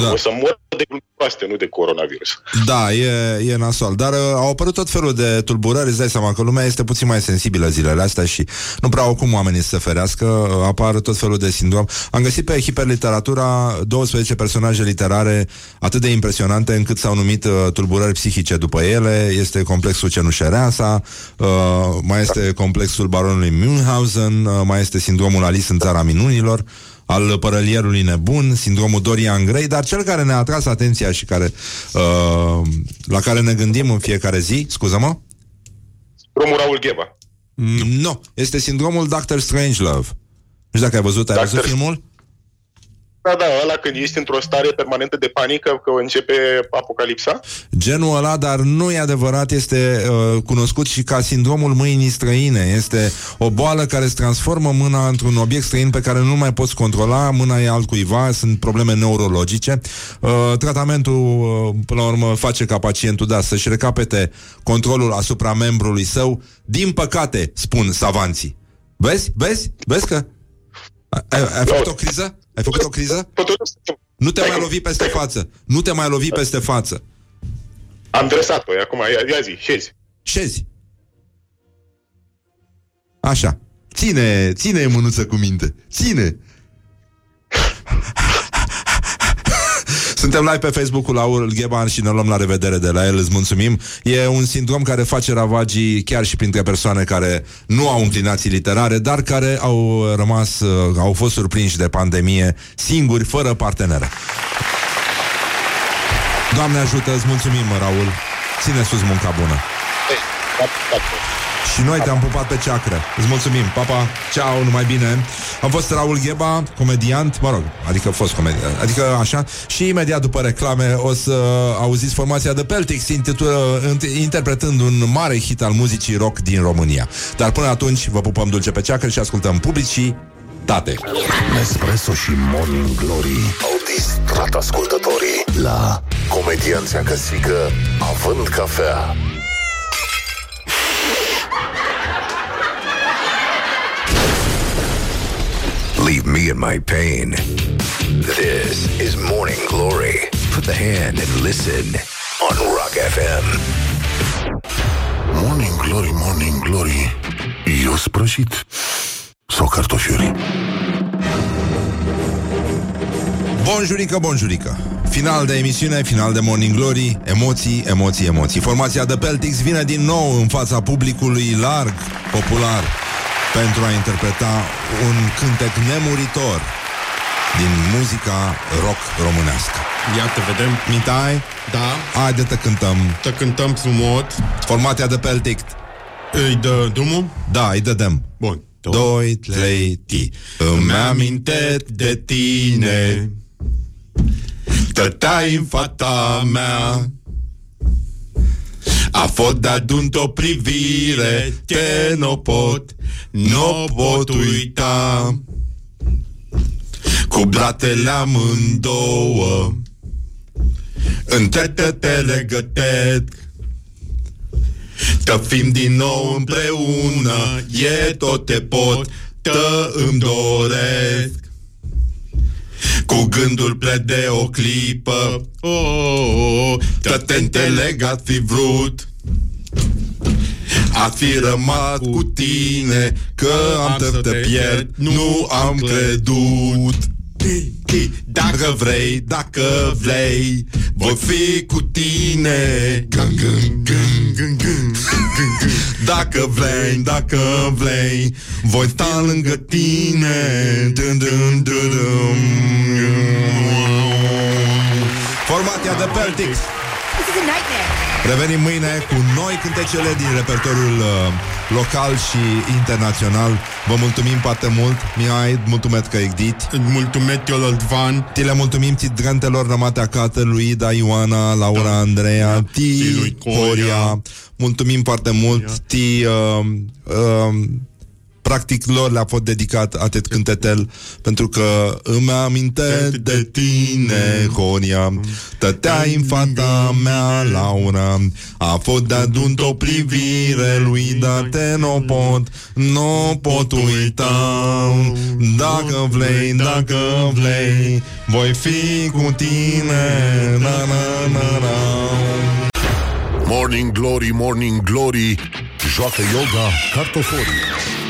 Da. O să mor de glume proaste, nu de coronavirus. Da, e, e nasol. Dar uh, au apărut tot felul de tulburări. Îți dai seama că lumea este puțin mai sensibilă zilele astea și nu prea au cum oamenii să se ferească. Uh, Apar tot felul de sindrom. Am găsit pe hiperliteratura 12 personaje literare atât de impresionante încât s-au numit uh, tulburări psihice după ele. Este complexul Cenușereasa, uh, mai este complexul baronului Münchhausen, uh, mai este sindromul Alice în țara minunilor al părălierului nebun, sindromul Dorian Gray, dar cel care ne-a atras atenția și care uh, la care ne gândim în fiecare zi, scuză-mă? Drumul Raul Gheba. Mm, Nu, este sindromul Dr. Strangelove. Nu știu dacă ai văzut, ai Dr. văzut filmul? Da, da, ăla când ești într-o stare permanentă de panică că începe apocalipsa. Genul ăla, dar nu e adevărat, este uh, cunoscut și ca sindromul mâinii străine. Este o boală care îți transformă mâna într-un obiect străin pe care nu mai poți controla, mâna e altcuiva, sunt probleme neurologice. Uh, tratamentul, uh, până la urmă, face ca pacientul, da, să-și recapete controlul asupra membrului său. Din păcate, spun savanții. Vezi? Vezi? Vezi că... Ai, ai făcut o criză? Ai făcut o criză? Nu te mai lovi peste față. Nu te mai lovi peste față. Am dresat-o, acum, ia, ia zi, șezi. Șezi. Așa. Ține, ține mânuță cu minte. Ține. Suntem live pe Facebook-ul Aurel Gheban și ne luăm la revedere de la el, îți mulțumim. E un sindrom care face ravagii chiar și printre persoane care nu au înclinații literare, dar care au rămas, uh, au fost surprinși de pandemie singuri, fără partenere. Doamne ajută, îți mulțumim, Raul. Ține sus munca bună. Și noi te-am pupat pe ceacră. Îți mulțumim, papa, ceau, numai bine. Am fost Raul Gheba, comediant. Mă rog, adică a fost comediant Adică așa. Și imediat după reclame o să auziți formația de Peltix intitulă, int- Interpretând un mare hit al muzicii rock din România. Dar până atunci vă pupăm dulce pe ceacră Și ascultăm publicii Tate. Nespresso și Morning Glory au distrat ascultătorii la Comedianța Căsică având cafea. Me in my pain. This is Morning Glory. Put the hand and listen on Rock FM. Morning Glory, Morning Glory, eu sprășit sau cartofiuri? Bonjurică, bonjurică Final de emisiune, final de Morning Glory Emoții, emoții, emoții Formația de Peltix vine din nou în fața publicului larg, popular Pentru a interpreta un cântec nemuritor Din muzica rock românească Iată, vedem. Mitai? Da. Haide te cântăm Te cântăm frumos. Formația de Peltic Îi dă drumul? Da, îi dădem. Bun. 2, 3, T. Îmi amintesc de tine Tătai în fata mea a fost de adunt o privire Te n-o pot, n-o pot uita. Cu bratele amândouă Între tetele gătesc Că fim din nou împreună E tot te pot, tă îmi doresc cu gândul plec de o clipă. Oh, oh, oh, Tătente legat fi vrut. A fi rămas cu tine Că am să te pierd. Nu am crezut dacă vrei, dacă vrei Voi fi cu tine Gân, gân, gân, gân, gân, gân. Dacă vrei, dacă vrei Voi sta lângă tine dun, dun, dun, dun. Formația de Peltics This is a nightmare. Revenim mâine cu noi cântecele din repertoriul uh, local și internațional. Vă mulțumim foarte mult. Mihai, mulțumesc că edit. Mulțumesc eu, Van. Ti le mulțumim țitgantelor rămate acasă, lui Ida, Ioana, Laura, da. Andreea, da. Ti, Și lui Coria. Coria. Mulțumim foarte mult. Ti, uh, uh, practic lor le-a fost dedicat atât cântetel pentru că îmi aminte de tine, Coria Tăteai în fata mea, Laura. A fost de adunt o privire lui, dar te n-o pot, n-o pot uita. Dacă vrei, dacă vrei, voi fi cu tine. Na, na, na, na. Morning Glory, Morning Glory Joacă yoga cartoforii